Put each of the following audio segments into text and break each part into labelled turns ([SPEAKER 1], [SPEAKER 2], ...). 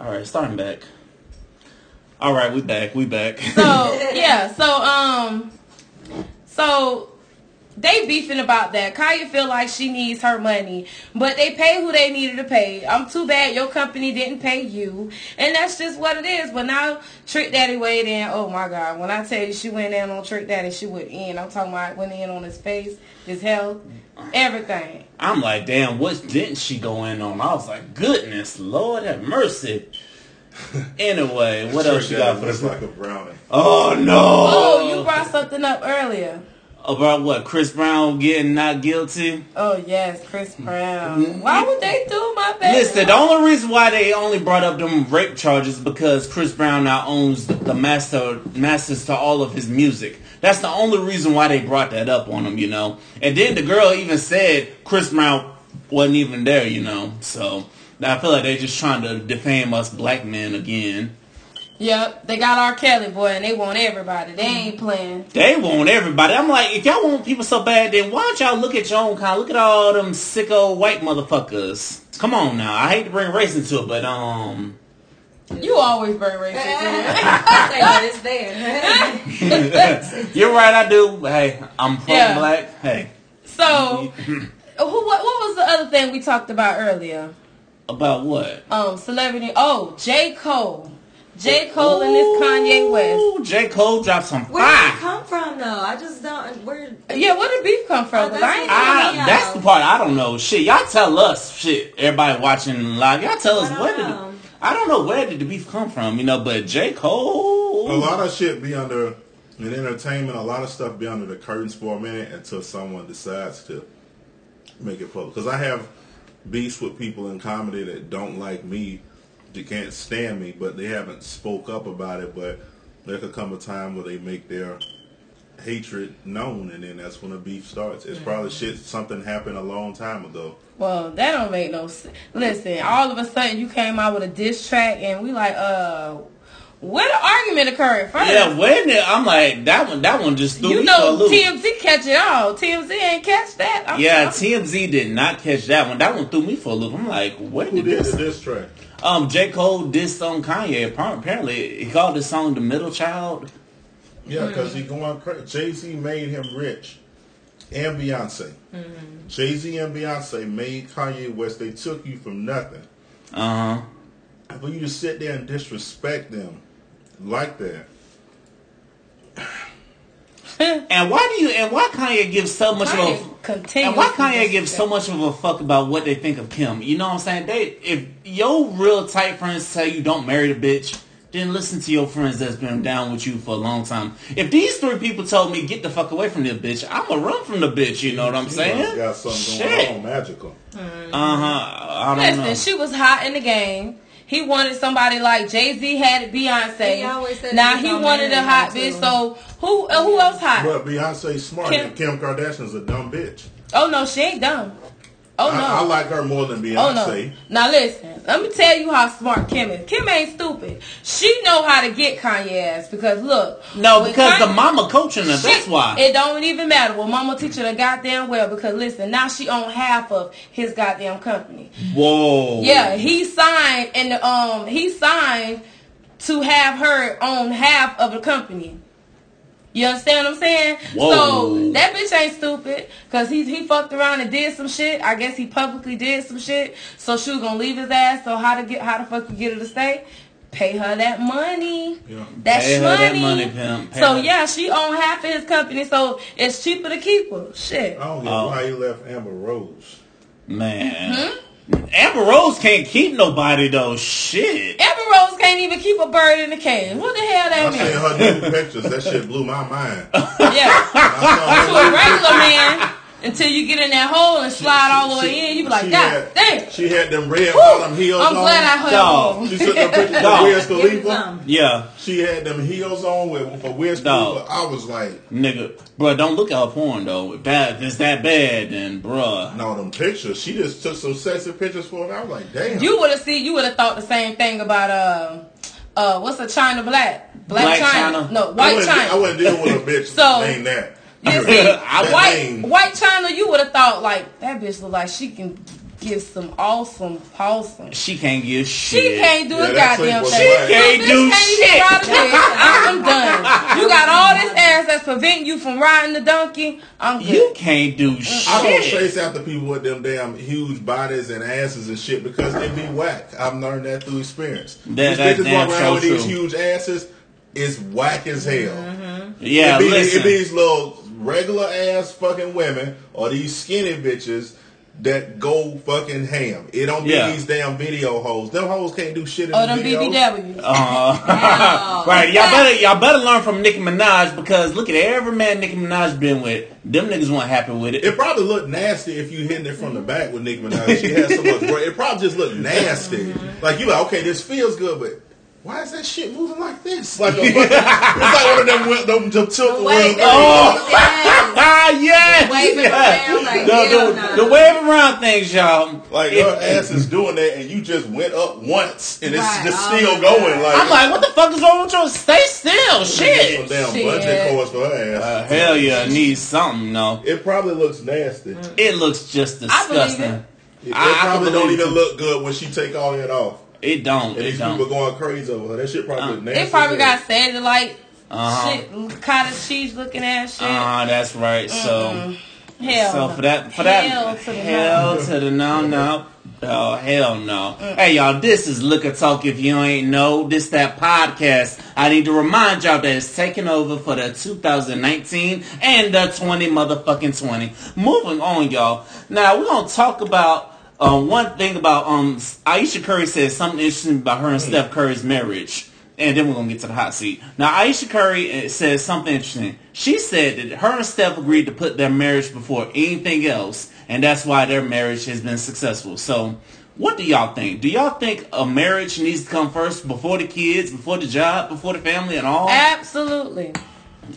[SPEAKER 1] All right, starting back. All right, we back. We back.
[SPEAKER 2] So yeah, so um, so they beefing about that. Kaya feel like she needs her money, but they pay who they needed to pay. I'm too bad your company didn't pay you, and that's just what it is. But now Trick Daddy weighed in. Oh my God! When I tell you she went in on Trick Daddy, she went in. I'm talking about went in on his face, his health, everything.
[SPEAKER 1] I'm like, damn, what didn't she go in on? I was like, goodness, Lord have mercy. anyway, what else you got for
[SPEAKER 3] looks
[SPEAKER 1] the?
[SPEAKER 3] like a brownie.
[SPEAKER 1] Oh no!
[SPEAKER 2] Oh, you brought something up earlier.
[SPEAKER 1] About what? Chris Brown getting not guilty.
[SPEAKER 2] Oh yes, Chris hmm. Brown. Hmm. Why would they do my baby?
[SPEAKER 1] Listen, the only reason why they only brought up them rape charges because Chris Brown now owns the master masters to all of his music. That's the only reason why they brought that up on him, you know. And then the girl even said Chris Brown wasn't even there, you know. So I feel like they're just trying to defame us black men again.
[SPEAKER 2] Yep, they got R. Kelly boy, and they want everybody. They ain't playing.
[SPEAKER 1] They want everybody. I'm like, if y'all want people so bad, then why don't y'all look at your own kind? Look at all them sicko white motherfuckers. Come on now. I hate to bring race into it, but um,
[SPEAKER 2] You always bring racist.
[SPEAKER 4] but it's there.
[SPEAKER 1] you're right. I do. Hey, I'm from
[SPEAKER 2] Yeah.
[SPEAKER 1] black. Hey,
[SPEAKER 2] so, who? What, what was the other thing we talked about earlier?
[SPEAKER 1] about what?
[SPEAKER 2] Um, celebrity. Oh, J Cole. J Cole and this Kanye West.
[SPEAKER 1] Ooh, J Cole dropped some
[SPEAKER 4] Where did it come from though? I just don't. Where?
[SPEAKER 2] Yeah, where did beef come from? Oh, I ain't
[SPEAKER 1] I,
[SPEAKER 4] Yeah.
[SPEAKER 1] that's the part I don't know. Shit, y'all tell us. Shit, everybody watching live, y'all tell us
[SPEAKER 4] I don't
[SPEAKER 1] where did
[SPEAKER 4] know.
[SPEAKER 1] the, I don't know where did the beef come from, you know. But J Cole,
[SPEAKER 3] A lot of shit be under in entertainment. A lot of stuff be under the curtains for a minute until someone decides to make it public. Because I have beefs with people in comedy that don't like me, that can't stand me, but they haven't spoke up about it. But there could come a time where they make their hatred known, and then that's when the beef starts. It's probably shit something happened a long time ago.
[SPEAKER 2] Well, that don't make no sense. Listen, all of a sudden you came out with a diss track, and we like, uh, where the argument occurred first?
[SPEAKER 1] yeah, when did, I'm like that one. That one just threw
[SPEAKER 2] You
[SPEAKER 1] me
[SPEAKER 2] know,
[SPEAKER 1] for a loop.
[SPEAKER 2] TMZ catch it all. TMZ ain't catch that. I'm
[SPEAKER 1] yeah,
[SPEAKER 2] sorry.
[SPEAKER 1] TMZ did not catch that one. That one threw me for a loop. I'm like, where
[SPEAKER 3] Who
[SPEAKER 1] did
[SPEAKER 3] did
[SPEAKER 1] this?
[SPEAKER 3] the diss track?
[SPEAKER 1] Um, J Cole dissed on Kanye. Apparently, he called the song "The Middle Child."
[SPEAKER 3] Yeah, because he going crazy. Jay Z made him rich, and Beyonce. Jay Z and Beyonce made Kanye West. They took you from nothing.
[SPEAKER 1] Uh huh.
[SPEAKER 3] For you to sit there and disrespect them like that.
[SPEAKER 1] And why do you? And why Kanye gives so much of a?
[SPEAKER 2] Kanye continues
[SPEAKER 1] And why Kanye
[SPEAKER 2] disrespect.
[SPEAKER 1] gives so much of a fuck about what they think of Kim? You know what I'm saying? They, if your real tight friends tell you don't marry the bitch, then listen to your friends that's been down with you for a long time. If these three people told me get the fuck away from this bitch, I'ma run from the bitch. You know what I'm
[SPEAKER 3] He
[SPEAKER 1] saying?
[SPEAKER 3] got something
[SPEAKER 1] Shit.
[SPEAKER 3] going on magical.
[SPEAKER 1] Uh huh. I don't
[SPEAKER 2] Listen,
[SPEAKER 1] know.
[SPEAKER 2] she was hot in the game. He wanted somebody like Jay Z had it, Beyonce.
[SPEAKER 4] He said
[SPEAKER 2] now
[SPEAKER 4] he
[SPEAKER 2] he
[SPEAKER 4] was gonna
[SPEAKER 2] wanted a hot bitch.
[SPEAKER 4] too.
[SPEAKER 2] So who uh, who else hot?
[SPEAKER 3] But Beyonce's smart.
[SPEAKER 2] Kim-
[SPEAKER 3] and Kim Kardashian's a dumb bitch.
[SPEAKER 2] Oh no, she ain't dumb. Oh no.
[SPEAKER 3] I, I like her more than
[SPEAKER 2] Oh
[SPEAKER 3] Beyonce.
[SPEAKER 2] no! Now listen, let me tell you how smart Kim is. Kim ain't stupid. She know how to get Kanye ass because look.
[SPEAKER 1] no,
[SPEAKER 2] when
[SPEAKER 1] because the mama coaching her. That's why.
[SPEAKER 2] It don't even matter. Well, mama teaching her goddamn well because listen, now she own half of his goddamn company.
[SPEAKER 1] Whoa.
[SPEAKER 2] Yeah, he signed and um he signed to have her own half of the company. You understand what I'm saying?
[SPEAKER 1] Whoa.
[SPEAKER 2] So that bitch ain't stupid because he he fucked around and did some shit. I guess he publicly did some shit. So she was gonna leave his ass. So how to get how the fuck you get her to stay? Pay her that money.
[SPEAKER 3] Yeah.
[SPEAKER 2] That's
[SPEAKER 1] Pay her
[SPEAKER 2] money.
[SPEAKER 1] that money, pimp. Pay
[SPEAKER 2] So
[SPEAKER 1] her-
[SPEAKER 2] yeah, she own half of his company. So it's cheaper to keep her. Shit.
[SPEAKER 3] I don't get
[SPEAKER 1] Oh.
[SPEAKER 3] why he left Amber Rose.
[SPEAKER 1] Man.
[SPEAKER 2] Hmm?
[SPEAKER 1] Amber Rose can't keep nobody though. Shit.
[SPEAKER 2] Amber Rose can't even keep a bird in the cage. What the hell that
[SPEAKER 3] I
[SPEAKER 2] that
[SPEAKER 3] seen her new pictures. That shit blew my mind.
[SPEAKER 2] Yeah.
[SPEAKER 3] I
[SPEAKER 2] to a regular man until you get in that hole and slide all the way
[SPEAKER 3] she-
[SPEAKER 2] in. You be like,
[SPEAKER 3] she
[SPEAKER 2] God
[SPEAKER 3] had-
[SPEAKER 2] damn.
[SPEAKER 3] She had them red
[SPEAKER 2] Whew,
[SPEAKER 3] bottom heels
[SPEAKER 2] I'm
[SPEAKER 3] on.
[SPEAKER 2] glad I hung
[SPEAKER 1] Dog.
[SPEAKER 2] on.
[SPEAKER 3] She took them pictures
[SPEAKER 1] Dog.
[SPEAKER 3] of Wiz
[SPEAKER 4] Give me
[SPEAKER 3] Khalifa.
[SPEAKER 1] Yeah.
[SPEAKER 3] She had them heels on with for Wiz
[SPEAKER 1] Dog.
[SPEAKER 3] Khalifa. I was like,
[SPEAKER 1] Nigga, bruh, don't look at her porn though. If that if it's that bad, then bruh.
[SPEAKER 3] no, them pictures. She just took some sexy pictures for me. I was like, damn.
[SPEAKER 2] You would have seen. You would have thought the same thing about uh, uh, what's a China black? Black,
[SPEAKER 1] Blac
[SPEAKER 2] Chyna.
[SPEAKER 1] China.
[SPEAKER 2] No, white
[SPEAKER 3] wouldn't,
[SPEAKER 2] China.
[SPEAKER 3] I wouldn't deal with a bitch
[SPEAKER 2] So-
[SPEAKER 3] named that.
[SPEAKER 2] You
[SPEAKER 3] Period.
[SPEAKER 2] see, white white China, you would have thought like that bitch look like she can give some awesome, awesome.
[SPEAKER 1] She can't give shit.
[SPEAKER 2] She can't do
[SPEAKER 3] Yeah,
[SPEAKER 2] a goddamn
[SPEAKER 3] clip was
[SPEAKER 2] thing.
[SPEAKER 1] She can't do shit.
[SPEAKER 2] ride a dick. I'm done. You got all this ass that's preventing you from riding the donkey. I'm good.
[SPEAKER 1] You can't do shit.
[SPEAKER 3] I don't
[SPEAKER 1] shit.
[SPEAKER 3] chase after people with them damn huge bodies and asses and shit because they be whack. I've learned that through experience.
[SPEAKER 1] That-
[SPEAKER 3] These
[SPEAKER 1] that's
[SPEAKER 3] bitches walk around with these huge asses is whack as hell. Mm-hmm.
[SPEAKER 1] Yeah,
[SPEAKER 3] it, be,
[SPEAKER 1] listen.
[SPEAKER 3] it be these little regular ass fucking women or these skinny bitches that go fucking ham. It don't be
[SPEAKER 1] Yeah.
[SPEAKER 3] these damn video hoes. Them hoes can't do shit in
[SPEAKER 2] Oh,
[SPEAKER 3] the
[SPEAKER 2] them
[SPEAKER 3] videos.
[SPEAKER 2] BBWs.
[SPEAKER 1] Uh, right, y'all better y'all better learn from Nicki Minaj because look at every man Nicki Minaj been with. Them niggas weren't happy with it.
[SPEAKER 3] It probably looked nasty if you hitting it from the back with Nicki Minaj. She had so much. Bra- it probably just looked nasty. Like you like, okay, this feels good, but why is that shit moving like this? Like a fucking, it's like one of them went them, them tilt
[SPEAKER 4] Wait,
[SPEAKER 1] Oh.
[SPEAKER 4] yes.
[SPEAKER 1] Ah, yes.
[SPEAKER 4] Waving
[SPEAKER 1] yes.
[SPEAKER 4] around like,
[SPEAKER 1] the,
[SPEAKER 4] hell
[SPEAKER 1] the,
[SPEAKER 4] nah.
[SPEAKER 1] the wave around things, y'all.
[SPEAKER 3] Like your ass is doing that, and you just went up once, and it's
[SPEAKER 4] Right.
[SPEAKER 3] just
[SPEAKER 4] Oh
[SPEAKER 3] still
[SPEAKER 4] my
[SPEAKER 3] going.
[SPEAKER 4] God.
[SPEAKER 3] Like
[SPEAKER 1] I'm like, what the fuck is wrong with you? Stay still,
[SPEAKER 3] some
[SPEAKER 1] shit.
[SPEAKER 3] damn
[SPEAKER 2] Shit.
[SPEAKER 3] budget course for her ass.
[SPEAKER 1] Uh, hell yeah, need something. No,
[SPEAKER 3] it probably looks nasty. It,
[SPEAKER 1] it looks just
[SPEAKER 2] I believe
[SPEAKER 1] disgusting.
[SPEAKER 2] it.
[SPEAKER 3] it
[SPEAKER 1] I- I
[SPEAKER 3] probably don't even
[SPEAKER 1] it.
[SPEAKER 3] look good when she take all that off.
[SPEAKER 1] It don't.
[SPEAKER 3] And
[SPEAKER 1] It
[SPEAKER 3] these
[SPEAKER 1] don't.
[SPEAKER 3] going crazy over her. That shit probably
[SPEAKER 1] Uh,
[SPEAKER 3] look nasty.
[SPEAKER 2] They probably
[SPEAKER 3] as hell.
[SPEAKER 2] got satellite
[SPEAKER 1] Uh-huh.
[SPEAKER 2] shit, cottage cheese looking ass shit.
[SPEAKER 1] Ah, that's right. So,
[SPEAKER 2] Hell.
[SPEAKER 1] so
[SPEAKER 2] no.
[SPEAKER 1] for that, for
[SPEAKER 2] Hell
[SPEAKER 1] that,
[SPEAKER 2] to the
[SPEAKER 1] hell
[SPEAKER 2] no.
[SPEAKER 1] to the no, no. Oh hell no!
[SPEAKER 2] Mm.
[SPEAKER 1] Hey y'all, this is Liquor Talk. If you ain't know, this that podcast. I need to remind y'all that it's taking over for the 2019 and the 20 motherfucking 20. Moving on, y'all. Now we're gonna talk about uh, one thing about um Ayesha Curry said something interesting about her and Steph Curry's marriage. And then we're gonna get to the hot seat. Now, Ayesha Curry uh, says something interesting. She said that her and Steph agreed to put their marriage before anything else, and that's why their marriage has been successful. So, what do y'all think? Do y'all think a marriage needs to come first before the kids, before the job, before the family, and all?
[SPEAKER 2] Absolutely.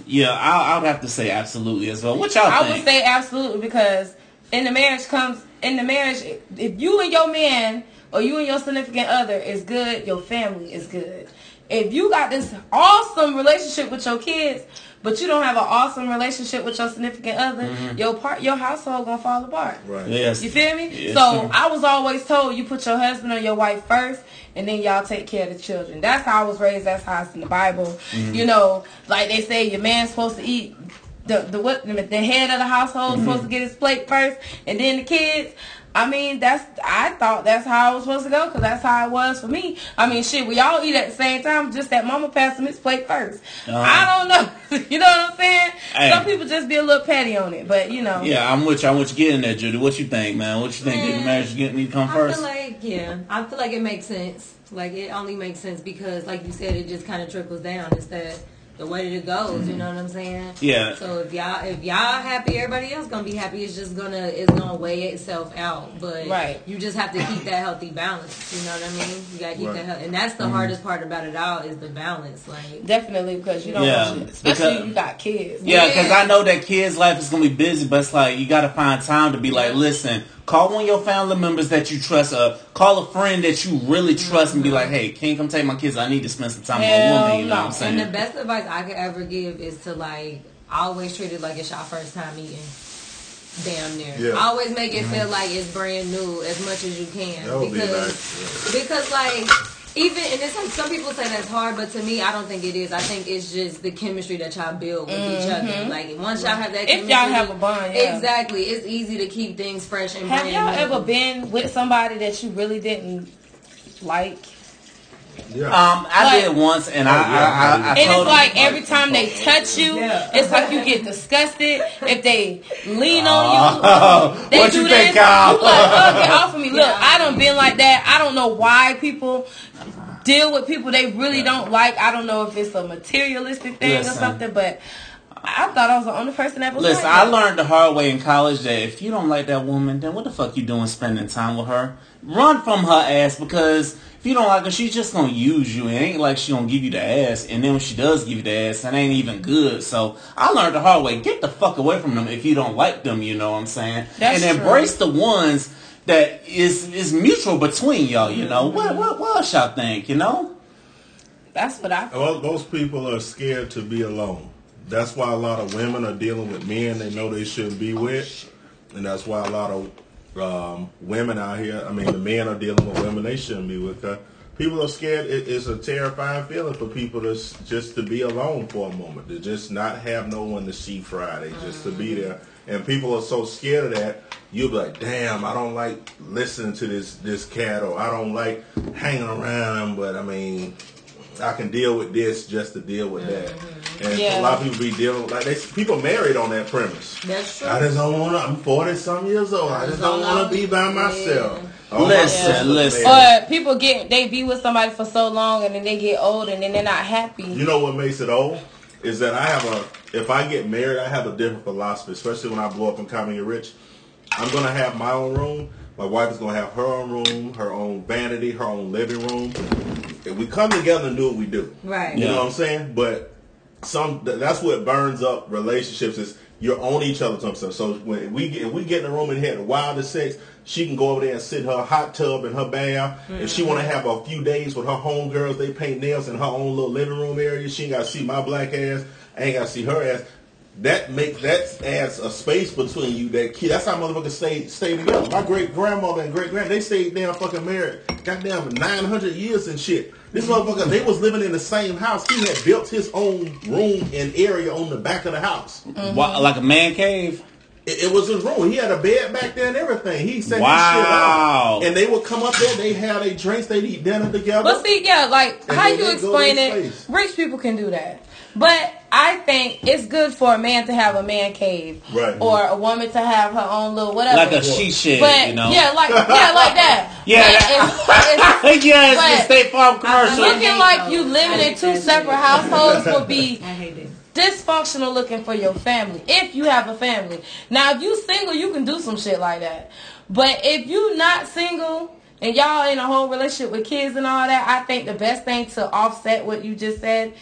[SPEAKER 1] yeah, I, I would have to say absolutely as well. What y'all
[SPEAKER 2] I
[SPEAKER 1] think?
[SPEAKER 2] would say absolutely because in the marriage comes in the marriage if you and your man or you and your significant other is good, your family is good. If you got this awesome relationship with your kids, but you don't have an awesome relationship with your significant other,
[SPEAKER 1] Mm-hmm.
[SPEAKER 2] your part your household gonna fall apart.
[SPEAKER 3] Right.
[SPEAKER 1] yes.
[SPEAKER 2] You feel me?
[SPEAKER 1] Yes,
[SPEAKER 2] so
[SPEAKER 1] sir.
[SPEAKER 2] I was always told you put your husband or your wife first, and then y'all take care of the children. That's how I was raised. That's how it's in the Bible.
[SPEAKER 1] Mm-hmm.
[SPEAKER 2] You know, like they say, your man's supposed to eat. The the what the head of the household
[SPEAKER 1] Mm-hmm.
[SPEAKER 2] supposed to get his plate first, and then the kids. I mean, that's I thought that's how I was supposed to go because that's how it was for me. I mean, shit, we all eat at the same time. Just that mama passed him his plate 1st
[SPEAKER 1] Uh-huh.
[SPEAKER 2] I don't know. you know what I'm saying?
[SPEAKER 1] Hey.
[SPEAKER 2] Some people just be a little petty on it, but you know.
[SPEAKER 1] Yeah, I'm with you. I'm with you getting there, Judy. What you think, man? What you think? Did the
[SPEAKER 4] Man.
[SPEAKER 1] marriage get need to come
[SPEAKER 4] I
[SPEAKER 1] first?
[SPEAKER 4] feel like yeah, I feel like it makes sense. Like it only makes sense because, like you said, it just kind of trickles down. It's that the way that it goes. You know what I'm saying?
[SPEAKER 1] Yeah.
[SPEAKER 4] So if y'all if y'all happy, everybody else gonna be happy. It's just gonna it's gonna weigh itself out. But
[SPEAKER 2] Right.
[SPEAKER 4] you just have to keep that healthy balance. You know what I mean? You gotta keep
[SPEAKER 3] Right.
[SPEAKER 4] that healthy, and that's the
[SPEAKER 1] Mm-hmm.
[SPEAKER 4] hardest part about it all is the balance. Like
[SPEAKER 2] Definitely because you don't
[SPEAKER 1] Yeah,
[SPEAKER 2] want you, especially
[SPEAKER 1] because-
[SPEAKER 2] if you got kids.
[SPEAKER 1] Yeah, because
[SPEAKER 4] Yeah.
[SPEAKER 1] I know that kids' life is gonna be busy, but it's like you gotta find time to be like, listen, call one of your family members that you trust, uh, call a friend that you really trust, and be like, hey, can you come take my kids? I need to spend some time with a woman. You know
[SPEAKER 2] no.
[SPEAKER 1] what I'm saying?
[SPEAKER 4] And the best advice I could ever give is to like always treat it like it's your first time eating. Damn near.
[SPEAKER 3] Yeah.
[SPEAKER 4] Always make it feel like it's brand new as much as you can.
[SPEAKER 3] That would be
[SPEAKER 4] because
[SPEAKER 3] nice.
[SPEAKER 4] because like even and it's like some people say that's hard, but to me I don't think it is. I think it's just the chemistry that y'all build with each other. Like once y'all have that
[SPEAKER 2] Mm-hmm. If y'all have a bond, yeah.
[SPEAKER 4] Exactly. It's easy to keep things fresh and
[SPEAKER 2] Have
[SPEAKER 4] brand
[SPEAKER 2] y'all
[SPEAKER 4] new.
[SPEAKER 2] ever been with somebody that you really didn't like?
[SPEAKER 3] Yeah.
[SPEAKER 1] Um, I
[SPEAKER 2] Like-
[SPEAKER 1] did once, and
[SPEAKER 3] Oh,
[SPEAKER 1] I,
[SPEAKER 3] yeah,
[SPEAKER 1] I, I, I
[SPEAKER 2] And it's like
[SPEAKER 1] him,
[SPEAKER 2] every time they touch you,
[SPEAKER 4] Yeah.
[SPEAKER 2] it's like you get disgusted. If they lean
[SPEAKER 1] Oh,
[SPEAKER 2] on you, they
[SPEAKER 1] what
[SPEAKER 2] do
[SPEAKER 1] you
[SPEAKER 2] this.
[SPEAKER 1] think, Kyle?
[SPEAKER 2] You like, oh, get off of me. Look,
[SPEAKER 4] Yeah.
[SPEAKER 2] I don't been like that. I don't know why people deal with people they really don't like. I don't know if it's a materialistic thing
[SPEAKER 1] Listen.
[SPEAKER 2] or something, but I thought I was the only person that was
[SPEAKER 1] Listen,
[SPEAKER 2] like
[SPEAKER 1] I learned the hard way in college that if you don't like that woman, then what the fuck you doing spending time with her? Run from her ass because if you don't like her, she's just gonna use you. It ain't like she gonna give you the ass, and then when she does give you the ass, it ain't even good. So I learned the hard way. Get the fuck away from them if you don't like them. You know what I'm saying?
[SPEAKER 2] That's
[SPEAKER 1] and
[SPEAKER 2] true.
[SPEAKER 1] embrace the ones that is is mutual between y'all. You know mm-hmm. what? What? What else y'all think? You know?
[SPEAKER 2] That's what I.
[SPEAKER 3] Well, those people are scared to be alone. That's why a lot of women are dealing with men they know they shouldn't be with, and that's why a lot of um, women out here. I mean, the men are dealing with women they shouldn't be with. Uh, people are scared. It, it's a terrifying feeling for people to just to be alone for a moment, to just not have no one to see Friday, just to be there. And people are so scared of that. You'll be like, damn, I don't like listening to this this cat, or I don't like hanging around him. But I mean, I can deal with this just to deal with that. Mm-hmm. And
[SPEAKER 2] Yeah.
[SPEAKER 3] a lot of people be dealing like they people married on that premise.
[SPEAKER 4] That's true.
[SPEAKER 3] I just don't want to. I'm 40 some years old. I just don't want to be by myself.
[SPEAKER 4] Yeah.
[SPEAKER 3] All
[SPEAKER 1] Listen,
[SPEAKER 3] sisters
[SPEAKER 1] listen.
[SPEAKER 3] married.
[SPEAKER 2] Or people get they be with somebody for so long and then they get old and then they're not happy.
[SPEAKER 3] You know what makes it old is that I have a. If I get married, I have a different philosophy. Especially when I blow up and come and get rich, I'm gonna have my own room. My wife is gonna have her own room, her own vanity, her own living room. If we come together and do what we do,
[SPEAKER 4] Right.
[SPEAKER 3] You
[SPEAKER 1] Yeah.
[SPEAKER 3] know what I'm saying? But some that's what burns up relationships is you're on each other some stuff. So when we get, if we get in a room and had the wildest sex, she can go over there and sit in her hot tub in her bath. If she want to have a few days with her homegirls, they paint nails in her own little living room area. She ain't got to see my black ass. I ain't got to see her ass. That makes that adds a space between you. That key. That's how motherfuckers stay stay together. My great grandmother and great grand they stayed damn fucking married. Goddamn nine hundred years and shit. This motherfucker they was living in the same house. He had built his own room and area on the back of the house. Mm-hmm.
[SPEAKER 1] Wha- like a man cave.
[SPEAKER 3] It, it was his room. He had a bed back there and everything. He set
[SPEAKER 1] Wow.
[SPEAKER 3] his shit up. And they would come up there. They had their drinks. They'd eat dinner together.
[SPEAKER 2] But see, yeah, like
[SPEAKER 3] And
[SPEAKER 2] how you explain it,
[SPEAKER 3] space.
[SPEAKER 2] rich people can do that. But I think it's good for a man to have a man cave,
[SPEAKER 3] Right.
[SPEAKER 2] Or a woman to have her own little whatever.
[SPEAKER 1] Like a she shed,
[SPEAKER 2] but
[SPEAKER 1] you know.
[SPEAKER 2] yeah, like yeah, like that.
[SPEAKER 1] Yeah,
[SPEAKER 2] But
[SPEAKER 1] that-
[SPEAKER 2] it's- it's-
[SPEAKER 1] yes,
[SPEAKER 2] but
[SPEAKER 1] the State Farm commercial.
[SPEAKER 4] I-
[SPEAKER 2] looking like you living in two separate households would be
[SPEAKER 4] I hate it.
[SPEAKER 2] dysfunctional looking for your family if you have a family. Now, if you single, you can do some shit like that. But if you not single and y'all in a whole relationship with kids and all that, I think the best thing to offset what you just said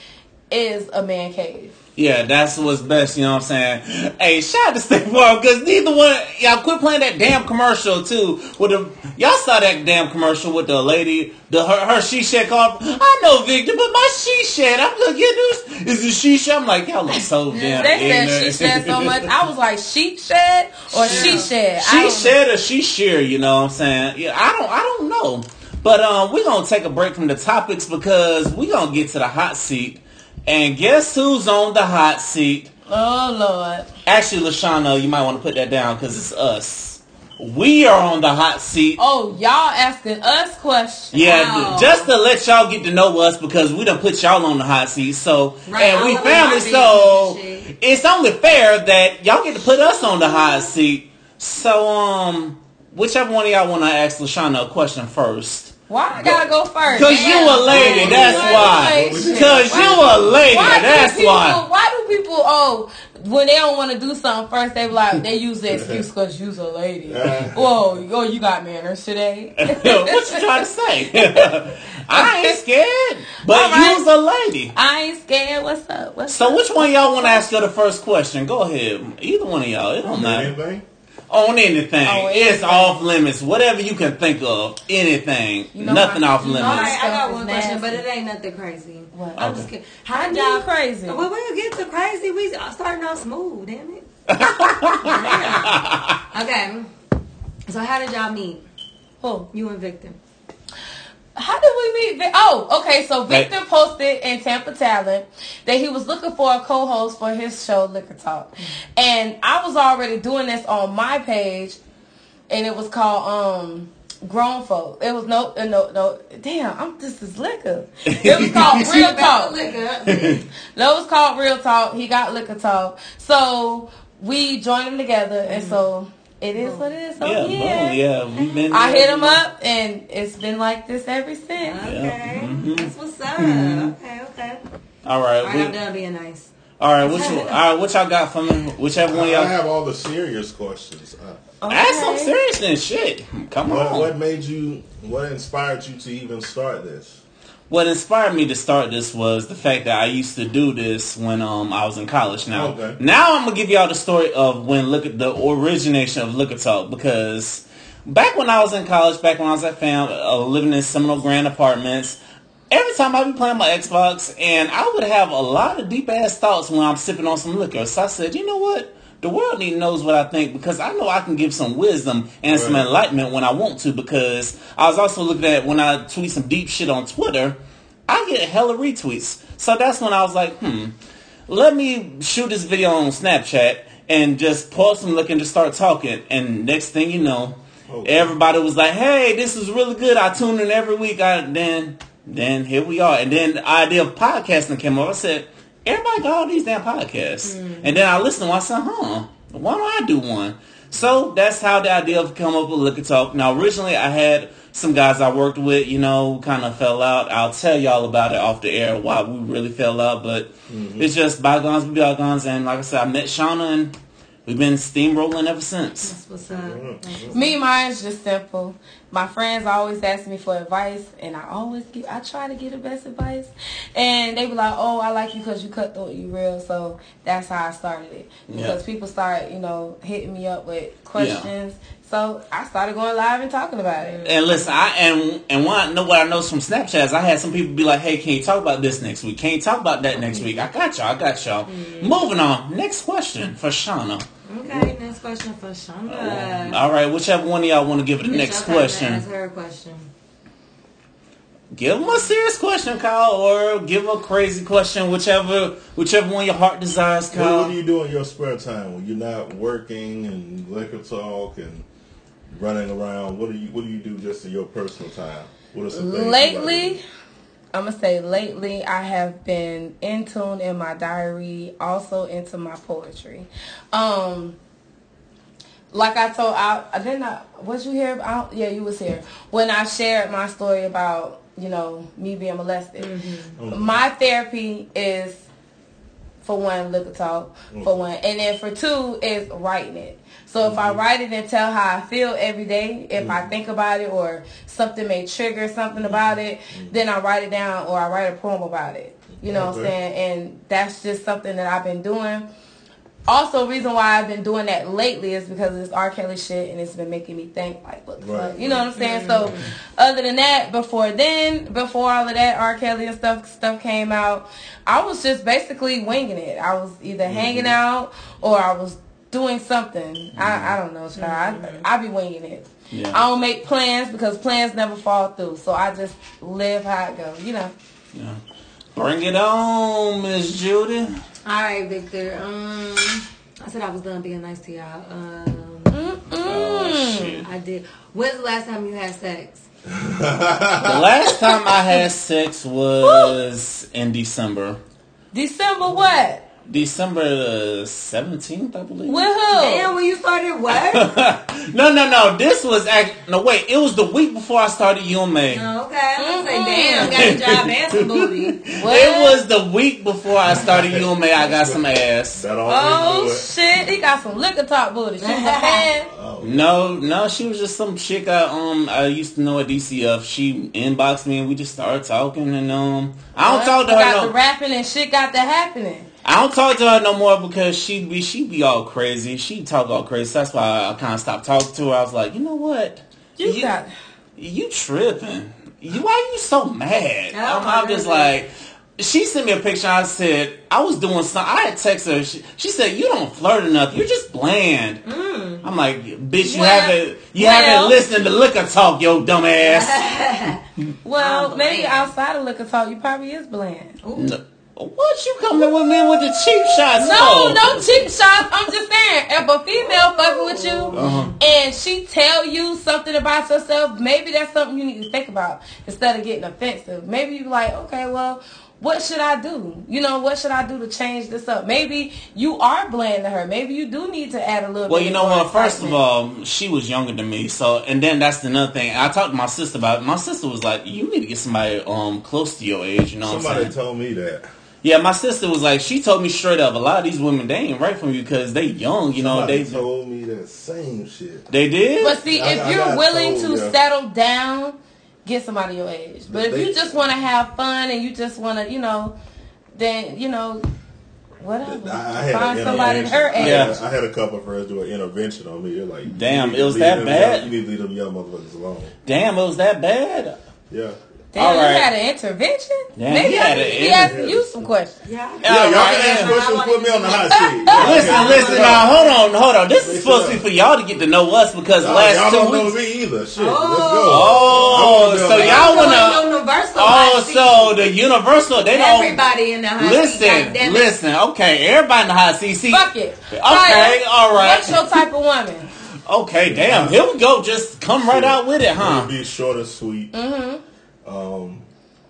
[SPEAKER 2] is a man cave.
[SPEAKER 1] Yeah, that's what's best, you know what I'm saying? Hey, shout out to State Farm, because neither one, y'all quit playing that damn commercial, too. With the, y'all saw that damn commercial with the lady, the her, her she shed called, I know Victor, but my she shed, I'm looking at this, is it she shed? I'm like, y'all look so damn
[SPEAKER 2] They said she
[SPEAKER 1] ignorant.
[SPEAKER 2] shed so much. I was like, she shed or she shed?
[SPEAKER 1] She shed or she shear, you know what I'm saying? Yeah, I don't I don't know. But um we're gonna take a break from the topics because we're gonna get to the hot seat. And guess who's on the hot seat?
[SPEAKER 2] Oh, Lord.
[SPEAKER 1] Actually, Lashana, you might want to put that down because it's us. We are on the hot seat.
[SPEAKER 2] Oh, y'all asking us questions.
[SPEAKER 1] Yeah,
[SPEAKER 4] Wow.
[SPEAKER 1] just to let y'all get to know us because we done put y'all on the hot seat. So,
[SPEAKER 4] Right,
[SPEAKER 1] and we family, so
[SPEAKER 4] business and shit.
[SPEAKER 1] it's only fair that y'all get to put us on the hot seat. So, um, whichever one of y'all want to ask Lashana a question first.
[SPEAKER 2] Why I gotta go first?
[SPEAKER 1] Cause you a lady, that's why. Cause you a lady,
[SPEAKER 2] Why do
[SPEAKER 1] that's
[SPEAKER 2] people,
[SPEAKER 1] why.
[SPEAKER 2] Why do people? Oh, when they don't want to do something first, they like they use the excuse because you's a lady. Uh-huh. Whoa, oh, you got manners today.
[SPEAKER 1] what you trying to say? I ain't scared, but
[SPEAKER 2] All right.
[SPEAKER 1] you's a lady.
[SPEAKER 2] I ain't scared. What's up? What's
[SPEAKER 1] So
[SPEAKER 2] up?
[SPEAKER 1] which one y'all want to ask her the first question? Go ahead. Either one of y'all. It don't matter.
[SPEAKER 3] Anything?
[SPEAKER 1] On anything.
[SPEAKER 2] On
[SPEAKER 1] It's
[SPEAKER 2] anything.
[SPEAKER 1] off limits. Whatever you can think of. Anything.
[SPEAKER 2] You know
[SPEAKER 1] Nothing
[SPEAKER 2] my-
[SPEAKER 1] off
[SPEAKER 2] you know
[SPEAKER 4] All
[SPEAKER 1] limits.
[SPEAKER 4] right, I got one
[SPEAKER 2] is
[SPEAKER 4] question, but it ain't nothing crazy.
[SPEAKER 2] What?
[SPEAKER 4] I'm
[SPEAKER 1] Okay.
[SPEAKER 4] just kidding.
[SPEAKER 2] I
[SPEAKER 4] How
[SPEAKER 2] need
[SPEAKER 4] y'all
[SPEAKER 2] crazy.
[SPEAKER 4] Well, we'll get to crazy. We starting off smooth, damn it. okay. So how did y'all meet?
[SPEAKER 2] Who?
[SPEAKER 4] You and Victor.
[SPEAKER 2] How did we meet? Vic- Oh, okay. So
[SPEAKER 1] Right.
[SPEAKER 2] Victor posted in Tampa Talent that he was looking for a co-host for his show Liquor Talk, and I was already doing this on my page, and it was called um Grown Folk. It was no, uh, no, no. Damn, I'm this is liquor. It was called Real Talk.
[SPEAKER 4] Liquor.
[SPEAKER 2] That was called Real Talk. He got Liquor Talk. So we joined them together, and so it is what it is. So
[SPEAKER 1] Yeah,
[SPEAKER 2] yeah,
[SPEAKER 1] boom, yeah. We've been.
[SPEAKER 2] I hit him up, and it's been like this ever since.
[SPEAKER 4] Okay.
[SPEAKER 1] Mhm.
[SPEAKER 4] That's what's up. Okay, okay.
[SPEAKER 1] All right.
[SPEAKER 4] All right,
[SPEAKER 1] we-
[SPEAKER 4] I'm done being nice.
[SPEAKER 1] all right. Which, all right. What y'all got for me? Whichever one
[SPEAKER 3] I
[SPEAKER 1] y'all.
[SPEAKER 3] I have all the serious questions. Uh,
[SPEAKER 1] Ask some
[SPEAKER 2] Okay.
[SPEAKER 1] seriousness. Shit. Come
[SPEAKER 3] what,
[SPEAKER 1] on.
[SPEAKER 3] what made you? What inspired you to even start this?
[SPEAKER 1] What inspired me to start this was the fact that I used to do this when um I was in college. Now,
[SPEAKER 3] Okay.
[SPEAKER 1] now I'm gonna give y'all the story of when look at the origination of Liquor Talk because back when I was in college, back when I was at fam, uh, living in Seminole Grand apartments. Every time I'd be playing my Xbox, and I would have a lot of deep ass thoughts when I'm sipping on some liquor. So I said, you know what? The world need knows what I think because I know I can give some wisdom and some enlightenment when I want to. Because I was also looking at when I tweet some deep shit on Twitter, I get hella retweets. So that's when I was like, hmm, let me shoot this video on Snapchat and just pause and look and just start talking. And next thing you know,
[SPEAKER 3] Okay.
[SPEAKER 1] everybody was like, hey, this is really good. I tune in every week. I then then here we are. And then the idea of podcasting came up. I said, everybody got all these damn podcasts. Mm-hmm. And then I listened and I said, huh, why don't I do one? So that's how the idea of come up with look Liquor Talk. Now originally I had some guys I worked with, you know, kind of fell out. I'll tell y'all about it off the air why we really fell out, but mm-hmm. it's just bygones be bygones. And like I said, I met Shauna and we've been steamrolling ever since.
[SPEAKER 4] That's what's up. That's
[SPEAKER 2] Me, mine's just simple. My friends always ask me for advice, and I always give. I try to get the best advice, and they be like, "Oh, I like you because you cut through you real." So that's how I started it. Because people start, you know, hitting me up with questions. So I started going live and talking about it.
[SPEAKER 1] And listen, I and and one know what I know from Snapchats. I had some people be like, "Hey, can you talk about this next week? Can you talk about that next week?" I got y'all. I got y'all. Mm-hmm. Moving on. Next question for Shauna.
[SPEAKER 4] Okay, next question for Shonda.
[SPEAKER 1] Uh, all right, whichever one of y'all want to give it the next question.
[SPEAKER 4] Ask her a question.
[SPEAKER 1] Give them a serious question, Kyle, or give a crazy question, whichever whichever one your heart desires,
[SPEAKER 3] What,
[SPEAKER 1] Kyle.
[SPEAKER 3] what do you do in your spare time when you're not working and liquor talk and running around? What do you What do you do just in your personal time? What are some things you like to
[SPEAKER 2] Lately. I'm gonna say lately, I have been in tune in my diary, also into my poetry. Um, like I told, I, I didn't. I, was you here? I, yeah, you was here when I shared my story about you know me being molested. Mm-hmm. Mm-hmm. My therapy is for one, look liquor talk. For mm-hmm. one, and then for two is writing it. So if I mm-hmm. write it and tell how I feel every day, if I mm-hmm. think about it or something may trigger something about it, mm-hmm. then I write it down or I write a poem about it. You know what I'm saying? And that's just something that I've been doing. Also, reason why I've been doing that lately is because of this R. Kelly shit, and it's been making me think like, what the
[SPEAKER 3] Right.
[SPEAKER 2] fuck? You know what I'm saying? So, other than that, before then, before all of that R. Kelly and stuff stuff came out, I was just basically winging it. I was either hanging out or I was doing something. I, I don't know, child. I, I be winging it.
[SPEAKER 1] Yeah.
[SPEAKER 2] I don't make plans because plans never fall through. So I just live how it goes. You know.
[SPEAKER 1] Yeah. Bring it on, Miss Judy.
[SPEAKER 4] All right, Victor. Um, I said I was done being nice to y'all. Um,
[SPEAKER 1] Oh shit.
[SPEAKER 4] I did. When's the last time you had sex?
[SPEAKER 1] The last time I had sex was in December.
[SPEAKER 2] December what?
[SPEAKER 1] December 17th, I believe.
[SPEAKER 2] With who?
[SPEAKER 4] Damn, when you started what?
[SPEAKER 1] No, no, no. This was act. No, wait. It was the week before I started UMA.
[SPEAKER 4] oh, okay, I'm gonna say damn, got a job and some booty.
[SPEAKER 1] It was the week before I started UMA. I got some ass.
[SPEAKER 3] That
[SPEAKER 2] Oh
[SPEAKER 3] always do it.
[SPEAKER 2] shit! He got some liquor talk booty. She's a fan.
[SPEAKER 3] Oh,
[SPEAKER 1] No, no. She was just some chick I um I used to know at DCF. She inboxed me and we just started talking and um I don't talk to her
[SPEAKER 2] Got the rapping and shit got the happening.
[SPEAKER 1] I don't talk to her no more because she be she be all crazy. She talk all crazy. That's why I kind of stopped talking to her. I was like, you know what?
[SPEAKER 2] You, got.
[SPEAKER 1] you tripping. You, why are you so mad? I'm,
[SPEAKER 4] my
[SPEAKER 1] I'm just like, she sent me a picture. I said, I was doing something. I had texted her. She, she said, you don't flirt enough. You're just bland. I'm like, bitch, you
[SPEAKER 2] Mm. Well-
[SPEAKER 1] haven't, you
[SPEAKER 2] well-
[SPEAKER 1] haven't listened to liquor talk, yo dumb ass.
[SPEAKER 2] Well,
[SPEAKER 4] I'm
[SPEAKER 2] maybe outside of liquor talk, you probably is bland.
[SPEAKER 1] No. What you coming with me with the cheap shots?
[SPEAKER 2] No,
[SPEAKER 1] for?
[SPEAKER 2] no cheap shots. I'm just saying, if a female fucking with you
[SPEAKER 1] Uh-huh.
[SPEAKER 2] and she tell you something about yourself, maybe that's something you need to think about instead of getting offensive. Maybe you be like, okay, well, what should I do? You know, what should I do to change this up? Maybe you are bland to her. Maybe you do need to add a little.
[SPEAKER 1] Well,
[SPEAKER 2] bit
[SPEAKER 1] you know
[SPEAKER 2] more
[SPEAKER 1] what? First of all, she was younger than me, so and then that's another thing. I talked to my sister about. it. My sister was like, "You need to get somebody um close to your age." You know what I'm
[SPEAKER 3] Somebody told me that.
[SPEAKER 1] Yeah, my sister was like, she told me straight up, a lot of these women they ain't right from you because they young. You know,
[SPEAKER 3] Somebody
[SPEAKER 1] they
[SPEAKER 3] told me that same shit.
[SPEAKER 1] they did.
[SPEAKER 2] But see,
[SPEAKER 3] I-
[SPEAKER 2] if
[SPEAKER 3] I
[SPEAKER 2] you're
[SPEAKER 3] got
[SPEAKER 2] willing
[SPEAKER 3] told,
[SPEAKER 2] to
[SPEAKER 3] yeah.
[SPEAKER 2] settle down, get somebody your age. But if
[SPEAKER 3] They-
[SPEAKER 2] you just want to have fun and you just want to, you know, then you know, whatever.
[SPEAKER 3] I, I had
[SPEAKER 2] Find somebody her age.
[SPEAKER 1] Yeah.
[SPEAKER 3] I had a couple of friends do an intervention on me. They're like,
[SPEAKER 1] Damn, it was that bad?
[SPEAKER 3] Young, you need to leave them young motherfuckers alone.
[SPEAKER 1] Damn, it was that bad.
[SPEAKER 3] Yeah.
[SPEAKER 2] Damn,
[SPEAKER 1] All
[SPEAKER 2] you
[SPEAKER 1] right.
[SPEAKER 2] had an intervention?
[SPEAKER 1] Damn,
[SPEAKER 2] Maybe
[SPEAKER 1] he had an
[SPEAKER 2] to be asking
[SPEAKER 3] intervention.
[SPEAKER 2] you some questions.
[SPEAKER 4] Yeah.
[SPEAKER 3] Yeah, y'all
[SPEAKER 1] Alright,
[SPEAKER 3] can ask questions, put me on the hot seat. Yeah,
[SPEAKER 1] Listen,
[SPEAKER 3] okay.
[SPEAKER 1] listen now. Hold on, hold on. This is supposed to be for y'all to get to know us because
[SPEAKER 3] Nah,
[SPEAKER 1] last
[SPEAKER 3] y'all
[SPEAKER 1] two
[SPEAKER 3] don't know
[SPEAKER 1] weeks.
[SPEAKER 3] me either. Shit,
[SPEAKER 4] Oh.
[SPEAKER 3] let's go.
[SPEAKER 1] Oh,
[SPEAKER 3] oh
[SPEAKER 1] so y'all
[SPEAKER 3] know.
[SPEAKER 1] wanna- Oh, so the Universal they don't
[SPEAKER 4] everybody in the hot seat.
[SPEAKER 1] listen.
[SPEAKER 4] goddammit.
[SPEAKER 1] Listen, okay, everybody in the hot seat. See,
[SPEAKER 2] Fuck it.
[SPEAKER 1] Okay,
[SPEAKER 2] Kyle,
[SPEAKER 1] all right.
[SPEAKER 2] What's your type of woman?
[SPEAKER 1] okay, damn. Here we go. Just come right out with it, huh?
[SPEAKER 3] It'll be short and sweet. Mm-hmm. Um,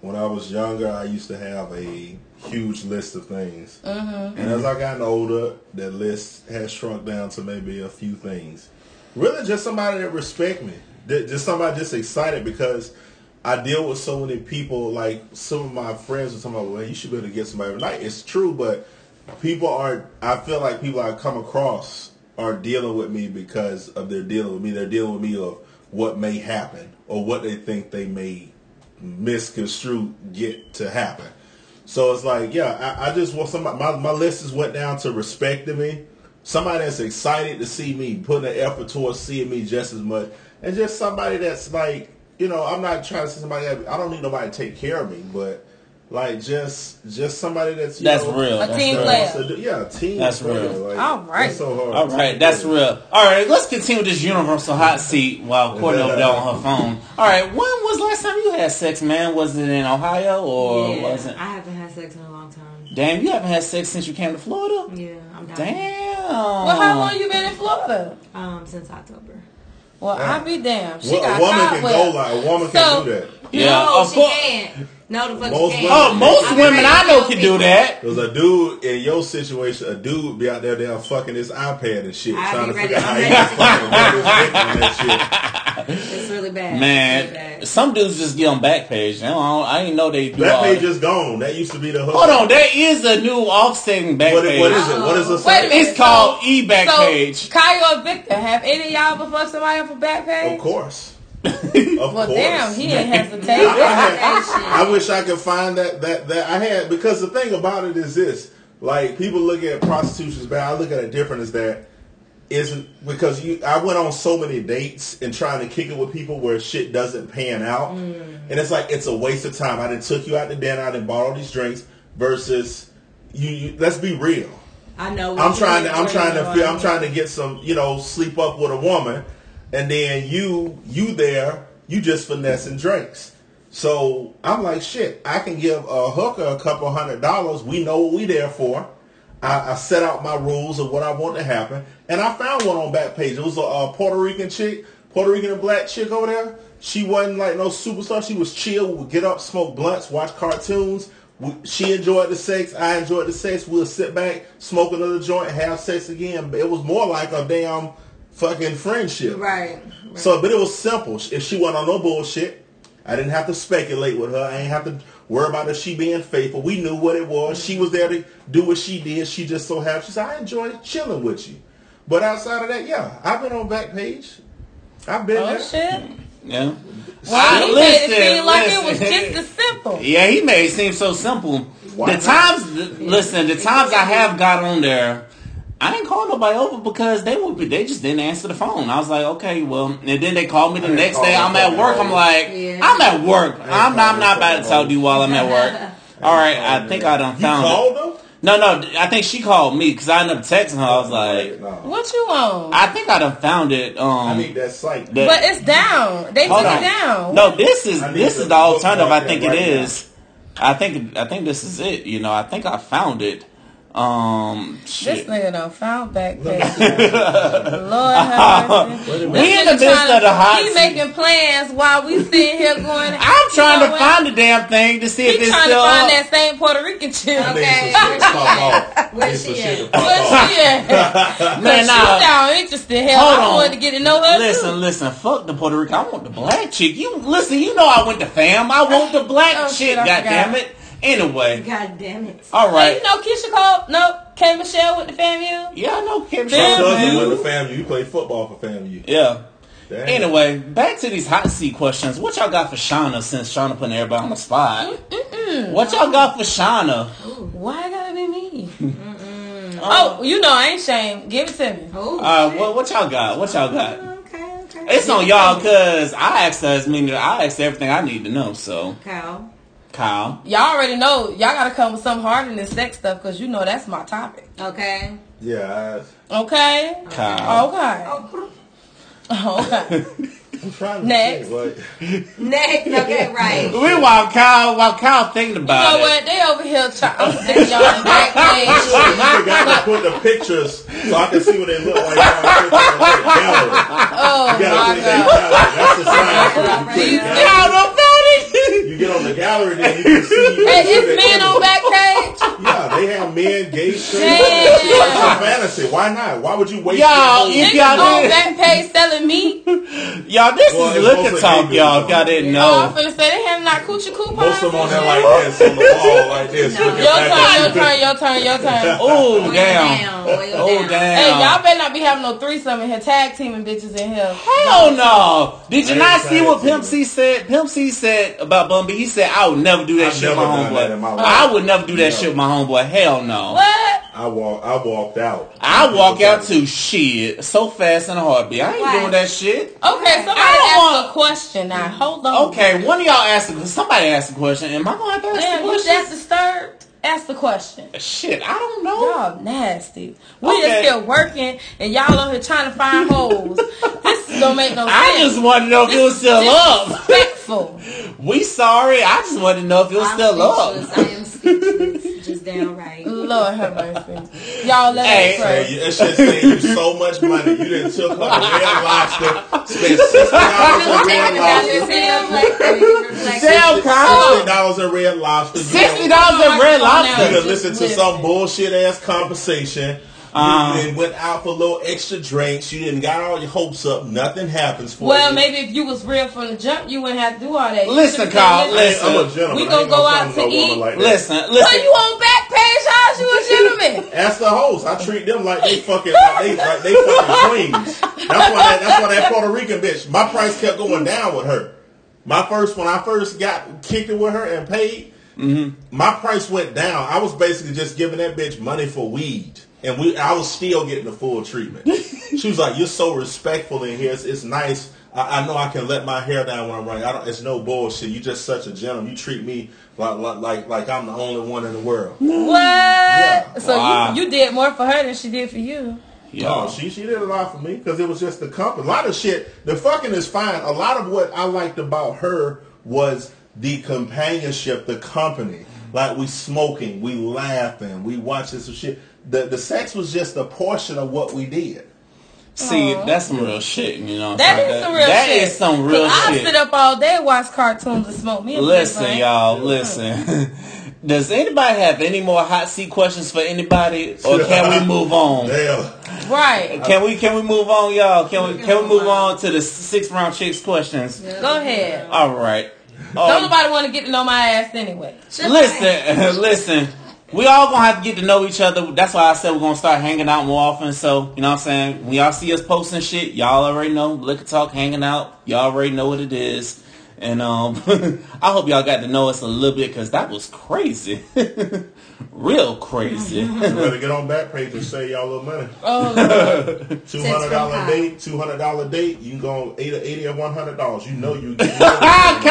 [SPEAKER 3] when I was younger, I used to have a huge list of things, and as I gotten older, that list has shrunk down to maybe a few things. Really, just somebody that respect me, just somebody just excited because I deal with so many people. Like some of my friends are talking about, well, you should be able to get somebody night. It's true, but people are. I feel like people I come across are dealing with me because of their dealing with me. They're dealing with me of what may happen or what they think they may misconstrue get to happen. So it's like, yeah, I, I just want somebody. My, my list has went down to respecting me, somebody that's excited to see me, putting an effort towards seeing me just as much, and just somebody that's like, you know, I'm not trying to see somebody. I don't need nobody to take care of me, but like just just somebody that's you
[SPEAKER 1] That's
[SPEAKER 3] know,
[SPEAKER 1] real.
[SPEAKER 2] A
[SPEAKER 1] That's
[SPEAKER 2] team
[SPEAKER 1] real.
[SPEAKER 2] player.
[SPEAKER 3] wants to do- yeah, a team.
[SPEAKER 1] That's
[SPEAKER 3] player.
[SPEAKER 1] real.
[SPEAKER 3] Like,
[SPEAKER 2] All right.
[SPEAKER 3] that's so hard.
[SPEAKER 1] All right, that's real. All right, let's continue this universal hot seat while Courtney over there on her phone. All right, when was the last time you had sex, man? Was it in Ohio or
[SPEAKER 4] yeah,
[SPEAKER 1] was it?
[SPEAKER 4] I haven't had sex in a long time.
[SPEAKER 1] Damn, you haven't had sex since you came to Florida.
[SPEAKER 4] Yeah, I'm down.
[SPEAKER 1] Damn.
[SPEAKER 2] Well, how long you been in Florida?
[SPEAKER 4] Um, since October.
[SPEAKER 2] Well,
[SPEAKER 3] Yeah.
[SPEAKER 2] I'll be damned. She
[SPEAKER 3] Wo-
[SPEAKER 2] got
[SPEAKER 3] a woman
[SPEAKER 2] caught
[SPEAKER 3] can
[SPEAKER 2] with.
[SPEAKER 3] go like a woman can
[SPEAKER 2] So-
[SPEAKER 3] do that.
[SPEAKER 1] Yeah,
[SPEAKER 4] no,
[SPEAKER 1] of
[SPEAKER 4] she
[SPEAKER 1] course.
[SPEAKER 4] can't. No, the fuck
[SPEAKER 3] Most women-
[SPEAKER 1] Oh, most
[SPEAKER 4] I'm
[SPEAKER 1] women I know can do that.
[SPEAKER 3] There's a dude in your situation, a dude be out there damn fucking his iPad and shit,
[SPEAKER 4] I
[SPEAKER 3] trying to figure out how
[SPEAKER 4] I'm
[SPEAKER 3] he
[SPEAKER 4] ready
[SPEAKER 3] can
[SPEAKER 4] to
[SPEAKER 3] fucking work his dick on that
[SPEAKER 4] It's really bad. It's really
[SPEAKER 1] Man,
[SPEAKER 4] bad.
[SPEAKER 1] some dudes just get on Backpage. I, don't, I didn't know they do
[SPEAKER 3] shit. That
[SPEAKER 1] all
[SPEAKER 3] page
[SPEAKER 1] that.
[SPEAKER 3] is gone. That used to be the hook.
[SPEAKER 1] Hold on, there is a new offsetting
[SPEAKER 3] What,
[SPEAKER 1] Backpage.
[SPEAKER 3] what is it? What is the
[SPEAKER 2] Wait a
[SPEAKER 3] site?
[SPEAKER 2] minute.
[SPEAKER 1] It's called
[SPEAKER 2] So-
[SPEAKER 1] eBackpage.
[SPEAKER 2] So, Kyle or Victor, have any of y'all been fuck somebody up a back page?
[SPEAKER 3] Of course. Of
[SPEAKER 2] Well,
[SPEAKER 3] course.
[SPEAKER 2] damn, he ain't
[SPEAKER 3] I,
[SPEAKER 2] hesitate.
[SPEAKER 3] I, I wish I could find that that that I had because the thing about it is this: like people look at prostitution as bad. I look at it different as that isn't because you. I went on so many dates and trying to kick it with people where shit doesn't pan out, mm. and it's like it's a waste of time. I didn't took you out to dinner. I didn't bought all these drinks versus you. you let's be real.
[SPEAKER 4] I know.
[SPEAKER 3] I'm trying to I'm trying to feel I'm trying to get some you know sleep up with a woman, and then you you there you just finessing drinks. So I'm like shit. I can give a hooker a couple hundred dollars. We know what we there for. I, I set out my rules of what I want to happen, and I found one on Backpage. It was a, uh Puerto Rican chick, Puerto Rican and black chick over there. She wasn't like no superstar. She was chill. We would get up, smoke blunts, watch cartoons. We, she enjoyed the sex. I enjoyed the sex. We'll sit back, smoke another joint, have sex again. But it was more like a damn fucking friendship.
[SPEAKER 4] Right. right.
[SPEAKER 3] So, but it was simple. If she wasn't on no bullshit, I didn't have to speculate with her. I didn't have to worry about if she being faithful. We knew what it was. She was there to do what she did. She just so happy. She said, I enjoy chilling with you. But outside of that, yeah, I've been on Backpage. I've been
[SPEAKER 2] Oh
[SPEAKER 3] there.
[SPEAKER 2] shit!
[SPEAKER 1] Yeah.
[SPEAKER 2] Wow, he
[SPEAKER 1] Listen,
[SPEAKER 2] made it seem like it was just as simple.
[SPEAKER 1] Yeah, he made it seem so simple.
[SPEAKER 3] Why
[SPEAKER 1] the
[SPEAKER 3] not?
[SPEAKER 1] times, listen, the times I have got on there, I didn't call nobody over because they would be, they just didn't answer the phone. I was like, okay, well, and then they called me the next day. I'm at work. I'm like,
[SPEAKER 4] Yeah.
[SPEAKER 1] I'm at work. I'm not, I'm not about to
[SPEAKER 3] nobody
[SPEAKER 1] talk to you while I'm at work. All right, I think I done found it.
[SPEAKER 3] called them?
[SPEAKER 1] No, no, I think she called me because I ended up texting her. I was like.
[SPEAKER 2] What you on?
[SPEAKER 1] I think I done found it. Um,
[SPEAKER 3] I need that site.
[SPEAKER 1] that-
[SPEAKER 2] but it's down. They took
[SPEAKER 1] Hold
[SPEAKER 2] it down.
[SPEAKER 1] No, this is this is the alternative. I think
[SPEAKER 3] that
[SPEAKER 1] it
[SPEAKER 3] now.
[SPEAKER 1] is. I think I think this is it. You know, I think I found it. Um,
[SPEAKER 2] This
[SPEAKER 1] shit.
[SPEAKER 2] nigga done found back page. Lord have mercy.
[SPEAKER 1] We in the midst of the hot
[SPEAKER 2] He
[SPEAKER 1] seat.
[SPEAKER 2] making plans while we sitting here going.
[SPEAKER 1] I'm trying to find the damn thing to see
[SPEAKER 2] He
[SPEAKER 1] if it's
[SPEAKER 2] trying to
[SPEAKER 1] still
[SPEAKER 2] find that same Puerto Rican chick.
[SPEAKER 3] I
[SPEAKER 4] Okay.
[SPEAKER 3] some shit to pop off.
[SPEAKER 4] Where she
[SPEAKER 3] shit
[SPEAKER 4] at?
[SPEAKER 2] Where she at?
[SPEAKER 1] Man,
[SPEAKER 2] she
[SPEAKER 1] nah.
[SPEAKER 2] sound interested. Hell,
[SPEAKER 1] Hold
[SPEAKER 2] I
[SPEAKER 1] on.
[SPEAKER 2] wanted to get to know her.
[SPEAKER 1] Listen,
[SPEAKER 2] too.
[SPEAKER 1] listen. Fuck the Puerto Rican. I want the black chick. You listen. You know I went to fam. I want the black
[SPEAKER 2] Oh,
[SPEAKER 1] chick.
[SPEAKER 2] shit,
[SPEAKER 1] God damn it. Anyway,
[SPEAKER 4] God damn it.
[SPEAKER 1] All right.
[SPEAKER 2] Hey,
[SPEAKER 1] right.
[SPEAKER 2] you know Keyshia Cole? No, K Michelle with the FAMU.
[SPEAKER 1] Yeah, I know K
[SPEAKER 3] Michelle.
[SPEAKER 2] Damn,
[SPEAKER 1] Shaw.
[SPEAKER 3] cousin
[SPEAKER 2] man.
[SPEAKER 3] went FAMU. You play football for FAMU.
[SPEAKER 1] Yeah.
[SPEAKER 3] Damn.
[SPEAKER 1] Anyway, back to these hot seat questions. What y'all got for Shauna since Shauna putting everybody on the spot? What y'all got for Shauna?
[SPEAKER 2] Why it gotta be me? Oh, you know I ain't shame. Give it to me.
[SPEAKER 4] Oh,
[SPEAKER 1] Uh,
[SPEAKER 4] shit.
[SPEAKER 1] what, what y'all got? What y'all got?
[SPEAKER 4] Okay, okay.
[SPEAKER 1] It's on y'all because I asked her as many. I asked everything I need to know. So
[SPEAKER 4] Kyle.
[SPEAKER 1] Kyle,
[SPEAKER 2] Y'all already know. Y'all gotta come with something harder than sex stuff because you know that's my topic.
[SPEAKER 4] Okay.
[SPEAKER 3] Yeah,
[SPEAKER 2] Okay.
[SPEAKER 1] Kyle.
[SPEAKER 2] Okay. Okay.
[SPEAKER 3] I, I'm trying to
[SPEAKER 2] Next.
[SPEAKER 3] think, like,
[SPEAKER 4] Next. Okay. Right.
[SPEAKER 1] We while Kyle while Kyle thinking about it.
[SPEAKER 2] You know
[SPEAKER 1] it.
[SPEAKER 2] what? They over here trying. I'm sending y'all the back page.
[SPEAKER 3] you forgot to put the pictures so I can see what they look like. on the gallery.
[SPEAKER 2] Oh
[SPEAKER 3] You gotta
[SPEAKER 2] my
[SPEAKER 3] put
[SPEAKER 2] god.
[SPEAKER 3] gallery. That's the sign. for it. You put it You get on the gallery, then you can see. you
[SPEAKER 2] Hey, it's men on back page.
[SPEAKER 3] Yeah, they have men, gay, straight.
[SPEAKER 2] Damn.
[SPEAKER 3] It's a fantasy. Why not? Why would you waste
[SPEAKER 1] Y'all,
[SPEAKER 3] your
[SPEAKER 1] if y'all
[SPEAKER 2] Niggas on
[SPEAKER 1] did-
[SPEAKER 2] back page selling meat.
[SPEAKER 1] Y'all, this
[SPEAKER 3] Well,
[SPEAKER 1] is
[SPEAKER 3] it's
[SPEAKER 1] liquor talk, y'all. If y'all didn't
[SPEAKER 2] Oh, I'm
[SPEAKER 1] know.
[SPEAKER 2] finna say they handing out coochie coupons.
[SPEAKER 3] Most of them on there like this, on the wall like this.
[SPEAKER 4] No.
[SPEAKER 3] looking
[SPEAKER 2] Your turn, your turn, your turn, your turn.
[SPEAKER 1] Oh
[SPEAKER 4] Oil
[SPEAKER 1] damn. Oh damn.
[SPEAKER 2] Hey, y'all better not be having no threesome in here, tag teaming bitches in here.
[SPEAKER 1] Hell no! Did you not see what Pimp C said? Pimp C said about Bun B. He said, "I would never do that
[SPEAKER 3] I've
[SPEAKER 1] shit
[SPEAKER 3] never
[SPEAKER 1] my
[SPEAKER 3] done that in my
[SPEAKER 1] homeboy.
[SPEAKER 3] life.
[SPEAKER 1] I would never do that
[SPEAKER 3] No.
[SPEAKER 1] shit with my homeboy. Hell no.
[SPEAKER 2] What?
[SPEAKER 3] I walk. I walked out.
[SPEAKER 1] I walk out too. Shit, so fast in a heartbeat. I ain't
[SPEAKER 4] Why?
[SPEAKER 1] doing that shit.
[SPEAKER 2] Okay, somebody
[SPEAKER 1] I don't
[SPEAKER 2] asked
[SPEAKER 1] want-
[SPEAKER 2] a question now. Hold on.
[SPEAKER 1] Okay, one of y'all asked. Somebody asked a question. Am I gonna have to ask
[SPEAKER 2] Damn,
[SPEAKER 1] the
[SPEAKER 2] you
[SPEAKER 1] question?
[SPEAKER 2] just disturbed? Ask the question.
[SPEAKER 1] Shit, I don't know.
[SPEAKER 2] Y'all nasty. We
[SPEAKER 1] Okay.
[SPEAKER 2] just here working and y'all over here trying to find holes. this don't make no sense.
[SPEAKER 1] I just want to know if it was still up.
[SPEAKER 2] Disrespectful.
[SPEAKER 1] We sorry. I just want to know if it was
[SPEAKER 4] I'm
[SPEAKER 1] still up.
[SPEAKER 4] speechless. I am. Just downright.
[SPEAKER 2] Lord have mercy. Y'all let
[SPEAKER 1] Hey,
[SPEAKER 2] us
[SPEAKER 3] Hey,
[SPEAKER 2] pray.
[SPEAKER 3] you- that shit saved you so much money. You didn't took a red lobster, spent sixty dollars on red lobster,
[SPEAKER 1] Damn, Kyle.
[SPEAKER 3] sixty dollars in red lobster. You
[SPEAKER 1] Sixty
[SPEAKER 3] done-
[SPEAKER 1] dollars in red
[SPEAKER 3] You
[SPEAKER 1] lobster.
[SPEAKER 3] done listened to some bullshit ass conversation. You
[SPEAKER 1] Uh.
[SPEAKER 3] went out for a little extra drinks. You didn't got all your hopes up. Nothing happens for
[SPEAKER 2] Well,
[SPEAKER 3] you.
[SPEAKER 2] Well, maybe if you was real from the jump, you wouldn't have to do all that. You
[SPEAKER 1] Listen,
[SPEAKER 2] should've said,
[SPEAKER 1] Kyle,
[SPEAKER 3] I ain't- I'm a
[SPEAKER 1] listen.
[SPEAKER 3] gentleman.
[SPEAKER 2] We gonna go out to eat?
[SPEAKER 3] Like that.
[SPEAKER 1] Listen,
[SPEAKER 2] Well,
[SPEAKER 1] listen.
[SPEAKER 2] you on back page, how's you a gentleman?
[SPEAKER 3] Ask the host. I treat them like they fucking like they like they fucking queens. That's why that, that's why that Puerto Rican bitch. My price kept going down with her. My first when I first got kicked it with her and paid, my price went down. I was basically just giving that bitch money for weed, and we I was still getting the full treatment. she was like, "You're so respectful in here. It's, it's nice." I, I know I can let my hair down when I'm running. I don't, it's no bullshit. You just such a gentleman. You treat me like like like, like I'm the only one in the world.
[SPEAKER 2] What? Yeah. So
[SPEAKER 1] Wow.
[SPEAKER 2] you, you did more for her than she did for you.
[SPEAKER 3] No, oh,
[SPEAKER 1] Yo.
[SPEAKER 3] she she did a lot for me because it was just the company. A lot of shit. The fucking is fine. A lot of what I liked about her was the companionship, the company. Like we smoking, we laughing, we watching some shit. The the sex was just a portion of what we did.
[SPEAKER 1] See, that's some real shit. You know,
[SPEAKER 2] That is That some real
[SPEAKER 1] That
[SPEAKER 2] shit.
[SPEAKER 1] is some real
[SPEAKER 2] 'Cause I
[SPEAKER 1] shit.
[SPEAKER 2] sit up all day, watch cartoons, and smoke me.
[SPEAKER 1] Listen,
[SPEAKER 2] blunt.
[SPEAKER 1] y'all, listen. Does anybody have any more hot seat questions for anybody, or can we move on?
[SPEAKER 3] Damn.
[SPEAKER 2] Right.
[SPEAKER 1] Can we can we move on, y'all? Can we can we move on to the six round chicks questions?
[SPEAKER 2] Go ahead.
[SPEAKER 1] All right.
[SPEAKER 2] Don't
[SPEAKER 1] Um,
[SPEAKER 2] nobody want to get to know my ass anyway.
[SPEAKER 1] listen, listen. We all gonna have to get to know each other. That's why I said we're gonna start hanging out more often. So you know what I'm saying. When y'all see us posting shit, y'all already know liquor talk, hanging out. Y'all already know what it is. And um, I hope y'all got to know us a little bit because that was crazy, real crazy.
[SPEAKER 3] You better get on back page and save y'all a little money.
[SPEAKER 2] Oh,
[SPEAKER 3] Two hundred dollar
[SPEAKER 4] high.
[SPEAKER 3] date, two hundred dollar date. You can go eighty, eighty or one hundred dollars. You know you. you know
[SPEAKER 1] Kyle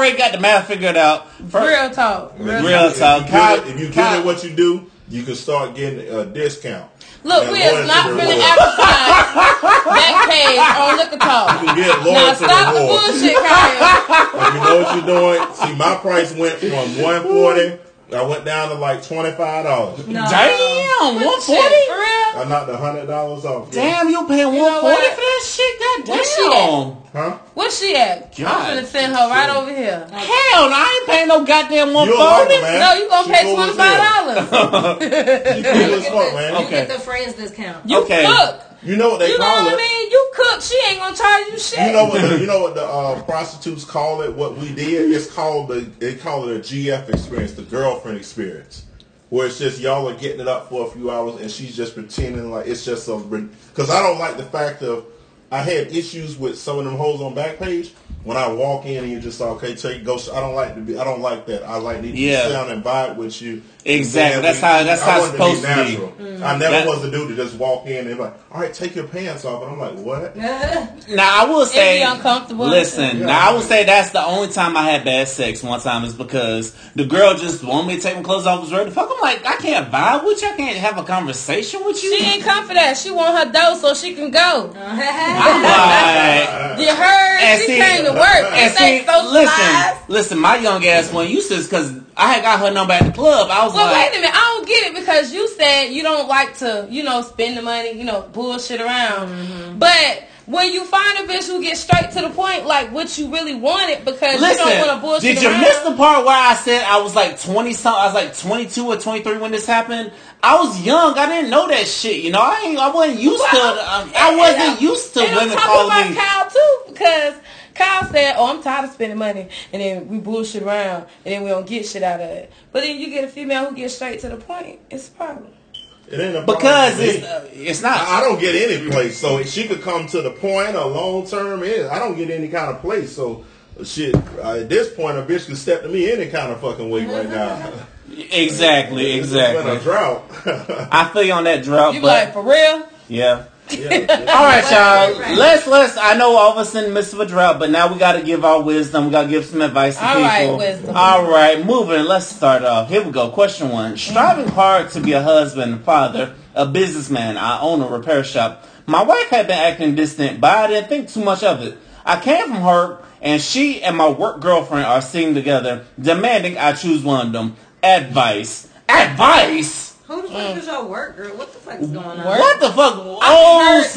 [SPEAKER 1] already got the math figured out. First-
[SPEAKER 2] real talk.
[SPEAKER 3] If
[SPEAKER 2] Real
[SPEAKER 3] you-
[SPEAKER 1] Real
[SPEAKER 3] if you
[SPEAKER 1] talk.
[SPEAKER 3] good If you good
[SPEAKER 1] Kyle-
[SPEAKER 3] at what you do, you can start getting a discount.
[SPEAKER 2] Look,
[SPEAKER 3] And
[SPEAKER 2] we is
[SPEAKER 3] loyalty
[SPEAKER 2] not
[SPEAKER 3] to
[SPEAKER 2] finna
[SPEAKER 3] reward.
[SPEAKER 2] advertise that page on Liquor Talk.
[SPEAKER 3] You can get
[SPEAKER 2] Now
[SPEAKER 3] loyalty
[SPEAKER 2] stop the
[SPEAKER 3] reward.
[SPEAKER 2] bullshit, Kyle.
[SPEAKER 3] If you know what you're doing, see my price went from 140, I went down to like twenty five dollars.
[SPEAKER 4] No.
[SPEAKER 1] Damn, one
[SPEAKER 2] Shit,
[SPEAKER 1] forty.
[SPEAKER 2] for real?
[SPEAKER 3] I knocked a hundred dollars off.
[SPEAKER 1] Damn, you paying
[SPEAKER 2] know
[SPEAKER 1] one forty
[SPEAKER 2] what?
[SPEAKER 1] for that shit? God
[SPEAKER 2] Where she
[SPEAKER 1] damn.
[SPEAKER 3] Huh?
[SPEAKER 2] Where's she at?
[SPEAKER 1] God.
[SPEAKER 2] I'm finna send her right over here.
[SPEAKER 1] Hell, no, I ain't paying no goddamn one
[SPEAKER 3] You don't like it.
[SPEAKER 2] No, you gonna
[SPEAKER 3] She
[SPEAKER 2] pay
[SPEAKER 3] cool
[SPEAKER 2] twenty
[SPEAKER 3] as
[SPEAKER 2] five
[SPEAKER 3] hell.
[SPEAKER 2] dollars.
[SPEAKER 3] She cool as fuck, man.
[SPEAKER 4] You
[SPEAKER 1] Okay.
[SPEAKER 4] get the friends discount.
[SPEAKER 2] You
[SPEAKER 1] Okay.
[SPEAKER 2] cook.
[SPEAKER 3] You know what they
[SPEAKER 2] You know
[SPEAKER 3] call
[SPEAKER 2] what I mean? You cook. She ain't gonna charge you shit.
[SPEAKER 3] You know what? The, you know what the uh, prostitutes call it? What we did? It's called the. They call it a GF experience, the girlfriend experience, where it's just y'all are getting it up for a few hours, and she's just pretending like it's just some. Because I don't like the fact of I had issues with some of them hoes on Backpage. when I walk in and you just okay, take go. I don't like to be. I don't like that. I like need to
[SPEAKER 1] Yeah.
[SPEAKER 3] sit down and vibe with you.
[SPEAKER 1] Exactly. That's how- that's
[SPEAKER 3] I
[SPEAKER 1] how it's
[SPEAKER 3] wanted to be
[SPEAKER 1] supposed to be.
[SPEAKER 3] natural.
[SPEAKER 2] Mm-hmm.
[SPEAKER 3] I never
[SPEAKER 1] That-
[SPEAKER 3] was the dude to just walk in and be like, all right, take your pants off, and I'm like, what?
[SPEAKER 1] Now I will say,
[SPEAKER 2] be uncomfortable.
[SPEAKER 1] listen.
[SPEAKER 3] Yeah.
[SPEAKER 1] Now I will say that's the only time I had bad sex. One time is because the girl just wanted me to take my clothes off. Was ready to fuck. I'm like, I can't vibe with you. I can't have a conversation with you.
[SPEAKER 2] She ain't come for that. She want her dough so she can go.
[SPEAKER 1] I'm like,
[SPEAKER 2] You heard?
[SPEAKER 1] And
[SPEAKER 2] she
[SPEAKER 1] see-
[SPEAKER 2] came to work.
[SPEAKER 1] and
[SPEAKER 2] This ain't
[SPEAKER 1] see,
[SPEAKER 2] socialized.
[SPEAKER 1] listen, listen. My young ass one, used to because I had got her number at the club. I was
[SPEAKER 2] Well,
[SPEAKER 1] like,
[SPEAKER 2] wait a minute. I don't get it because you said you don't like to, you know, spend the money, you know, bullshit around.
[SPEAKER 1] Mm-hmm.
[SPEAKER 2] But when you find a bitch who gets straight to the point, like what you really wanted, because
[SPEAKER 1] Listen,
[SPEAKER 2] you don't want to bullshit
[SPEAKER 1] did you
[SPEAKER 2] around.
[SPEAKER 1] miss the part where I said I was like 20 something? I was like 22 or 23 when this happened. I was young. I didn't know that shit. You know, I ain't, I wasn't used to.
[SPEAKER 2] Well,
[SPEAKER 1] Um,
[SPEAKER 2] and-
[SPEAKER 1] I wasn't used to women
[SPEAKER 2] talking
[SPEAKER 1] calling
[SPEAKER 2] about
[SPEAKER 1] me.
[SPEAKER 2] Kyle too, because Kyle said, "Oh, I'm tired of spending money, and then we bullshit around, and then we don't get shit out of it." But then you get a female who gets straight to the point. It's a problem.
[SPEAKER 3] It ain't a problem
[SPEAKER 1] Because
[SPEAKER 3] for
[SPEAKER 1] it's uh, it's not.
[SPEAKER 3] I I don't get any place, so she could come to the point or long term. Is I don't get any kind of place, so shit. Uh, at this point, a bitch can step to me any kind of fucking way right now.
[SPEAKER 1] exactly,
[SPEAKER 3] It's been a
[SPEAKER 1] exactly.
[SPEAKER 3] drought.
[SPEAKER 1] I feel you on that drought,
[SPEAKER 2] You
[SPEAKER 1] but
[SPEAKER 2] like for real?
[SPEAKER 1] yeah.
[SPEAKER 3] yeah,
[SPEAKER 1] All right, y'all. Let's let's. I know all of us in the midst of a drought, but now we got to give our wisdom. We got to give some advice to
[SPEAKER 2] All
[SPEAKER 1] people.
[SPEAKER 2] right, wisdom.
[SPEAKER 1] All right, moving. Let's start off. Here we go. Question one: Striving hard to be a husband, father, a businessman. I own a repair shop. My wife had been acting distant, but I didn't think too much of it. I came from her, and she and my work girlfriend are sitting together, demanding I choose one of them. Advice. Advice.
[SPEAKER 4] Who the fuck is your work, girl? What the fuck is going on?
[SPEAKER 2] Mm.
[SPEAKER 1] What the fuck?
[SPEAKER 2] heard
[SPEAKER 1] Oh,
[SPEAKER 2] that.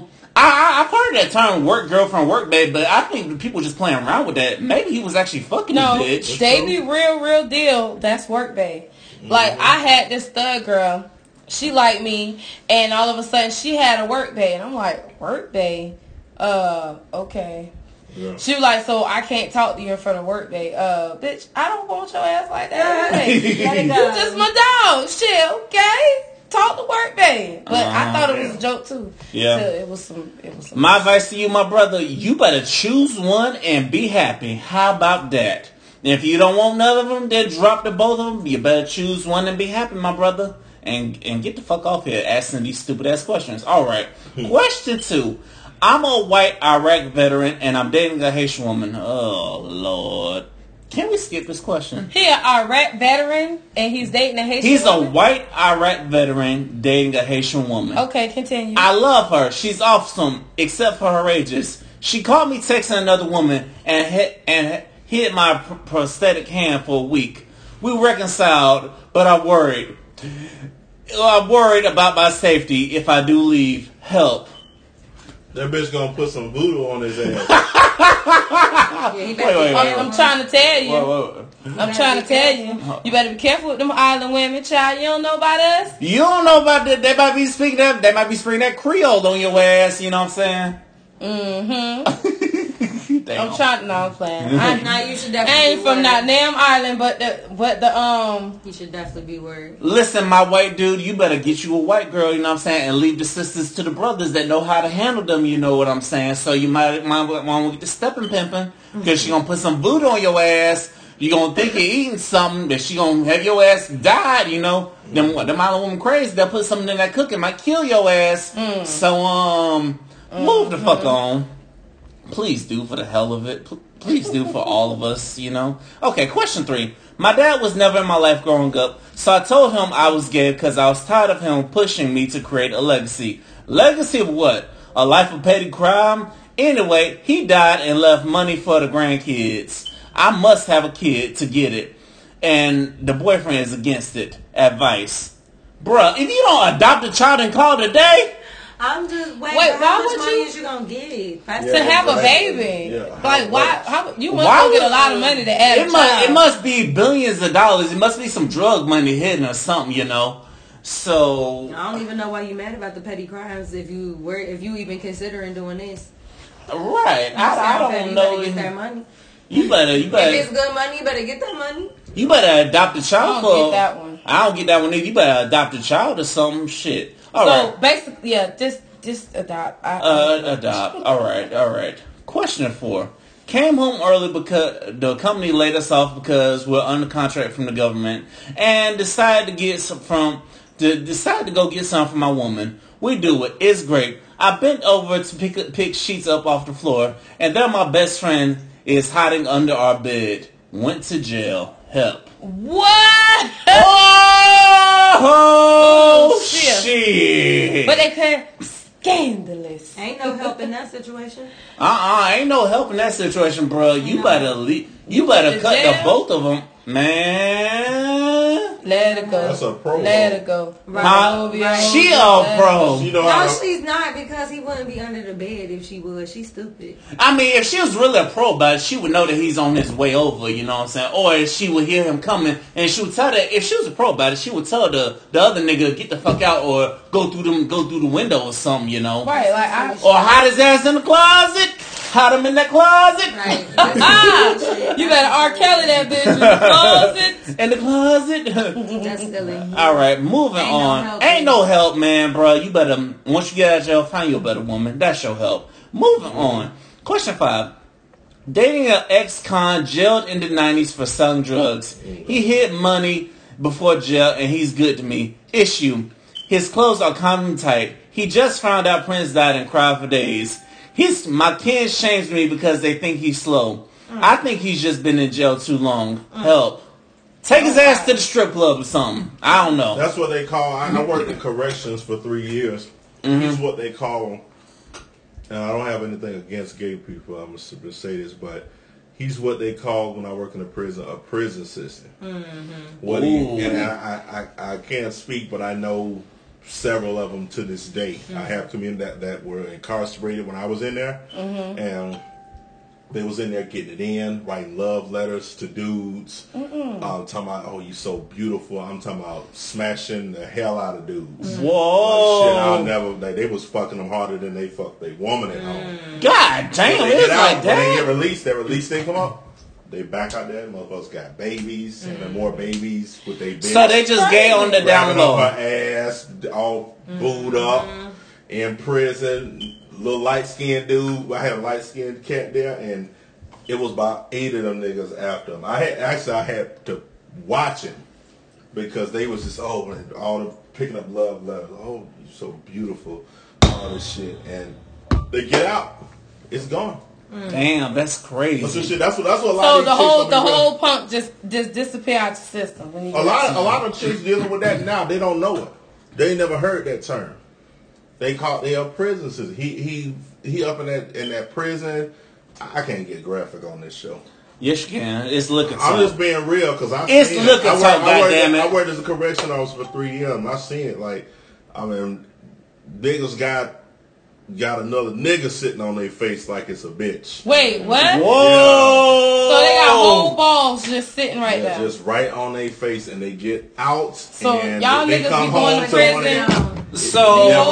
[SPEAKER 1] so I, I I've heard that term "work girlfriend, work babe," but I think people just playing around with that. Maybe he was actually fucking
[SPEAKER 2] No,
[SPEAKER 1] this bitch.
[SPEAKER 2] they be real, real deal. That's work day. Like I had this thug girl. She liked me, and all of a sudden she had a work day, and I'm like, work day? Uh, okay.
[SPEAKER 3] Yeah.
[SPEAKER 2] She was like, so I can't talk to you in front of work day. Uh, bitch, I don't want your ass like that. Hey,
[SPEAKER 4] Let
[SPEAKER 2] you just my dog. Shit, okay. Talk to work day. But I
[SPEAKER 1] Uh-huh.
[SPEAKER 2] thought it was a joke too.
[SPEAKER 1] Yeah.
[SPEAKER 2] So it was some. It was some.
[SPEAKER 1] My advice to you, my brother, you better choose one and be happy. How about that? If you don't want none of them, then drop the both of them. You better choose one and be happy, my brother. And and get the fuck off here asking these stupid ass questions. All right. Question two. I'm a white Iraq veteran and I'm dating a Haitian woman. Oh lord. Can we skip this question?
[SPEAKER 2] He an Iraq veteran, and he's dating a Haitian.
[SPEAKER 1] He's a white Iraq veteran dating a Haitian woman.
[SPEAKER 2] Okay, continue.
[SPEAKER 1] I love her. She's awesome, except for her ages. She caught me texting another woman and hit and hit my pr- prosthetic hand for a week. We reconciled, but I'm worried. I'm worried about my safety if I do leave. Help.
[SPEAKER 3] That bitch gonna put some voodoo on his ass.
[SPEAKER 4] Yeah, he
[SPEAKER 1] Wait,
[SPEAKER 4] better
[SPEAKER 1] wait, wait,
[SPEAKER 2] I'm, I'm trying to tell you.
[SPEAKER 1] Whoa, whoa.
[SPEAKER 2] I'm trying to tell you. You better be careful with them island women, child. You don't know about us.
[SPEAKER 1] You don't know about that. They might be speaking that. They might be speaking that Creole on your ass. You know what I'm saying?
[SPEAKER 2] Mm-hmm.
[SPEAKER 1] Damn.
[SPEAKER 2] I'm trying. No, I'm playing. I,
[SPEAKER 4] Nah, you should
[SPEAKER 2] I
[SPEAKER 4] definitely.
[SPEAKER 2] ain't from
[SPEAKER 4] worried.
[SPEAKER 2] not damn island, but the but the um.
[SPEAKER 4] You should definitely be worried.
[SPEAKER 1] Listen, my white dude, you better get you a white girl, you know what I'm saying, and leave the sisters to the brothers that know how to handle them, you know what I'm saying. So you might might want to get the stepping pimping, because she gonna put some voodoo on your ass. You gonna think you're eating something, that she gonna have your ass died, you know. Then what them them island woman crazy, they'll put something in that cooking, might kill your ass. So um, move the fuck on. Please do for the hell of it. Please do for all of us, you know. Okay, question three. My dad was never in my life growing up, so I told him I was gay because I was tired of him pushing me to create a legacy. Legacy of what? A life of petty crime? Anyway, he died and left money for the grandkids. I must have a kid to get it. And the boyfriend is against it. Advice. Bruh, if you don't adopt a child and call it a day,
[SPEAKER 4] I'm just wait.
[SPEAKER 2] Wait,
[SPEAKER 4] how
[SPEAKER 2] why
[SPEAKER 4] much
[SPEAKER 2] would
[SPEAKER 4] money
[SPEAKER 2] you-
[SPEAKER 4] is you gonna get? First
[SPEAKER 2] To have a baby,
[SPEAKER 3] Yeah,
[SPEAKER 2] like
[SPEAKER 3] how
[SPEAKER 2] why?
[SPEAKER 3] much?
[SPEAKER 2] How you must
[SPEAKER 1] Why
[SPEAKER 2] go get a lot of money to add a
[SPEAKER 1] it must,
[SPEAKER 2] child.
[SPEAKER 1] it must be billions of dollars. It must be some drug money hidden or something, you know. So
[SPEAKER 4] I don't even know why you mad about the petty crimes if you were if you even considering doing this.
[SPEAKER 1] right, I, I
[SPEAKER 4] sound
[SPEAKER 1] don't
[SPEAKER 4] petty, you better get that
[SPEAKER 1] You,
[SPEAKER 4] money.
[SPEAKER 1] you better, you
[SPEAKER 4] If it's good money, you better get that money.
[SPEAKER 1] you better adopt a child
[SPEAKER 2] I don't
[SPEAKER 1] for.
[SPEAKER 2] get that one.
[SPEAKER 1] I don't get that one either. You better adopt a child or some shit. All
[SPEAKER 2] so
[SPEAKER 1] right,
[SPEAKER 2] basically, yeah, just just adopt. I,
[SPEAKER 1] uh, adopt. All right, all right. question for. Came home early because the company laid us off because we're under contract from the government, and decided to get some from to decide to go get some for my woman. We do it. It's great. I bent over to pick pick sheets up off the floor, and there my best friend is hiding under our bed. Went to jail. Help.
[SPEAKER 2] What?
[SPEAKER 1] Oh,
[SPEAKER 2] Oh, shit.
[SPEAKER 1] shit.
[SPEAKER 2] but they could scandalous.
[SPEAKER 4] Ain't no help in that situation.
[SPEAKER 1] Uh-uh, ain't no help in that situation, bro. You
[SPEAKER 4] No.
[SPEAKER 1] better leave. You
[SPEAKER 2] You
[SPEAKER 1] better
[SPEAKER 2] went to
[SPEAKER 1] cut the both of them, man.
[SPEAKER 2] Let it go.
[SPEAKER 3] That's a pro.
[SPEAKER 2] Let it go.
[SPEAKER 4] Right.
[SPEAKER 1] Huh?
[SPEAKER 4] Right.
[SPEAKER 1] She
[SPEAKER 2] own
[SPEAKER 1] a pro.
[SPEAKER 2] go.
[SPEAKER 3] She know
[SPEAKER 4] No,
[SPEAKER 3] to,
[SPEAKER 4] she's not because he wouldn't be under the bed if she was. She's stupid.
[SPEAKER 1] I mean, if she was really a pro about it, she would know that he's on his way over. You know what I'm saying? Or if she would hear him coming, and she would tell that if she was a pro about it, she would tell the the other nigga get the fuck out or go through them go through the window or something. You know?
[SPEAKER 2] Right, like I.
[SPEAKER 1] Or hide his ass in the closet. Hide him in that closet.
[SPEAKER 4] Right.
[SPEAKER 2] Ah, you better R. Kelly that bitch in the closet.
[SPEAKER 1] In the closet.
[SPEAKER 4] That's silly.
[SPEAKER 1] All right, moving
[SPEAKER 4] Ain't no
[SPEAKER 1] on.
[SPEAKER 4] help,
[SPEAKER 1] Ain't
[SPEAKER 4] baby.
[SPEAKER 1] no help, man, bro. You better once you get out of jail, find you a better woman. That's your help. Moving on. Question five. Dating an ex-con jailed in the nineties for selling drugs. He hid money before jail, and he's good to me. Issue: His clothes are condom tight. He just found out Prince died and cried for days. He's my kids shames me because they think he's slow. Mm. I think he's just been in jail too long. Mm. Help. Take his ass to the strip club or something. I don't know.
[SPEAKER 3] That's what they call. I, I worked in corrections for three years.
[SPEAKER 1] Mm-hmm.
[SPEAKER 3] He's what they call, and I don't have anything against gay people. I'm gonna say this, but he's what they call when I work in a prison a prison assistant. Mm-hmm. What
[SPEAKER 1] Ooh.
[SPEAKER 3] he and I, I, I, I can't speak, but I know several of them to this day. I mm-hmm. have community that that were incarcerated when I was in there, mm-hmm. and they was in there getting it in, writing love letters to dudes. Um, talking about, oh, you so beautiful. I'm talking about smashing the hell out of dudes. Mm-hmm. Like, shit, I'll never. Like, they was fucking them harder than they fucked their woman at home. Mm.
[SPEAKER 1] God damn,
[SPEAKER 3] When
[SPEAKER 1] it
[SPEAKER 3] they get
[SPEAKER 1] like
[SPEAKER 3] out, when they get released, their release they come up. They back out there. Motherfuckers got babies and then mm. more babies with their.
[SPEAKER 1] So they just gay on the down low.
[SPEAKER 3] her ass, all mm-hmm. booed up in prison. Little light skinned dude. I had a light skinned cat there, and it was about eight of them niggas after him. I had actually I had to watch him because they was just oh man, all the picking up love letters. Oh, you so beautiful, all this shit, and they get out. It's gone. Mm.
[SPEAKER 1] Damn, that's
[SPEAKER 3] That's,
[SPEAKER 1] crazy.
[SPEAKER 3] the shit. that's what that's what a lot
[SPEAKER 2] So
[SPEAKER 3] of
[SPEAKER 2] the whole the
[SPEAKER 3] be real-
[SPEAKER 2] whole punk just just disappear out the system when you
[SPEAKER 3] A lot, of, a lot of chicks dealing with that now. They don't know it. They never heard that term. They call they are prison system. He he he up in that in that prison. I I can't get graphic on this show.
[SPEAKER 1] Yes, you can. It's looking.
[SPEAKER 3] I'm just being real because I
[SPEAKER 1] It's
[SPEAKER 3] seen
[SPEAKER 1] looking
[SPEAKER 3] it. I
[SPEAKER 1] so,
[SPEAKER 3] worked, I, worked,
[SPEAKER 1] goddammit.
[SPEAKER 3] I worked as a correction officer for three years. and I seen it. Like I mean, niggas got got another nigga sitting on their face like it's a bitch.
[SPEAKER 2] Wait, what?
[SPEAKER 1] Whoa.
[SPEAKER 2] So they got whole balls just sitting right
[SPEAKER 3] Yeah,
[SPEAKER 2] there.
[SPEAKER 3] just right on their face, and they get out.
[SPEAKER 2] So
[SPEAKER 3] and
[SPEAKER 2] y'all
[SPEAKER 3] they
[SPEAKER 2] niggas
[SPEAKER 3] come
[SPEAKER 2] be going to
[SPEAKER 3] to one of
[SPEAKER 2] prison?
[SPEAKER 3] them-
[SPEAKER 1] So
[SPEAKER 3] Yeah,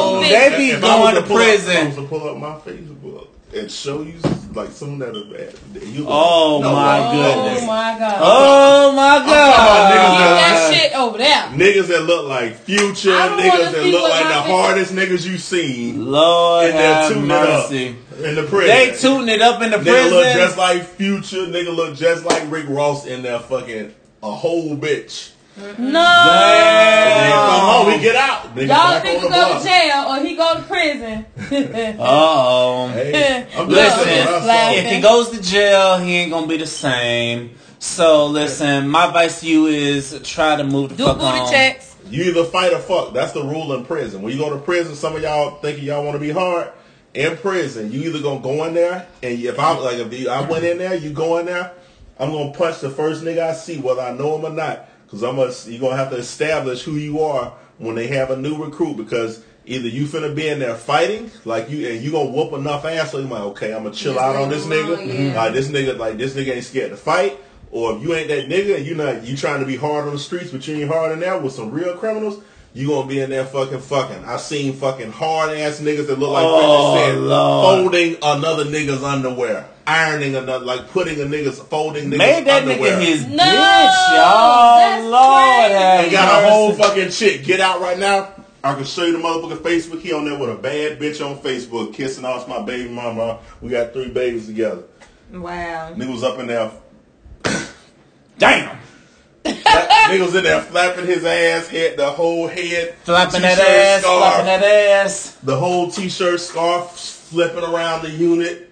[SPEAKER 3] but
[SPEAKER 1] they be going to
[SPEAKER 3] pull up- if I
[SPEAKER 1] prison.
[SPEAKER 3] was to pull up my Facebook and show you like some that are you.
[SPEAKER 1] Oh, my
[SPEAKER 2] oh
[SPEAKER 1] goodness.
[SPEAKER 2] Oh my god.
[SPEAKER 1] Oh my
[SPEAKER 3] talking about niggas
[SPEAKER 1] god.
[SPEAKER 2] that shit over there.
[SPEAKER 3] Niggas that look like Future, niggas that look like the hardest niggas you seen
[SPEAKER 1] Lord
[SPEAKER 3] in there
[SPEAKER 1] have
[SPEAKER 3] tooting it up
[SPEAKER 1] mercy.
[SPEAKER 3] in the prison.
[SPEAKER 1] They tooting it up in the
[SPEAKER 3] Nigga look just like Future. Nigga look just like Rick Ross in there fucking a whole bitch.
[SPEAKER 2] No.
[SPEAKER 3] And then come home, we get out. Nigga
[SPEAKER 2] Y'all
[SPEAKER 3] back
[SPEAKER 2] niggas go
[SPEAKER 3] block.
[SPEAKER 2] to jail or he go to prison.
[SPEAKER 1] Oh.
[SPEAKER 3] Hey, I'm
[SPEAKER 2] Look,
[SPEAKER 3] just
[SPEAKER 1] Listen,
[SPEAKER 3] saying what I saw.
[SPEAKER 2] laughing.
[SPEAKER 1] If he goes to jail, he ain't gonna be the same. So listen, my advice to you is try to move the
[SPEAKER 2] Do
[SPEAKER 1] fuck
[SPEAKER 2] booty
[SPEAKER 1] on.
[SPEAKER 2] checks.
[SPEAKER 3] You either fight or fuck. That's the rule in prison. When you go to prison, some of y'all thinking y'all want to be hard. In prison, you either gonna go in there, and if I like if you, I went in there, you go in there, I'm gonna punch the first nigga I see, whether I know him or not, because I'm gonna you're gonna have to establish who you are when they have a new recruit, because either you finna be in there fighting, like you, and you gonna whoop enough ass, so you like, okay, I'm gonna chill
[SPEAKER 4] Just
[SPEAKER 3] out on this
[SPEAKER 4] him
[SPEAKER 3] nigga,
[SPEAKER 4] alone, yeah.
[SPEAKER 3] like this nigga, like this nigga ain't scared to fight. Or if you ain't that nigga and you not you trying to be hard on the streets, but you ain't hard in there with some real criminals, you gonna be in there fucking fucking. I seen fucking hard ass niggas that look like
[SPEAKER 1] Oh,
[SPEAKER 3] 50 Cent
[SPEAKER 1] Lord.
[SPEAKER 3] folding another nigga's underwear, ironing another like putting a nigga's folding nigga's
[SPEAKER 1] Made that
[SPEAKER 3] underwear.
[SPEAKER 1] nigga his
[SPEAKER 2] No,
[SPEAKER 1] bitch, y'all.
[SPEAKER 2] that's
[SPEAKER 1] Lord have
[SPEAKER 3] and got a whole fucking chick get out right now. I can show you the motherfucker Facebook. He on there with a bad bitch on Facebook, kissing off my baby mama. We got three babies together.
[SPEAKER 4] Wow.
[SPEAKER 3] Nigga was up in there.
[SPEAKER 1] Damn.
[SPEAKER 3] nigga was in there flapping his ass, head the whole head,
[SPEAKER 1] Flapping that ass,
[SPEAKER 3] scarf,
[SPEAKER 1] flapping that ass.
[SPEAKER 3] the whole t-shirt scarf flipping around the unit.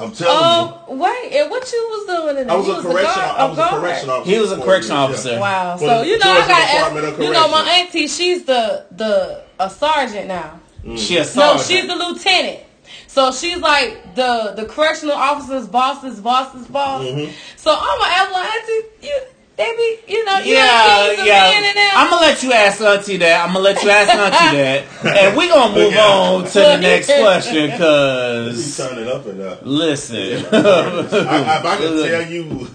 [SPEAKER 3] I'm telling you.
[SPEAKER 2] Oh wait, and what you was doing in there?
[SPEAKER 3] I was
[SPEAKER 2] You
[SPEAKER 3] a correction.
[SPEAKER 2] guard-
[SPEAKER 3] I was a
[SPEAKER 2] guard?
[SPEAKER 3] correction officer.
[SPEAKER 1] He was a
[SPEAKER 3] for
[SPEAKER 1] correction officer.
[SPEAKER 3] yeah.
[SPEAKER 2] Wow.
[SPEAKER 3] For
[SPEAKER 2] So you know, I
[SPEAKER 3] Georgia Department
[SPEAKER 2] got
[SPEAKER 3] of
[SPEAKER 2] you know my auntie. She's the the a sergeant now.
[SPEAKER 1] She a sergeant.
[SPEAKER 2] No, she's the lieutenant. So she's like the the correctional officer's boss's boss's boss.
[SPEAKER 3] Mm-hmm.
[SPEAKER 2] So I'm gonna ask my auntie, you, they be, you know, you
[SPEAKER 1] yeah,
[SPEAKER 2] know, kings and men and
[SPEAKER 1] yeah. I'm gonna let you ask Auntie that. I'm gonna let you ask Auntie that, and we gonna move
[SPEAKER 3] Look
[SPEAKER 1] on to the next question.
[SPEAKER 3] He
[SPEAKER 1] Cause
[SPEAKER 3] turned it up and up.
[SPEAKER 1] listen,
[SPEAKER 3] I, if I can tell you,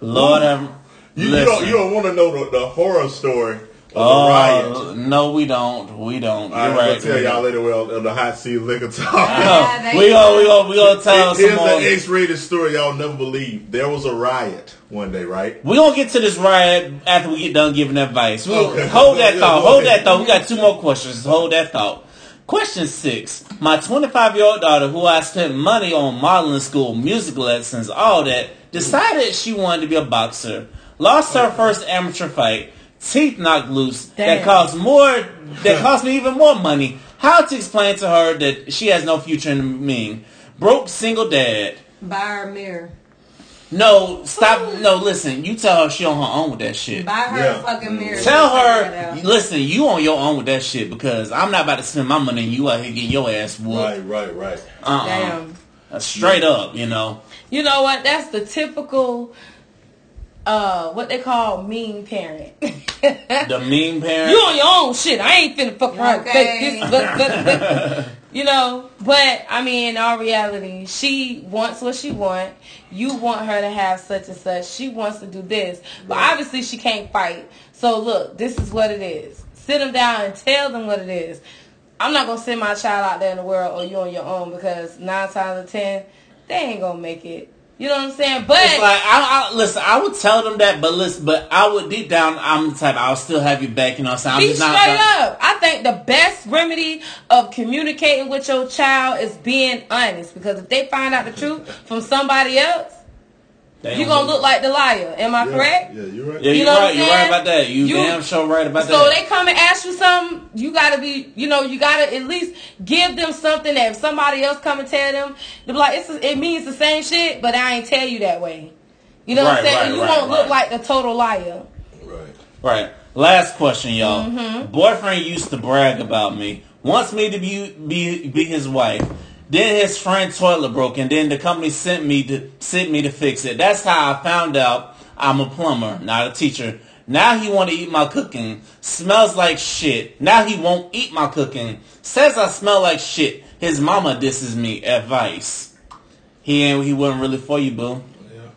[SPEAKER 1] Lord have
[SPEAKER 3] you, you don't you don't want to know the, the horror story of the riot.
[SPEAKER 1] Oh, no, we don't. We don't. You're
[SPEAKER 3] I'm
[SPEAKER 1] right.
[SPEAKER 3] gonna tell y'all
[SPEAKER 1] don't.
[SPEAKER 3] later well on the hot seat liquor talk.
[SPEAKER 2] Uh,
[SPEAKER 1] we gonna we gonna we gonna tell
[SPEAKER 3] Here's
[SPEAKER 1] some more.
[SPEAKER 3] an X-rated story y'all never believe. There was a riot one day, right?
[SPEAKER 1] We gonna get to this riot after we get done giving advice. We,
[SPEAKER 3] Okay.
[SPEAKER 1] Oh, hold that
[SPEAKER 3] Yeah,
[SPEAKER 1] thought. Hold
[SPEAKER 3] ahead.
[SPEAKER 1] that thought. We got two more questions. Hold that thought. Question six. My 25 year old daughter, who I spent money on modeling school, music lessons, all that, decided she wanted to be a boxer. Lost her first amateur fight. Teeth knocked loose. That cost more. That cost me even more money. How to explain to her that she has no future in the me? Broke single dad.
[SPEAKER 4] Buy her a mirror.
[SPEAKER 1] No, stop. No, listen. You tell her she on her own with that shit.
[SPEAKER 4] Buy her
[SPEAKER 3] Yeah.
[SPEAKER 4] a fucking mirror.
[SPEAKER 1] Tell
[SPEAKER 4] She'll figure that
[SPEAKER 1] her, listen, you on your own with that shit because I'm not about to spend my money and you out here getting your ass whooped.
[SPEAKER 3] Right, right, right.
[SPEAKER 1] Uh-uh.
[SPEAKER 2] Damn.
[SPEAKER 1] Uh, Straight up, you know.
[SPEAKER 2] You know what? That's the typical, uh, what they call mean parent.
[SPEAKER 1] The mean parent.
[SPEAKER 2] You on your own shit. I ain't finna fuck around.
[SPEAKER 4] Okay.
[SPEAKER 2] This, but, but, but, you know. But I mean, in all reality, she wants what she want. You want her to have such and such. She wants to do this, but obviously she can't fight. So look, this is what it is. Sit them down and tell them what it is. I'm not gonna send my child out there in the world or you on your own because nine times out of ten, they ain't gonna make it. You know what I'm saying? But
[SPEAKER 1] It's like I, I listen. I would tell them that, but listen, but I would deep down. I'm the type. I'll still have you back. You know what I'm saying? I'm
[SPEAKER 2] Be straight
[SPEAKER 1] not.
[SPEAKER 2] up. I think the best remedy of communicating with your child is being honest. Because if they find out the truth from somebody else,
[SPEAKER 1] They
[SPEAKER 2] you're gonna look like the liar. Am I
[SPEAKER 3] Yeah,
[SPEAKER 2] correct?
[SPEAKER 3] Yeah, you're right.
[SPEAKER 1] Yeah,
[SPEAKER 2] You
[SPEAKER 1] you're
[SPEAKER 2] know
[SPEAKER 1] right. You're right about that. You,
[SPEAKER 2] You-
[SPEAKER 1] damn sure right about
[SPEAKER 2] So
[SPEAKER 1] that.
[SPEAKER 2] So they come and ask you something, you gotta be, you know, you gotta at least give them something that if somebody else come and tell them, they'll be like, it's, it means the same shit, but I ain't tell you that way. You know what I'm saying?
[SPEAKER 1] right,
[SPEAKER 2] you
[SPEAKER 1] right,
[SPEAKER 2] won't look like a total liar.
[SPEAKER 3] Right.
[SPEAKER 1] Right. Last question, y'all.
[SPEAKER 2] Mm-hmm.
[SPEAKER 1] Boyfriend used to brag about me. Wants me to be be be his wife. Then his friend toilet broke, and then the company sent me to sent me to fix it. That's how I found out I'm a plumber, not a teacher. Now he want to eat my cooking. Smells like shit. Now he won't eat my cooking. Says I smell like shit. His mama disses me. Advice. He ain't. He wasn't really for you, boo.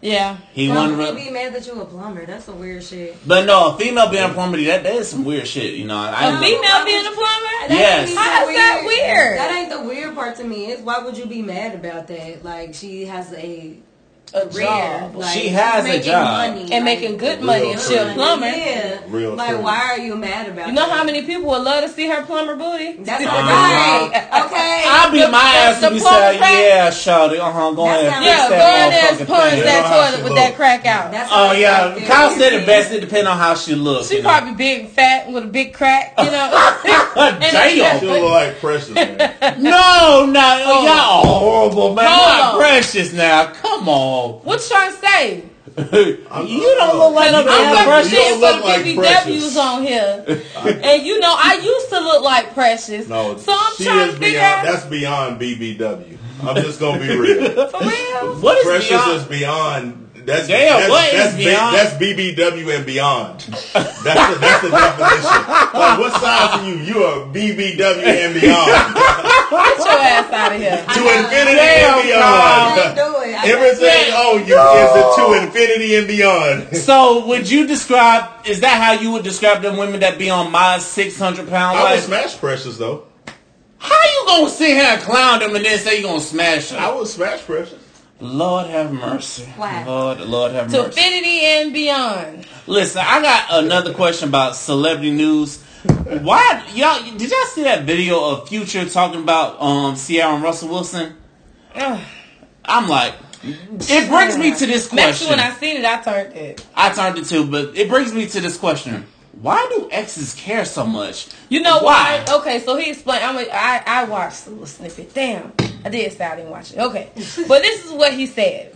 [SPEAKER 2] Yeah.
[SPEAKER 1] He
[SPEAKER 4] Why
[SPEAKER 1] wasn't.
[SPEAKER 4] would
[SPEAKER 1] Really,
[SPEAKER 4] you be mad that you a plumber? That's some weird shit.
[SPEAKER 1] but no, a female being a plumber, that that is some weird shit. You know, I,
[SPEAKER 2] A female being a plumber?
[SPEAKER 4] That
[SPEAKER 1] Yes.
[SPEAKER 4] ain't
[SPEAKER 2] How
[SPEAKER 4] so
[SPEAKER 2] is that weird?
[SPEAKER 4] That ain't the weird part to me. Is why would you be mad about that? Like she has a
[SPEAKER 2] A
[SPEAKER 4] career.
[SPEAKER 2] job.
[SPEAKER 4] Like,
[SPEAKER 1] She has a
[SPEAKER 4] making
[SPEAKER 1] job.
[SPEAKER 4] money,
[SPEAKER 2] And
[SPEAKER 4] like,
[SPEAKER 2] making good money if she a
[SPEAKER 3] true.
[SPEAKER 2] plumber.
[SPEAKER 4] Yeah.
[SPEAKER 3] Real
[SPEAKER 4] like
[SPEAKER 3] true.
[SPEAKER 4] why are you mad about?
[SPEAKER 2] You know
[SPEAKER 4] that?
[SPEAKER 2] how many people would love to see her plumber booty?
[SPEAKER 4] That's
[SPEAKER 1] Uh,
[SPEAKER 4] right. Okay.
[SPEAKER 1] I'll be
[SPEAKER 2] The-
[SPEAKER 1] my ass
[SPEAKER 2] the
[SPEAKER 1] to be
[SPEAKER 2] plumber
[SPEAKER 1] saying,
[SPEAKER 2] crack?
[SPEAKER 1] yeah, shawty, uh-huh, go ahead,
[SPEAKER 4] how-
[SPEAKER 1] fix
[SPEAKER 2] Yeah, go
[SPEAKER 1] that
[SPEAKER 2] in there and
[SPEAKER 1] motherfucking
[SPEAKER 2] punch
[SPEAKER 1] thing.
[SPEAKER 2] That toilet with
[SPEAKER 3] look.
[SPEAKER 2] that crack out.
[SPEAKER 4] That's
[SPEAKER 1] Oh yeah,
[SPEAKER 4] it's
[SPEAKER 1] Kyle said it
[SPEAKER 4] yeah.
[SPEAKER 1] best. It depends on how she looks.
[SPEAKER 2] She
[SPEAKER 1] you know?
[SPEAKER 2] probably big, fat, with a big crack, you know.
[SPEAKER 1] Damn.
[SPEAKER 3] She look like Precious, man.
[SPEAKER 1] No, no,
[SPEAKER 2] Hold
[SPEAKER 1] y'all are horrible, man.
[SPEAKER 2] Hold
[SPEAKER 1] Not
[SPEAKER 2] on.
[SPEAKER 1] precious now. Come on.
[SPEAKER 2] What you trying to say?
[SPEAKER 1] you don't look like no
[SPEAKER 3] You don't
[SPEAKER 1] damn
[SPEAKER 3] look-
[SPEAKER 1] precious.
[SPEAKER 3] you don't
[SPEAKER 2] Shit
[SPEAKER 3] look
[SPEAKER 2] the
[SPEAKER 3] like
[SPEAKER 2] BBWs on here. and you know, I used to look like Precious.
[SPEAKER 3] No,
[SPEAKER 2] so I'm
[SPEAKER 3] she
[SPEAKER 2] trying
[SPEAKER 3] is
[SPEAKER 2] to figure
[SPEAKER 3] beyond.
[SPEAKER 2] out
[SPEAKER 3] That's beyond BBW. I'm just gonna be real.
[SPEAKER 2] for real.
[SPEAKER 1] What is
[SPEAKER 3] Precious
[SPEAKER 1] beyond?
[SPEAKER 3] is beyond. That's
[SPEAKER 1] Damn,
[SPEAKER 3] that's,
[SPEAKER 1] what is
[SPEAKER 3] that's, B-
[SPEAKER 1] beyond?
[SPEAKER 3] that's BBW and beyond. That's the, that's the definition. Like, what size are you? You are BBW and beyond.
[SPEAKER 2] Get your ass out of here.
[SPEAKER 3] to infinity
[SPEAKER 1] Damn,
[SPEAKER 3] and
[SPEAKER 1] Kyle.
[SPEAKER 3] beyond.
[SPEAKER 4] do it. I
[SPEAKER 3] Everything on you is the to infinity and beyond.
[SPEAKER 1] So, would you describe? Is that how you would describe them women that be on my six hundred pound
[SPEAKER 3] I would smash Precious though.
[SPEAKER 1] How you gonna sit here and clown them and then say you gonna smash them?
[SPEAKER 3] I
[SPEAKER 1] them?
[SPEAKER 3] would smash Precious.
[SPEAKER 1] Lord have mercy.
[SPEAKER 4] Wow.
[SPEAKER 1] Lord, Lord have mercy.
[SPEAKER 2] To
[SPEAKER 1] mercy.
[SPEAKER 2] infinity and beyond.
[SPEAKER 1] Listen, I got another question about celebrity news. Why y'all did y'all see that video of Future talking about um Ciara and Russell Wilson? I'm like, it brings me to this question.
[SPEAKER 2] Next when I seen it, I turned it.
[SPEAKER 1] I turned it too, but it brings me to this question: Why do exes care so much?
[SPEAKER 2] You know
[SPEAKER 1] why?
[SPEAKER 2] why? Okay, so he explained. I'm a, I I watched a little snippet. Damn, I did say I didn't watch it. Okay, but this is what he said.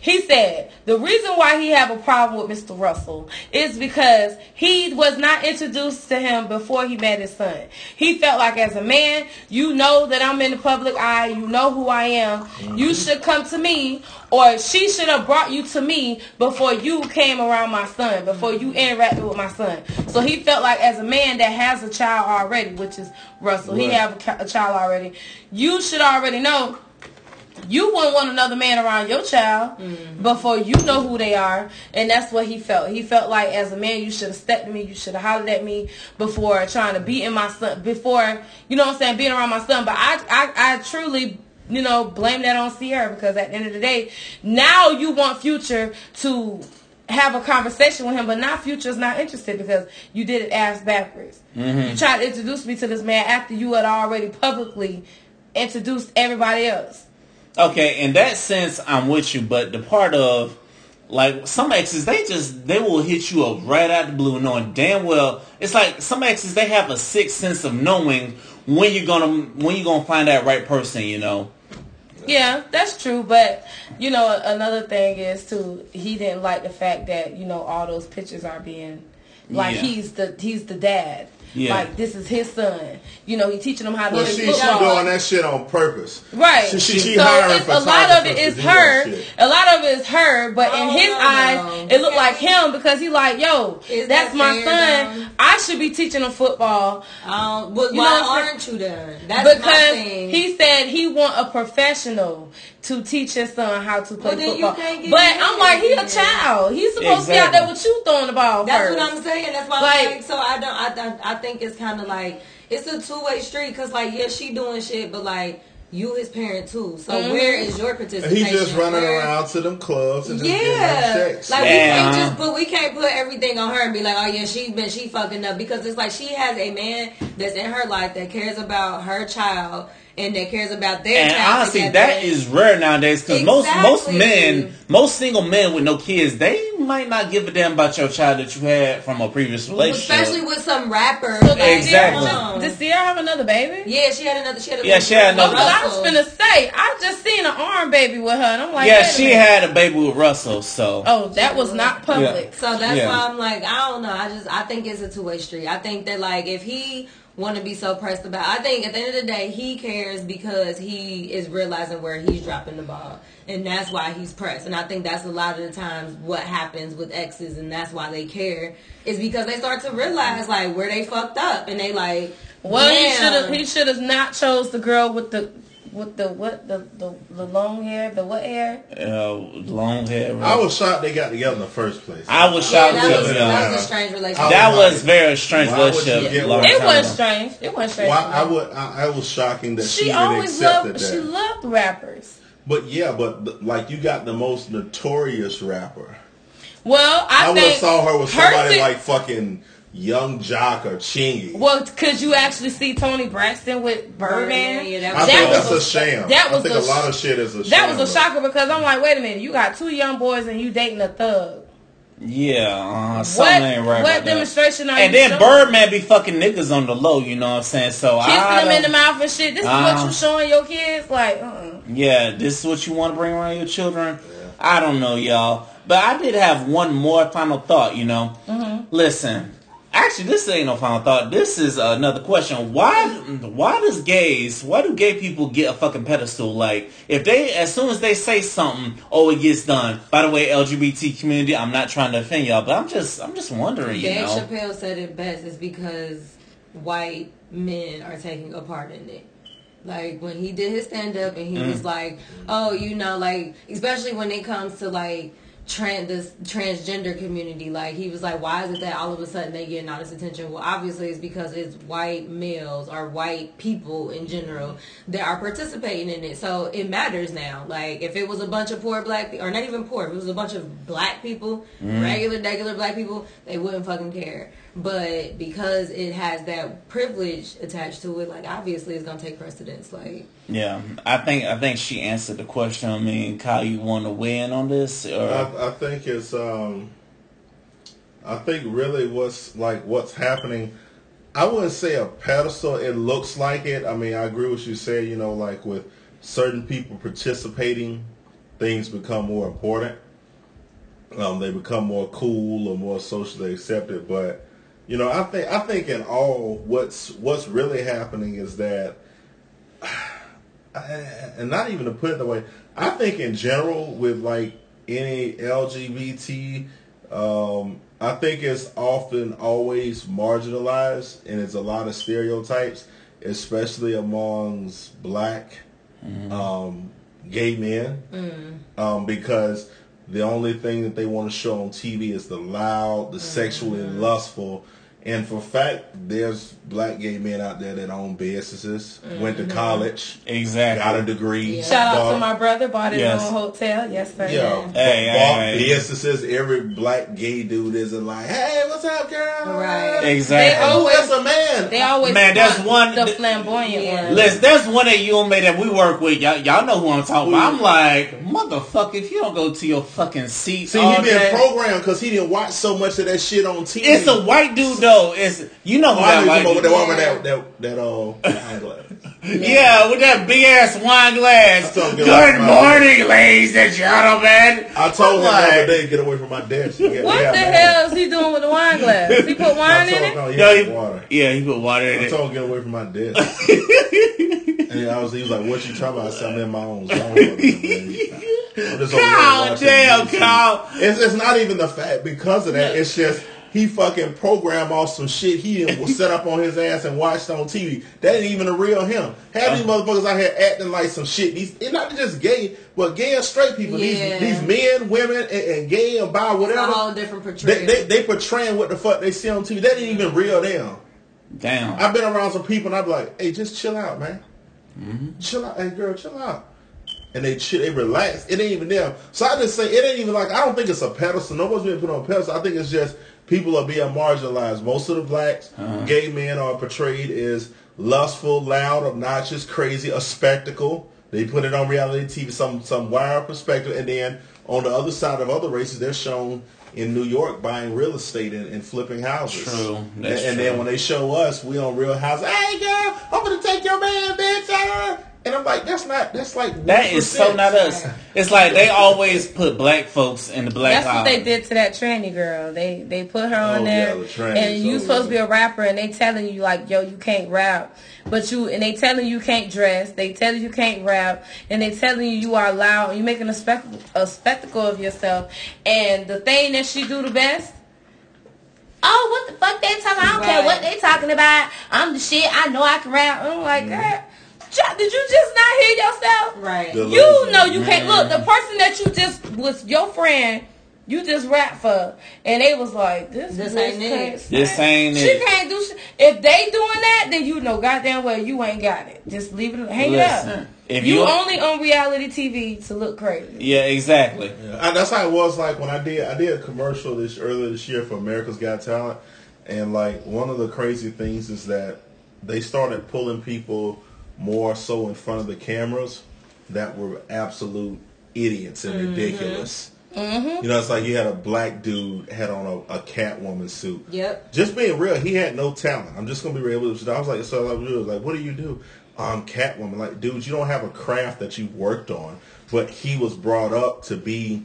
[SPEAKER 2] He said the reason why he have a problem with Mr. Russell is because he was not introduced to him before he met his son. He felt like as a man, you know that I'm in the public eye, you know who I am. You mm-hmm. should come to me or she should have brought you to me before you came around my son, before you mm-hmm. interacted with my son. So he felt like as a man that has a child already, which is Russell, he have a, a child already. You should already know you wouldn't want another man around your child mm. before you know who they are. And that's what he felt. He felt like as a man, you should have stepped to me. You should have hollered at me before trying to be in my son, before, you know what I'm saying, being around my son. But I, I, I truly, you know, blame that on Ciara because at the end of the day, now you want Future to have a conversation with him, but now Future's not interested because you did it ass backwards. Mm-hmm. You tried to introduce me to this man after you had already publicly introduced everybody else.
[SPEAKER 1] Okay, in that sense, I'm with you, but the part of like some exes, they just they will hit you up right out the blue, knowing damn well it's like some exes they have a sixth sense of knowing when you're gonna when you're gonna find that right person, you know.
[SPEAKER 2] Yeah, that's true. But you know, another thing is too, he didn't like the fact that you know all those pictures are being like
[SPEAKER 1] Yeah.
[SPEAKER 2] he's the he's the dad.
[SPEAKER 1] Yeah.
[SPEAKER 2] Like this is his son. You know, he teaching him how to
[SPEAKER 3] Well,
[SPEAKER 2] play
[SPEAKER 3] she, she doing that shit on purpose.
[SPEAKER 2] Right.
[SPEAKER 3] She, she, she
[SPEAKER 2] so
[SPEAKER 3] hiring
[SPEAKER 2] a lot of it
[SPEAKER 3] photographers to
[SPEAKER 2] is
[SPEAKER 3] do that
[SPEAKER 2] her. A lot of it is her, but in
[SPEAKER 4] Oh,
[SPEAKER 2] his
[SPEAKER 4] no.
[SPEAKER 2] eyes, it looked
[SPEAKER 4] Okay.
[SPEAKER 2] like him because he like, yo,
[SPEAKER 4] Is
[SPEAKER 2] that's
[SPEAKER 4] that
[SPEAKER 2] my son.
[SPEAKER 4] though?
[SPEAKER 2] I should be teaching him football
[SPEAKER 4] Um, but
[SPEAKER 2] You
[SPEAKER 4] why
[SPEAKER 2] what I'm
[SPEAKER 4] aren't you there? That's my
[SPEAKER 2] because
[SPEAKER 4] thing.
[SPEAKER 2] he said he want a professional to teach his son how to play
[SPEAKER 4] Well,
[SPEAKER 2] football. But I'm like, he a child. He's supposed to be out there with you throwing the ball
[SPEAKER 4] That's
[SPEAKER 2] first.
[SPEAKER 4] what I'm saying. That's why
[SPEAKER 2] Like-
[SPEAKER 4] I'm like, so I don't. I, I, I think it's kind of like it's a two way street because like yeah, she doing shit, but like you his parent too. So
[SPEAKER 2] Mhm.
[SPEAKER 4] where is your participation?
[SPEAKER 3] he just running
[SPEAKER 4] Where-
[SPEAKER 3] around to them clubs and just getting
[SPEAKER 4] Yeah,
[SPEAKER 3] them checks.
[SPEAKER 4] like we can't just put we can't put everything on her and be like, oh yeah, she been she fucking up because it's like she has a man that's in her life that cares about her child and that cares about their
[SPEAKER 1] And honestly,
[SPEAKER 4] together.
[SPEAKER 1] that is rare nowadays because most most men, most single men with no kids, they might not give a damn about your child that you had from a previous relationship.
[SPEAKER 4] especially with some rappers.
[SPEAKER 2] So
[SPEAKER 4] like,
[SPEAKER 1] Exactly.
[SPEAKER 2] Ciara,
[SPEAKER 4] damn.
[SPEAKER 2] does Ciara have another baby?
[SPEAKER 4] Yeah, she had another. She had a
[SPEAKER 1] Yeah, she had another-
[SPEAKER 2] 'cause I was
[SPEAKER 4] Russell.
[SPEAKER 2] finna say, I just seen an arm baby with her, and I'm like,
[SPEAKER 1] yeah, she had a baby with Russell, so
[SPEAKER 2] Oh, that was not public.
[SPEAKER 4] So that's
[SPEAKER 1] Yeah.
[SPEAKER 4] why I'm like, I don't know. I just I think it's a two way street. I think that like if he want to be so pressed about, I think at the end of the day he cares because he is realizing where he's dropping the ball, and that's why he's pressed. And I think that's a lot of the times what happens with exes, and that's why they care is because they start to realize like where they fucked up, and they like,
[SPEAKER 2] Well, he should have. He should have not chose the girl with the with the what the the, the long hair, the what hair?
[SPEAKER 1] uh, long hair.
[SPEAKER 3] I was shocked they got together in the first place.
[SPEAKER 1] I was
[SPEAKER 4] Yeah,
[SPEAKER 1] shocked
[SPEAKER 4] that
[SPEAKER 1] too.
[SPEAKER 4] was, that was a strange relationship.
[SPEAKER 1] That
[SPEAKER 3] was
[SPEAKER 1] was very strange
[SPEAKER 3] Why
[SPEAKER 1] relationship.
[SPEAKER 3] you
[SPEAKER 1] long?
[SPEAKER 2] It
[SPEAKER 1] time
[SPEAKER 2] was strange. It was strange.
[SPEAKER 3] Why I would I, I was shocking that she,
[SPEAKER 2] she
[SPEAKER 3] even
[SPEAKER 2] always
[SPEAKER 3] accepted
[SPEAKER 2] loved.
[SPEAKER 3] that.
[SPEAKER 2] She loved rappers.
[SPEAKER 3] but yeah, but like you got the most notorious rapper.
[SPEAKER 2] Well,
[SPEAKER 3] I,
[SPEAKER 2] I,
[SPEAKER 3] would have saw her with
[SPEAKER 2] her
[SPEAKER 3] somebody
[SPEAKER 2] si-
[SPEAKER 3] like fucking Yung Joc or Chingy.
[SPEAKER 2] Well, could you actually see Toni Braxton with Birdman?
[SPEAKER 4] Birdman, yeah, that
[SPEAKER 3] I
[SPEAKER 4] was-
[SPEAKER 3] think
[SPEAKER 2] that
[SPEAKER 3] that's
[SPEAKER 2] was
[SPEAKER 3] a sham.
[SPEAKER 2] that was
[SPEAKER 3] I think
[SPEAKER 2] a
[SPEAKER 3] a lot of shit is a sham.
[SPEAKER 2] That was a
[SPEAKER 3] though.
[SPEAKER 2] shocker because I'm like, wait a minute, you got two young boys and you dating a thug.
[SPEAKER 1] Yeah, uh,
[SPEAKER 2] What
[SPEAKER 1] something ain't right
[SPEAKER 2] what
[SPEAKER 1] about that.
[SPEAKER 2] demonstration are
[SPEAKER 1] And
[SPEAKER 2] you
[SPEAKER 1] then
[SPEAKER 2] showing?
[SPEAKER 1] Birdman be fucking niggas on the low, you know what I'm saying? So I
[SPEAKER 2] kissing them in the mouth and shit? This is what
[SPEAKER 1] Uh-huh.
[SPEAKER 2] you showing your kids? Like, uh-uh.
[SPEAKER 1] Yeah, this is what you want to bring around your children. I don't know, y'all, but I did have one more final thought. You know,
[SPEAKER 2] Mm-hmm.
[SPEAKER 1] listen. Actually, this ain't no final thought. This is another question. Why? Why does gays? Why do gay people get a fucking pedestal? Like, if they, as soon as they say something, oh, it gets done. By the way, LGBT community, I'm not trying to offend y'all, but I'm just, I'm just wondering. You
[SPEAKER 4] Dave
[SPEAKER 1] know,
[SPEAKER 4] Chappelle said it best. It's because white men are taking a part in it. Like when he did his stand up and he
[SPEAKER 1] Mm.
[SPEAKER 4] was like, "Oh, you know, like especially when it comes to like trans this transgender community. Like he was like, why is it that all of a sudden they getting all this attention? Well, obviously it's because it's white males or white people in general that are participating in it. So it matters now. Like if it was a bunch of poor black people, or not even poor, if it was a bunch of black people, mm-hmm. regular, regular black people, they wouldn't fucking care. But because it has that privilege attached to it, like obviously it's gonna take precedence. Like
[SPEAKER 1] Yeah, I think I think she answered the question. I mean, Kyle, you want to weigh in on this? Or
[SPEAKER 3] I, I think it's um I think really what's like what's happening I wouldn't say a pedestal, it looks like it. I mean I agree with you said, you know, like with certain people participating, things become more important. Um, they become more cool or more socially accepted. But you know, I think I think in all what's what's really happening is that and not even to put it that way, I think in general with like any LGBT, um, I think it's often always marginalized and it's a lot of stereotypes, especially amongst black um, gay men, um, because the only thing that they want to show on TV is the loud, the sexually lustful. And for fact, there's black gay men out there that own businesses, went to mm-hmm. college,
[SPEAKER 1] exactly.
[SPEAKER 3] got a degree.
[SPEAKER 4] Yeah.
[SPEAKER 2] Shout out to my brother, bought his
[SPEAKER 1] Yes.
[SPEAKER 2] own hotel. Yes, sir.
[SPEAKER 3] Yeah,
[SPEAKER 1] Hey,
[SPEAKER 3] bought
[SPEAKER 1] hey, hey.
[SPEAKER 3] businesses. Every black gay dude isn't like, "Hey, what's up, girl?"
[SPEAKER 4] Right.
[SPEAKER 1] Exactly.
[SPEAKER 2] They
[SPEAKER 3] Oh,
[SPEAKER 2] always-
[SPEAKER 3] that's a man.
[SPEAKER 2] They always
[SPEAKER 1] Man,
[SPEAKER 2] That's
[SPEAKER 1] one-
[SPEAKER 2] the flamboyant
[SPEAKER 4] Yeah.
[SPEAKER 2] one.
[SPEAKER 1] Listen, there's one at UMA that we work with. Y'all, y'all know who I'm talking about. I'm like, motherfucker, if you don't go to your fucking seat,
[SPEAKER 3] See,
[SPEAKER 1] all
[SPEAKER 3] he been
[SPEAKER 1] day-
[SPEAKER 3] programmed because he didn't watch so much of that shit on TV.
[SPEAKER 1] It's a white dude though. It's you know who
[SPEAKER 3] Oh, I
[SPEAKER 1] that
[SPEAKER 3] know
[SPEAKER 1] white
[SPEAKER 3] you with that
[SPEAKER 1] dude.
[SPEAKER 3] woman that that that uh eyeglass.
[SPEAKER 1] Yeah, with that big ass wine glass.
[SPEAKER 3] I told him,
[SPEAKER 1] Good
[SPEAKER 3] get off my-
[SPEAKER 1] morning, ladies and gentlemen.
[SPEAKER 3] I told him
[SPEAKER 1] I'm
[SPEAKER 3] the other
[SPEAKER 1] like-
[SPEAKER 3] day, get away from my desk.
[SPEAKER 2] What the
[SPEAKER 3] man.
[SPEAKER 2] hell is he doing with the wine glass? He put wine
[SPEAKER 3] told
[SPEAKER 2] in
[SPEAKER 3] him,
[SPEAKER 2] it?
[SPEAKER 3] no, he
[SPEAKER 1] Yo,
[SPEAKER 3] had
[SPEAKER 1] he-
[SPEAKER 3] water.
[SPEAKER 1] Yeah, he put water in
[SPEAKER 3] I
[SPEAKER 1] it.
[SPEAKER 3] I told him get away from my desk. and I was, he was like, "What you talking about?" I said, "I'm in my own zone." I'm just over here
[SPEAKER 1] God
[SPEAKER 3] watching
[SPEAKER 1] damn, Kyle.
[SPEAKER 3] It's, it's not even the fact because of that. It's just he fucking programmed off some shit he didn't set up on his ass and watched on TV. That ain't even a real him. Half these motherfuckers out here acting like some shit. These it's not just gay, but gay and straight people.
[SPEAKER 4] Yeah.
[SPEAKER 3] These these men, women, and, and gay and bi,
[SPEAKER 4] it's a
[SPEAKER 3] whatever.
[SPEAKER 4] whole different
[SPEAKER 3] They,
[SPEAKER 4] portrayal.
[SPEAKER 3] they they portraying what the fuck they see on TV. That ain't even real them.
[SPEAKER 1] Damn.
[SPEAKER 3] I've been around some people and I'm like, hey, just chill out, man.
[SPEAKER 1] Mm-hmm.
[SPEAKER 3] Chill out, hey girl, chill out. And they chill, they relax. It ain't even them. So I just say it ain't even like I don't think it's a pedestal. Nobody's being put on a pedestal. I think it's just people are being marginalized. Most of the blacks,
[SPEAKER 1] Uh-huh.
[SPEAKER 3] gay men are portrayed as lustful, loud, obnoxious, crazy, a spectacle. They put it on reality TV, some some wild perspective, and then on the other side of other races, they're shown in New York buying real estate and, and flipping houses.
[SPEAKER 1] True.
[SPEAKER 3] And,
[SPEAKER 1] That's
[SPEAKER 3] and
[SPEAKER 1] true.
[SPEAKER 3] then when they show us, we on Real House. Hey girl, I'm gonna take your man, bitch. Uh." And I'm like, that's not. That's like
[SPEAKER 1] That is so not us. It's like they always put black folks in the black
[SPEAKER 2] That's what they did to that tranny girl. They they put her on
[SPEAKER 3] Oh,
[SPEAKER 2] there,
[SPEAKER 3] yeah, the
[SPEAKER 2] and you supposed to be a rapper, and they telling you like, yo, you can't rap, but you and they telling you can't dress. They telling you can't rap, and they telling you you are loud. You making a spectacle a spectacle of yourself, and the thing that she do the best. Oh, what the fuck they talking? I don't care what they talking about. I'm the shit. I know I can rap. I'm like,
[SPEAKER 3] Mm-hmm.
[SPEAKER 2] Girl, did you just not hear yourself?
[SPEAKER 4] right.
[SPEAKER 3] The-
[SPEAKER 2] You know you can't look. The person that you just was your friend, you just rap for, and they was like, "This,
[SPEAKER 4] This
[SPEAKER 2] bitch
[SPEAKER 4] ain't it.
[SPEAKER 2] can't
[SPEAKER 1] This
[SPEAKER 2] sing.
[SPEAKER 1] ain't
[SPEAKER 2] She
[SPEAKER 1] it.
[SPEAKER 2] can't do shit. If they doing that, then you know goddamn well you ain't got it. Just leave it, hang it up.
[SPEAKER 1] If
[SPEAKER 2] you
[SPEAKER 1] you,
[SPEAKER 2] only on reality TV to look crazy.
[SPEAKER 1] yeah, exactly.
[SPEAKER 3] Yeah, I, that's how it was like when I did I did a commercial this earlier this year for America's Got Talent, and like one of the crazy things is that they started pulling people more so in front of the cameras that were absolute idiots and mm-hmm. ridiculous. Mm-hmm. You know, it's like you had a black dude had on a, a Catwoman suit.
[SPEAKER 4] Yep.
[SPEAKER 3] Just being real, he had no talent. I'm just gonna be real with you. I was like, so I was like, what do you do? I'm Catwoman. Like, dude, you don't have a craft that you worked on. But he was brought up to be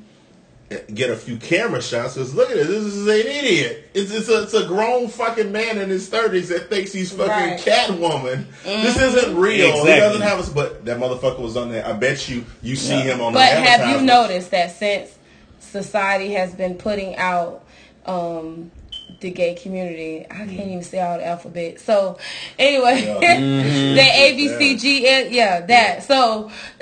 [SPEAKER 3] get a few camera shots. Cause look at this, this is an idiot. It's it's a, it's a grown fucking man in his thirties that thinks he's fucking
[SPEAKER 4] Right.
[SPEAKER 3] Catwoman. This mm-hmm. isn't real. He doesn't have us. But that motherfucker was on there. I bet you you see
[SPEAKER 1] Yeah.
[SPEAKER 3] him on. The But
[SPEAKER 2] have you noticed that since society has been putting out um, the gay community, I can't mm. even say all the alphabet. So anyway, mm-hmm. the A B C G L, yeah, that. So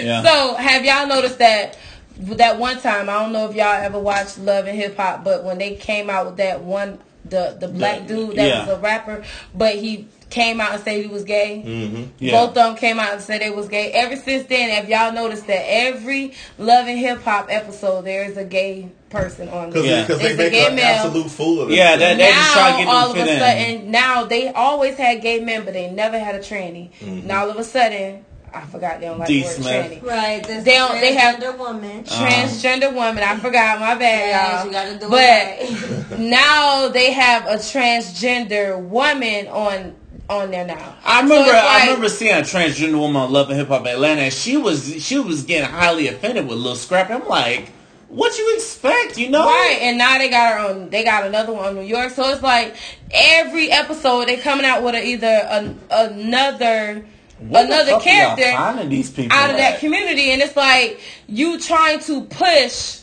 [SPEAKER 1] Yeah.
[SPEAKER 2] so have y'all noticed that that one time, I don't know if y'all ever watched Love and Hip Hop, but when they came out with that one, the the black
[SPEAKER 1] The-
[SPEAKER 2] dude that
[SPEAKER 1] yeah.
[SPEAKER 2] was a rapper, but he came out and said he was gay.
[SPEAKER 3] Mm-hmm.
[SPEAKER 1] Yeah.
[SPEAKER 2] Both of them came out and said they was gay. Ever since then, have y'all noticed that every Love and Hip Hop episode there is a gay person on
[SPEAKER 3] Because
[SPEAKER 2] there?
[SPEAKER 1] Yeah.
[SPEAKER 3] they
[SPEAKER 2] It's
[SPEAKER 3] make
[SPEAKER 2] gay
[SPEAKER 3] an
[SPEAKER 2] male.
[SPEAKER 3] absolute fool of it.
[SPEAKER 1] Yeah, that- they just try to
[SPEAKER 2] now
[SPEAKER 1] get them
[SPEAKER 2] all of a
[SPEAKER 1] fit in.
[SPEAKER 2] sudden, now they always had gay men, but they never had a tranny.
[SPEAKER 3] Mm-hmm.
[SPEAKER 2] Now all of a sudden, I forgot they don't like
[SPEAKER 1] D.
[SPEAKER 2] the word
[SPEAKER 1] Smith.
[SPEAKER 2] tranny.
[SPEAKER 4] Right.
[SPEAKER 2] They don't- they have-
[SPEAKER 4] transgender woman.
[SPEAKER 1] Uh-huh.
[SPEAKER 2] Transgender woman, I forgot my bad,
[SPEAKER 4] Yes,
[SPEAKER 2] y'all.
[SPEAKER 4] you gotta do
[SPEAKER 2] but
[SPEAKER 4] right.
[SPEAKER 2] now they have a transgender woman on on there now.
[SPEAKER 1] I
[SPEAKER 2] So
[SPEAKER 1] remember. I remember seeing a transgender woman on Love and Hip Hop Atlanta, and she was she was getting highly offended with Lil Scrap. I'm like, what you expect? You know?
[SPEAKER 2] Right, and now they got her on. They got another one on New York. So it's like every episode they coming out with a, either an, another
[SPEAKER 1] What
[SPEAKER 2] another
[SPEAKER 1] fuck
[SPEAKER 2] character
[SPEAKER 1] these people
[SPEAKER 2] out of that community, and it's like you trying to push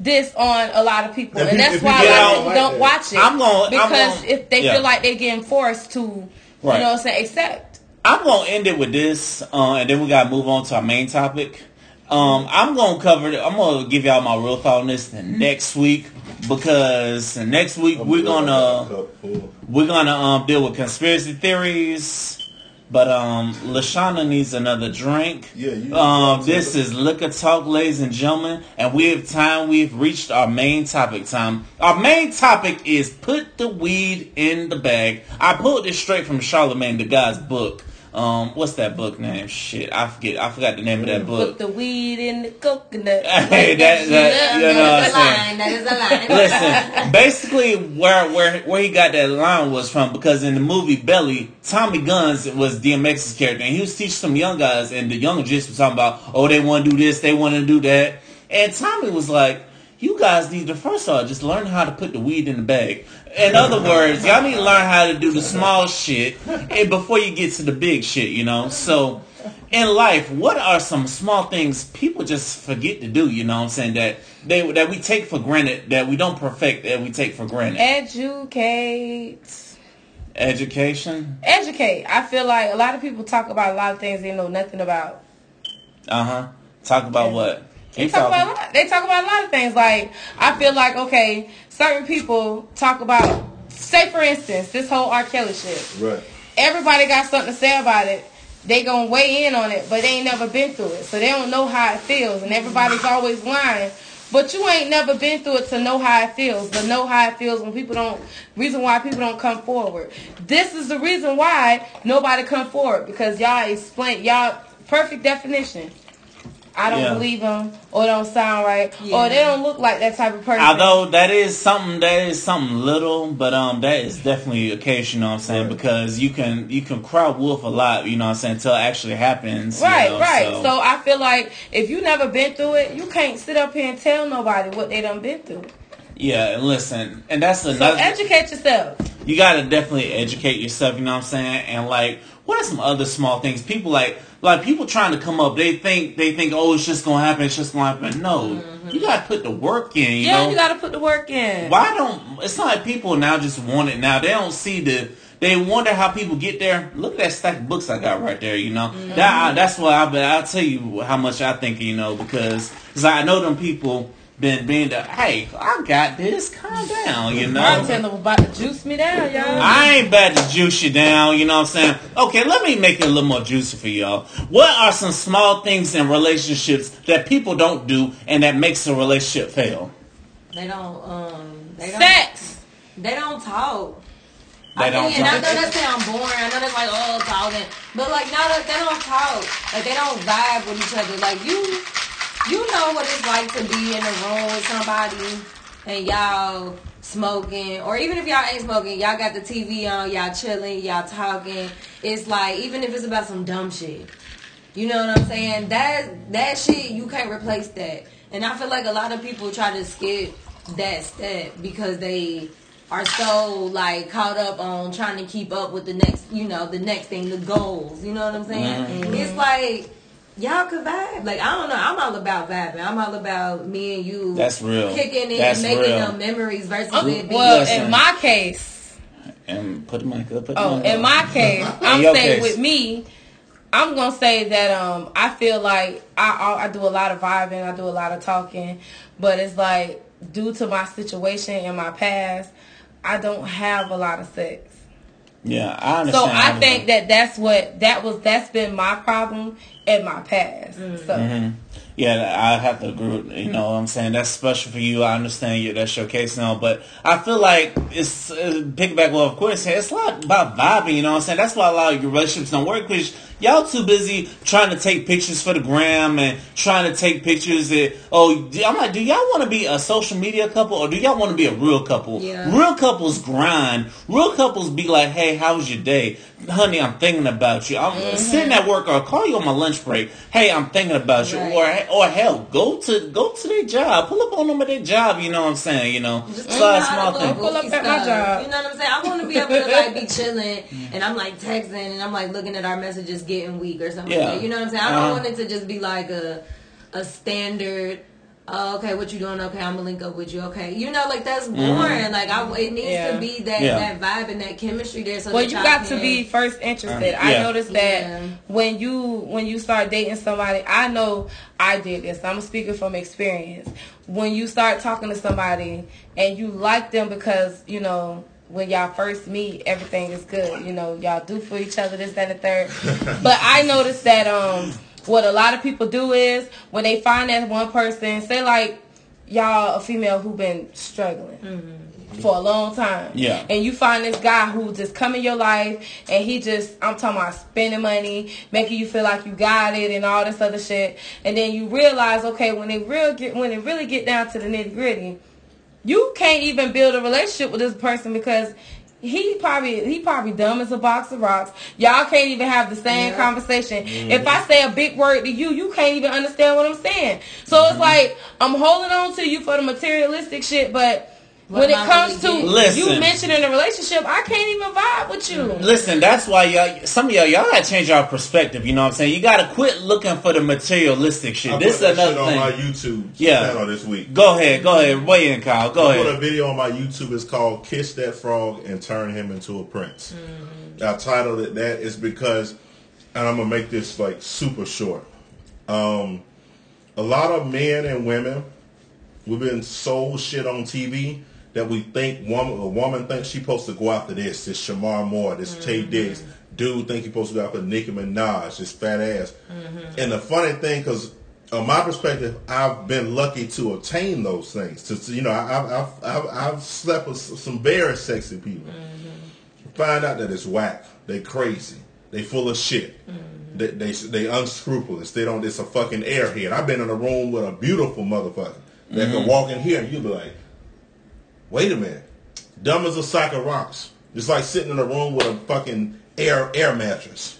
[SPEAKER 2] this on a lot of people,
[SPEAKER 3] If
[SPEAKER 2] and
[SPEAKER 3] you-
[SPEAKER 2] that's why a lot of people don't watch it.
[SPEAKER 1] I'm gonna- I'm
[SPEAKER 2] because
[SPEAKER 1] gonna-
[SPEAKER 2] if they
[SPEAKER 1] yeah.
[SPEAKER 2] feel like they're getting forced to,
[SPEAKER 1] Right.
[SPEAKER 2] you know, what I'm saying accept.
[SPEAKER 1] I'm gonna end it with this, uh, and then we gotta move on to our main topic. Um, I'm gonna cover. it- I'm gonna give y'all my real thought on this next week because next week we're gonna we're gonna um deal with conspiracy theories. But um, Lashana needs another drink.
[SPEAKER 3] Yeah, you-
[SPEAKER 1] Um, this is liquor talk, ladies and gentlemen, and we have time. We've reached our main topic time. Our main topic is put the weed in the bag. I pulled this straight from Charlemagne the God's book. Um, what's that book name? Shit, I forget. I forgot the name of that book.
[SPEAKER 2] Put
[SPEAKER 1] book.
[SPEAKER 2] the weed in the coconut.
[SPEAKER 1] Hey, that, that, you know what I'm
[SPEAKER 4] That is a
[SPEAKER 1] saying?
[SPEAKER 4] line. That is a line.
[SPEAKER 1] Listen, basically where where where he got that line was from because in the movie Belly, Tommy Guns was DMX's character, and he was teaching some young guys, and the young just was talking about, oh, they want to do this, they want to do that, and Tommy was like, you guys need to first of all just learn how to put the weed in the bag. In other words, y'all need to learn how to do the small shit and before you get to the big shit, you know. So in life, what are some small things people just forget to do? You know what I'm saying that they that we take for granted that we don't perfect that we take for granted.
[SPEAKER 2] Educate.
[SPEAKER 1] Education.
[SPEAKER 2] Educate. I feel like a lot of people talk about a lot of things they know nothing about.
[SPEAKER 1] Uh huh. Talk about what?
[SPEAKER 2] They talk about a lot. They talk about a lot of things. Like I feel like okay, certain people talk about. Say for instance, this whole R. Kelly shit.
[SPEAKER 3] Right.
[SPEAKER 2] Everybody got something to say about it. They gonna weigh in on it, but they ain't never been through it, so they don't know how it feels. And everybody's always lying. But you ain't never been through it to know how it feels, but know how it feels when people don't. Reason why people don't come forward. This is the reason why nobody come forward because y'all explain y'all perfect definition. I don't
[SPEAKER 1] Yeah.
[SPEAKER 2] believe them, or don't sound right,
[SPEAKER 4] Yeah.
[SPEAKER 2] or they don't look like that type of person.
[SPEAKER 1] Although that is something that is something little, but um that is definitely a case, you know what I'm saying?
[SPEAKER 3] Right.
[SPEAKER 1] Because you can you can crowd wolf a lot, you know what I'm saying, until it actually happens. you
[SPEAKER 2] Right,
[SPEAKER 1] know,
[SPEAKER 2] right. So. I feel like if you never been through it, you can't sit up here and tell nobody what they done been through.
[SPEAKER 1] yeah, and listen, and that's another.
[SPEAKER 2] So
[SPEAKER 1] another
[SPEAKER 2] educate yourself.
[SPEAKER 1] you gotta definitely educate yourself, you know what I'm saying? And like, what are some other small things? People like like people trying to come up, they think they think, oh, it's just gonna happen, it's just gonna happen. No, mm-hmm. you gotta put the work in. You
[SPEAKER 2] yeah,
[SPEAKER 1] know?
[SPEAKER 2] you gotta put the work in.
[SPEAKER 1] Why don't? It's not like people now just want it now. They don't see the. They wonder how people get there. Look at that stack of books I got right there. You know mm-hmm. that I, that's why I. But I'll tell you how much I think. You know because cause I know them people been being the. Hey, I got this. Calm down. You know.
[SPEAKER 2] I'm telling them about to juice me down, y'all.
[SPEAKER 1] I ain't about to juice you down, you know what I'm saying? Okay, let me make it a little more juicy for y'all. What are some small things in relationships that people don't do and that makes a relationship fail?
[SPEAKER 4] They don't. Um. They don't.
[SPEAKER 2] Sex.
[SPEAKER 4] They don't talk.
[SPEAKER 1] They
[SPEAKER 4] I
[SPEAKER 1] don't
[SPEAKER 4] mean, and I
[SPEAKER 1] talk.
[SPEAKER 4] know that sound boring. I know that's like oh talking, but like no, that they don't talk. Like they don't vibe with each other. Like you, you know what it's like to be in a room with somebody and y'all smoking, or even if y'all ain't smoking, y'all got the TV on, y'all chilling, y'all talking. It's like even if it's about some dumb shit. You know what I'm saying? That that shit you can't replace that. And I feel like a lot of people try to skip that step because they are so like caught up on trying to keep up with the next, you know, the next thing, the goals. You know what I'm saying?
[SPEAKER 1] Mhm.
[SPEAKER 4] It's like y'all could vibe. Like I don't know. I'm all about vibing. I'm all about me and you.
[SPEAKER 1] That's real.
[SPEAKER 4] Kicking it
[SPEAKER 1] That's
[SPEAKER 4] and making
[SPEAKER 1] real.
[SPEAKER 4] them memories versus
[SPEAKER 2] Um,
[SPEAKER 4] it being.
[SPEAKER 2] well,
[SPEAKER 1] Listen.
[SPEAKER 2] in my case,
[SPEAKER 1] And put the mic up. Put the
[SPEAKER 2] oh,
[SPEAKER 1] mic
[SPEAKER 2] in
[SPEAKER 1] up.
[SPEAKER 2] my case, I'm saying
[SPEAKER 1] case.
[SPEAKER 2] with me, I'm gonna say that um I feel like I I I do a lot of vibing, I do a lot of talking, but it's like due to my situation in my past, I don't have a lot of sex.
[SPEAKER 1] Yeah, I understand.
[SPEAKER 2] So I think that that's what that was. That's been my problem in my past. So
[SPEAKER 1] Yeah, I have to agree. With, you know what I'm saying? That's special for you. I understand you. That's your case now. But I feel like it's, uh, piggyback what of course, it's a lot about vibing, you know what I'm saying? That's why a lot of your relationships don't work because y'all too busy trying to take pictures for the gram and trying to take pictures that, oh, I'm like, do y'all want to be a social media couple or do y'all want to be a real couple?
[SPEAKER 4] Yeah.
[SPEAKER 1] Real couples grind. Real couples be like, hey, how was your day? Honey, I'm thinking about you. I'm
[SPEAKER 2] Mm-hmm.
[SPEAKER 1] sitting at work or call you on my lunch break. Hey, I'm thinking about you.
[SPEAKER 4] Right.
[SPEAKER 1] Or or hell, go to go to their job. Pull up on them at their job. You know what I'm saying? You know,
[SPEAKER 4] Just
[SPEAKER 1] it's a lot of
[SPEAKER 4] learn how
[SPEAKER 1] small
[SPEAKER 4] to
[SPEAKER 1] things.
[SPEAKER 2] Pull up
[SPEAKER 4] goofy
[SPEAKER 2] at my job.
[SPEAKER 4] You know what I'm saying? I want to be able to like be chilling, and I'm like texting, and I'm like looking at our messages getting weak or something.
[SPEAKER 1] Yeah.
[SPEAKER 4] Like that. You know what I'm saying? I don't
[SPEAKER 1] Uh-huh.
[SPEAKER 4] want it to just be like a a standard. Oh, okay, what you doing? Okay, I'm gonna link up with you. Okay, you know, like that's boring. Like I, it needs
[SPEAKER 2] Yeah.
[SPEAKER 4] to be that
[SPEAKER 1] Mm-hmm. Yeah.
[SPEAKER 4] that vibe and that chemistry there. So
[SPEAKER 2] Well, you
[SPEAKER 4] y'all
[SPEAKER 2] got to be first interested.
[SPEAKER 1] Uh,
[SPEAKER 2] I
[SPEAKER 1] yeah.
[SPEAKER 2] noticed that
[SPEAKER 4] Yeah.
[SPEAKER 2] when you when you start dating somebody, I know I did this. I'm speaking from experience. When you start talking to somebody and you like them because you know when y'all first meet, everything is good. You know, y'all do for each other this, that, and the third. but I noticed that um, what a lot of people do is when they find that one person, say like y'all a female who been struggling for a long time.
[SPEAKER 1] Yeah.
[SPEAKER 2] And you find this guy who just come in your life and he just I'm talking about spending money, making you feel like you got it and all this other shit. And then you realize, okay, when it real get when it really get down to the nitty gritty, you can't even build a relationship with this person because he probably he probably dumb as a box of rocks. Y'all can't even have the same
[SPEAKER 4] Yeah.
[SPEAKER 2] conversation. Mm-hmm. If I say a big word to you, you can't even understand what I'm saying. So it's mm-hmm. like I'm holding on to you for the materialistic shit, but
[SPEAKER 4] What
[SPEAKER 2] when it comes
[SPEAKER 4] really
[SPEAKER 2] to
[SPEAKER 1] getting?
[SPEAKER 2] you mentioning a relationship, I can't even vibe with you.
[SPEAKER 1] Listen, that's why y'all. Some of y'all, y'all gotta change our perspective. You know what I'm saying? You gotta quit looking for the materialistic shit.
[SPEAKER 3] I
[SPEAKER 1] this
[SPEAKER 3] put
[SPEAKER 1] is
[SPEAKER 3] another shit
[SPEAKER 1] another
[SPEAKER 3] on my. YouTube
[SPEAKER 1] Yeah.
[SPEAKER 3] channel this week.
[SPEAKER 1] Go ahead, go ahead. Weigh in, Kyle. Go
[SPEAKER 3] I put a video on my YouTube. It's called "Kiss That Frog and Turn Him into a Prince." I titled it that is because, and I'm gonna make this like super short. Um, a lot of men and women, we've been sold shit on TV that we think woman a woman thinks she supposed to go after this, this Shemar Moore, this Taye mm-hmm. Diggs. Dude think he supposed to go after Nicki Minaj, this fat ass. Mm-hmm. And the funny thing, because on my perspective, I've been lucky to obtain those things. To to, you know, I- I've I've, I've, I've slept with some very sexy people. Mm-hmm. Find out that it's whack. They crazy. They full of shit. They, they they unscrupulous. They don't. It's a fucking airhead. I've been in a room with a beautiful motherfucker that can walk in here and you be like, wait a minute, dumb as a sack of rocks. It's like sitting in a room with a fucking air air mattress.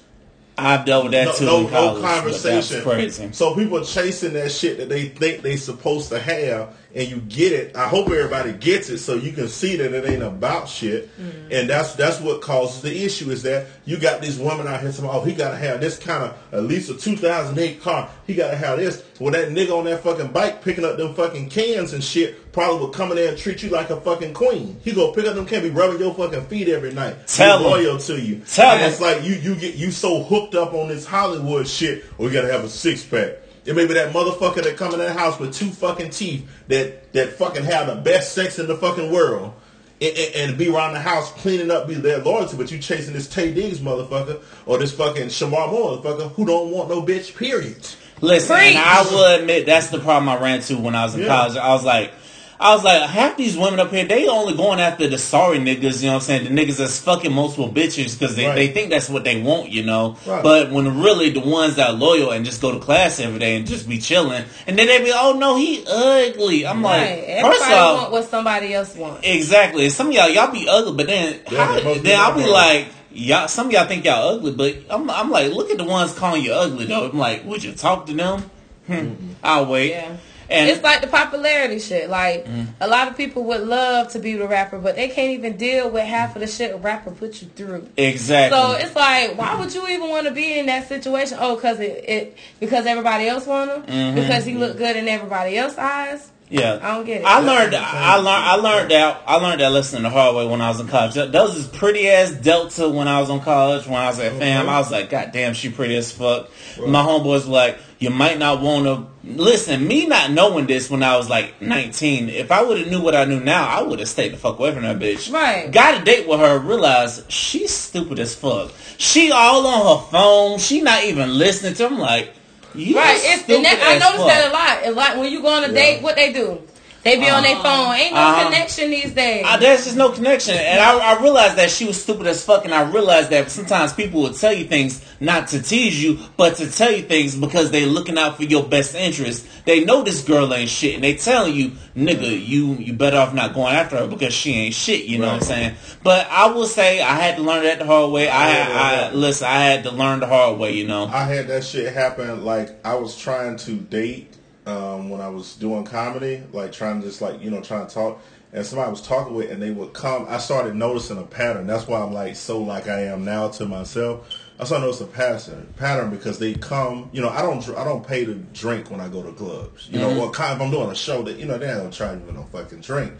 [SPEAKER 1] I've dealt with that
[SPEAKER 3] No,
[SPEAKER 1] too.
[SPEAKER 3] no,
[SPEAKER 1] college,
[SPEAKER 3] no conversation.
[SPEAKER 1] That's crazy.
[SPEAKER 3] So people are chasing that shit that they think they're supposed to have, and you get it. I hope everybody gets it so you can see that it ain't about shit. Mm-hmm. And that's that's what causes the issue is that you got these women out here saying, "Oh, he got to have this kind of at least a 2008 car. He got to have this." Well, that nigga on that fucking bike picking up them fucking cans and shit probably would come in there and treat you like a fucking queen. He go pick up them cans, be rubbing your fucking feet every night.
[SPEAKER 1] Tell
[SPEAKER 3] Be
[SPEAKER 1] him.
[SPEAKER 3] loyal to you.
[SPEAKER 1] Tell
[SPEAKER 3] And
[SPEAKER 1] him.
[SPEAKER 3] It's like you you get you so hooked up on this Hollywood shit, we gotta have a six pack. It may be that motherfucker that come in that house with two fucking teeth that that fucking have the best sex in the fucking world. And, and- and be around the house cleaning up, be their loyalty, but you chasing this Taye Diggs motherfucker or this fucking Shemar motherfucker who don't want no bitch. Period.
[SPEAKER 1] Listen, and I will admit that's the problem I ran to when I was in
[SPEAKER 3] Yeah.
[SPEAKER 1] college. I was like, I was like, half these women up here, they only going after the sorry niggas, you know what I'm saying? The niggas that's fucking multiple bitches because they,
[SPEAKER 3] Right.
[SPEAKER 1] they think that's what they want, you know?
[SPEAKER 3] Right.
[SPEAKER 1] But when really the ones that are loyal and just go to class every day and just be chilling, and then they be, oh no, he ugly. I'm
[SPEAKER 2] Right.
[SPEAKER 1] like,
[SPEAKER 2] Everybody
[SPEAKER 1] first off,
[SPEAKER 2] want what somebody else wants.
[SPEAKER 1] Exactly. And some of y'all, y'all be ugly, but then,
[SPEAKER 3] Yeah,
[SPEAKER 1] how,
[SPEAKER 3] that must be
[SPEAKER 1] then I'll be
[SPEAKER 3] problem.
[SPEAKER 1] like, y'all. Some of y'all think y'all ugly, but I'm, I'm like, look at the ones calling you ugly though. I'm like, would you talk to them? Hmm. I'll wait.
[SPEAKER 2] Yeah.
[SPEAKER 1] And
[SPEAKER 2] it's like the popularity shit. Like a lot of people would love to be the rapper, but they can't even deal with half of the shit a rapper put you through.
[SPEAKER 1] exactly.
[SPEAKER 2] So it's like, why would you even want to be in that situation? Oh, cause it, it because everybody else want him,
[SPEAKER 1] Mm-hmm.
[SPEAKER 2] because he look good in everybody else's eyes.
[SPEAKER 1] Yeah,
[SPEAKER 2] I don't get it.
[SPEAKER 1] I learned. I learned. I learned that. I learned that lesson the hard way when I was in college. Those is pretty ass Delta when I was in college. When I was at fam, I was like, God damn, she pretty as fuck. My homeboys were like, you might not want to listen. Me not knowing this when I was like 19. If I would have knew what I knew now, I would have stayed the fuck away from that bitch.
[SPEAKER 2] Right.
[SPEAKER 1] Got a date with her. Realized she's stupid as fuck. She all on her phone. She not even listening to him. Like. You
[SPEAKER 2] Right, it's, that, I noticed
[SPEAKER 1] fuck.
[SPEAKER 2] that a lot. A lot when you go on a date, what they do? They be on their phone. Ain't no
[SPEAKER 1] Uh-huh.
[SPEAKER 2] connection these days.
[SPEAKER 1] Uh, there's just no connection. And I, I realized that she was stupid as fuck, and I realized that sometimes people will tell you things not to tease you, but to tell you things because they looking out for your best interest. They know this girl ain't shit, and they telling you, nigga, you you better off not going after her because she ain't shit. You know what I'm saying? But I will say I had to learn that the hard way. I,
[SPEAKER 3] Yeah, yeah,
[SPEAKER 1] I listen. I had to learn the hard way. You know.
[SPEAKER 3] I had that shit happen. Like I was trying to date um, when I was doing comedy, like trying to just like you know trying to talk, and somebody was talking with, and they would come. I started noticing a pattern. That's why I'm like so like I am now to myself. I started noticing a pattern, pattern because they come. You know, I don't I don't pay to drink when I go to clubs. You know, well, kind of, if I'm doing a show that you know they don't try to no fucking drink.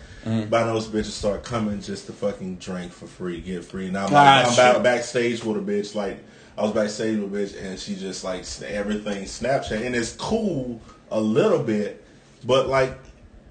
[SPEAKER 3] But I know those bitches start coming just to fucking drink for free, get free. Now I'm, like, I'm back, backstage with a bitch like. I was backstage with a bitch and she just like everything Snapchat and it's cool a little bit, but like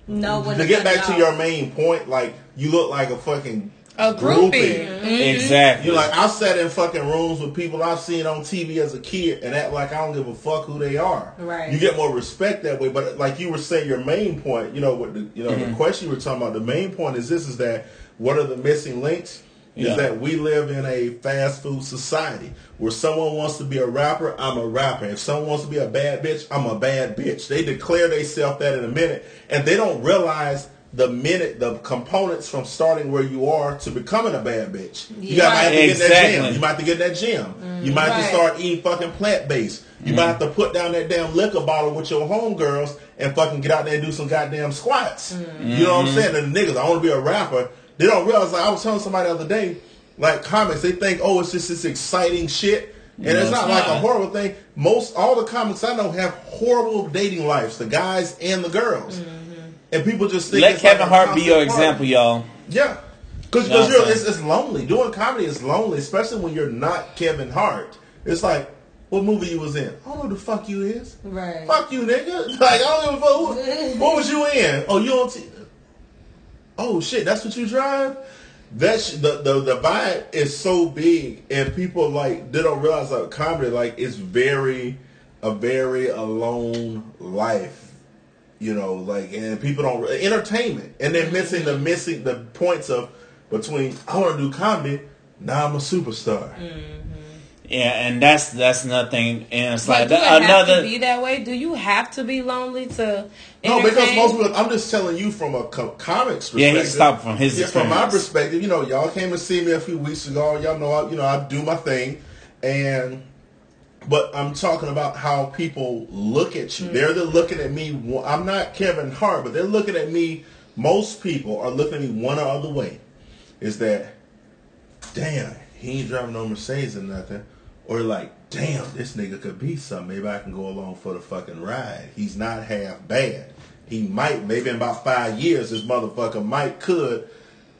[SPEAKER 4] No, when
[SPEAKER 3] to
[SPEAKER 4] to
[SPEAKER 3] get back
[SPEAKER 4] it
[SPEAKER 3] to your main point, like you look like a fucking
[SPEAKER 2] a groupie.
[SPEAKER 1] Exactly.
[SPEAKER 3] You're like I sat in fucking rooms with people I've seen on TV as a kid and act like I don't give a fuck who they are.
[SPEAKER 4] Right.
[SPEAKER 3] You get more respect that way. But like you were saying, your main point, you know, what the you know
[SPEAKER 1] Mm-hmm.
[SPEAKER 3] the question you were talking about. The main point is this: is that what are the missing links?
[SPEAKER 1] Yeah.
[SPEAKER 3] Is that we live in a fast food society where someone wants to be a rapper, I'm a rapper. If someone wants to be a bad bitch, I'm a bad bitch. They declare themselves that in a minute, and they don't realize the minute the components from starting where you are to becoming a bad bitch. You gotta have to get in that gym. You might have to get in that gym. you might have to start eating fucking plant based. You might have to put down that damn liquor bottle with your homegirls and fucking get out there and do some goddamn squats. You know what I'm mm-hmm. saying? And the niggas, I want to be a rapper. They don't realize. Like I was telling somebody the other day, like comics, they think, oh, it's just this exciting shit. And
[SPEAKER 1] No,
[SPEAKER 3] it's not
[SPEAKER 1] it's
[SPEAKER 3] like a horrible thing. Most all the comics I know have horrible dating lives, the guys and the girls. Mm-hmm. And people just think
[SPEAKER 1] Let
[SPEAKER 3] it's like
[SPEAKER 1] Kevin
[SPEAKER 3] a
[SPEAKER 1] Hart be your
[SPEAKER 3] constant party.
[SPEAKER 1] example, y'all.
[SPEAKER 3] Yeah. Because
[SPEAKER 1] You know
[SPEAKER 3] you're, it's, it's lonely. Doing comedy is lonely, especially when you're not Kevin Hart. It's like, what movie you was in? I don't know who the fuck you is.
[SPEAKER 4] Right.
[SPEAKER 3] Fuck you, nigga. Like, I don't give a fuck. What, what was you in? Oh, you on t- Oh, shit, that's what you drive? That sh- the, the the vibe is so big, and people like they don't realize like comedy like it's very a very alone life you know, like, and people don't entertainment, and they're missing the missing the points of between I want to do comedy, now I'm a superstar. Mm.
[SPEAKER 1] Yeah, and that's that's another thing. And it's
[SPEAKER 2] But
[SPEAKER 1] like
[SPEAKER 2] do it have
[SPEAKER 1] another.
[SPEAKER 2] to be that way? Do you have to be lonely to?
[SPEAKER 3] No, because most people, I'm just telling you from a co- comics perspective.
[SPEAKER 1] Yeah, he's talking from his
[SPEAKER 3] Yeah, from my perspective, you know, y'all came to see me a few weeks ago. Y'all know, I, you know, I do my thing, and but I'm talking about how people look at you. Mm. They're they're looking at me. I'm not Kevin Hart, but they're looking at me. Most people are looking at me one or other way. Is that damn? He ain't driving no Mercedes or nothing. Or like, damn, this nigga could be something. Maybe I can go along for the fucking ride. He's not half bad. He might, maybe in about five years, this motherfucker might could.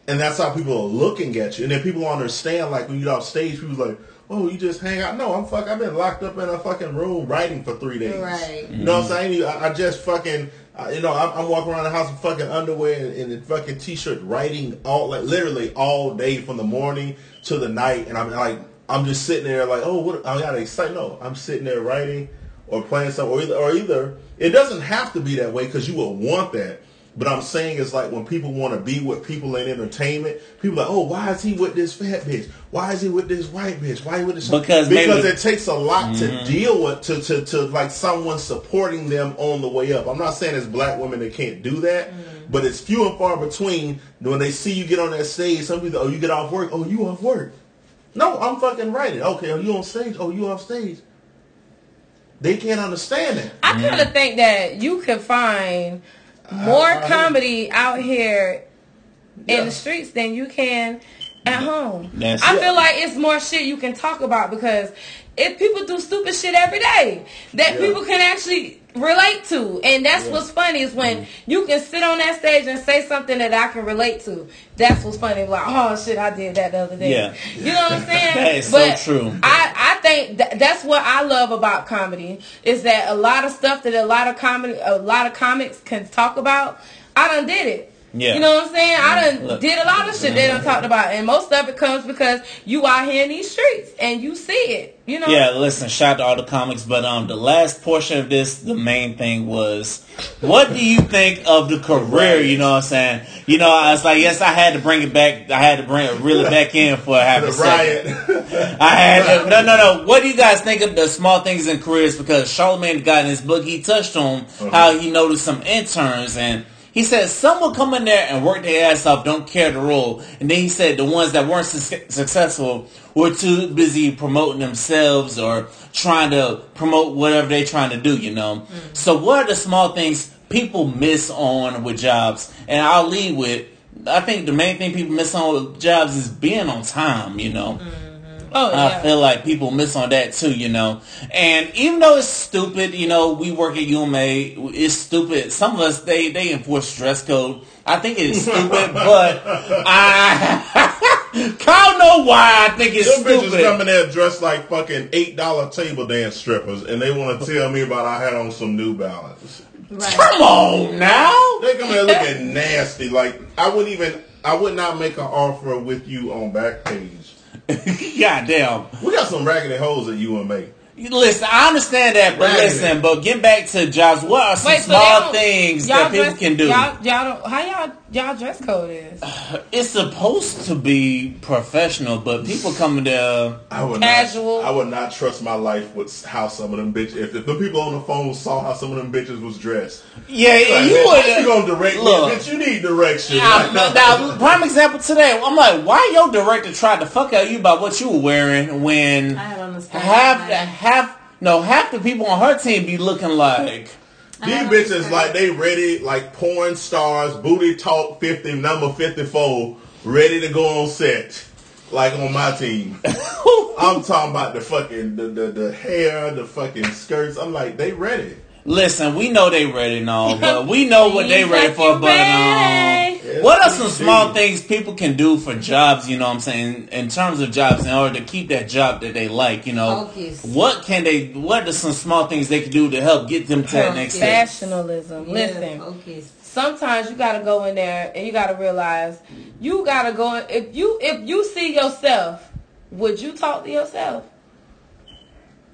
[SPEAKER 3] And that's how people are looking at you. And then people don't understand, like when you're off stage, people like, oh, you just hang out. No, I'm fuck. I've been locked up in a fucking room writing for three days.
[SPEAKER 4] Right.
[SPEAKER 3] You know what I'm saying? I, I just fucking, uh, you know, I'm, I'm walking around the house in fucking underwear and, and a fucking t-shirt, writing all, like literally all day from the morning to the night, and I'm like, I'm just sitting there like, oh, what? I got excited. No, I'm sitting there writing or playing something, or either, or either it doesn't have to be that way because you will want that. But I'm saying it's like when people want to be with people in entertainment, people are like, oh, why is he with this fat bitch? Why is he with this white bitch? Why he with this?
[SPEAKER 1] Because
[SPEAKER 3] because
[SPEAKER 1] maybe-
[SPEAKER 3] it takes a lot to mm-hmm. deal with to, to to like someone supporting them on the way up. I'm not saying it's black women that can't do that, mm-hmm. but it's few and far between when they see you get on that stage. Some people, oh, you get off work. Oh, you off work? No, I'm fucking writing. Okay, are you on stage? Oh, you off stage? They can't understand that.
[SPEAKER 2] I mm-hmm. kind of think that you can find more
[SPEAKER 3] I- I-
[SPEAKER 2] comedy out here
[SPEAKER 3] Yeah.
[SPEAKER 2] in the streets than you can at home.
[SPEAKER 1] That's
[SPEAKER 2] I
[SPEAKER 1] it.
[SPEAKER 2] feel like it's more shit you can talk about because if people do stupid shit every day, that
[SPEAKER 3] Yeah.
[SPEAKER 2] people can actually relate to. And that's what's funny is when you can sit on that stage and say something that I can relate to. That's what's funny. Like, oh shit, I did that the other day.
[SPEAKER 1] Yeah.
[SPEAKER 2] You know what I'm saying?
[SPEAKER 1] That is so true.
[SPEAKER 2] I, I think th- that's what I love about comedy is that a lot of stuff that a lot of comedy, a lot of comics can talk about. I done did it.
[SPEAKER 1] Yeah.
[SPEAKER 2] You know what I'm saying? I mm-hmm. done
[SPEAKER 1] Look.
[SPEAKER 2] did a lot of shit they done mm-hmm. talked about, and most of it comes because you out here in these streets and you see it. You know?
[SPEAKER 1] Yeah, listen, shout out to all the comics, but um, the last portion of this, the main thing was, what do you think of the career? You know what I'm saying? You know, I was like, yes, I had to bring it back. I had to bring it really back in for a half a second.
[SPEAKER 3] riot.
[SPEAKER 1] I had no, no, no. What do you guys think of the small things in careers? Because Charlemagne got in his book, he touched on uh-huh. how he noticed some interns and. He said some will come in there and work their ass off, don't care the role. And then he said the ones that weren't su- successful were too busy promoting themselves or trying to promote whatever they're trying to do, you know. Mm. So what are the small things people miss on with jobs? And I'll lead with, I think the main thing people miss on with jobs is being on time, you know. Mm.
[SPEAKER 2] Oh
[SPEAKER 1] I feel like people miss on that too, you know. And even though it's stupid, you know, we work at UMA, it's stupid. Some of us they they enforce dress code. I think it's stupid, but I Kyle know why I think it's
[SPEAKER 3] stupid. Bitches coming there dressed like fucking eight dollar table dance strippers, and they want to tell me about I had on some New Balance.
[SPEAKER 4] Right.
[SPEAKER 1] Come on now.
[SPEAKER 3] They come there looking nasty. Like I wouldn't even. I would not make an offer with you on back Backpage.
[SPEAKER 1] Goddamn.
[SPEAKER 3] We got some raggedy hoes at UMA.
[SPEAKER 1] Listen, I understand that, but
[SPEAKER 3] Right.
[SPEAKER 1] listen, but get back to jobs. What are some
[SPEAKER 2] Wait,
[SPEAKER 1] small
[SPEAKER 2] don't-
[SPEAKER 1] things
[SPEAKER 2] y'all
[SPEAKER 1] that people can do?
[SPEAKER 2] Y'all, y'all don't. How y'all y'all dress code is?
[SPEAKER 1] It's supposed to be professional, but people coming there.
[SPEAKER 3] I would
[SPEAKER 2] Casual.
[SPEAKER 3] Not, I would not trust my life with how some of them bitches. If, if the people on the phone saw how some of them bitches was dressed,
[SPEAKER 1] Yeah,
[SPEAKER 3] like,
[SPEAKER 1] you
[SPEAKER 3] man,
[SPEAKER 1] would.
[SPEAKER 3] how you gonna direct
[SPEAKER 1] Look.
[SPEAKER 3] me? Bitch, you need direction.
[SPEAKER 1] Now, now, prime example today. I'm like, why your director tried to fuck out you about what you were wearing when
[SPEAKER 4] I had on the skirt.
[SPEAKER 1] half half no half the people on her team be looking like
[SPEAKER 3] These bitches like they ready, like porn stars, booty talk fifty, number fifty four, ready to go on set, like on my team. I'm talking about the fucking the, the the hair, the fucking skirts. I'm like, they ready.
[SPEAKER 1] Listen, we know they ready and all, but we know what they ready for.
[SPEAKER 2] you
[SPEAKER 1] But um,
[SPEAKER 2] ready.
[SPEAKER 1] what are some small
[SPEAKER 3] indeed.
[SPEAKER 1] things people can do for jobs? You know, what I'm saying in terms of jobs, in order to keep that job that they like. You know,
[SPEAKER 4] Focus.
[SPEAKER 1] what can they? What are some small things they can do to help get them to that next step?
[SPEAKER 2] Professionalism.
[SPEAKER 4] Yeah,
[SPEAKER 2] Listen.
[SPEAKER 4] focus.
[SPEAKER 2] sometimes you gotta go in there and you gotta realize you gotta go if you if you see yourself would you talk to yourself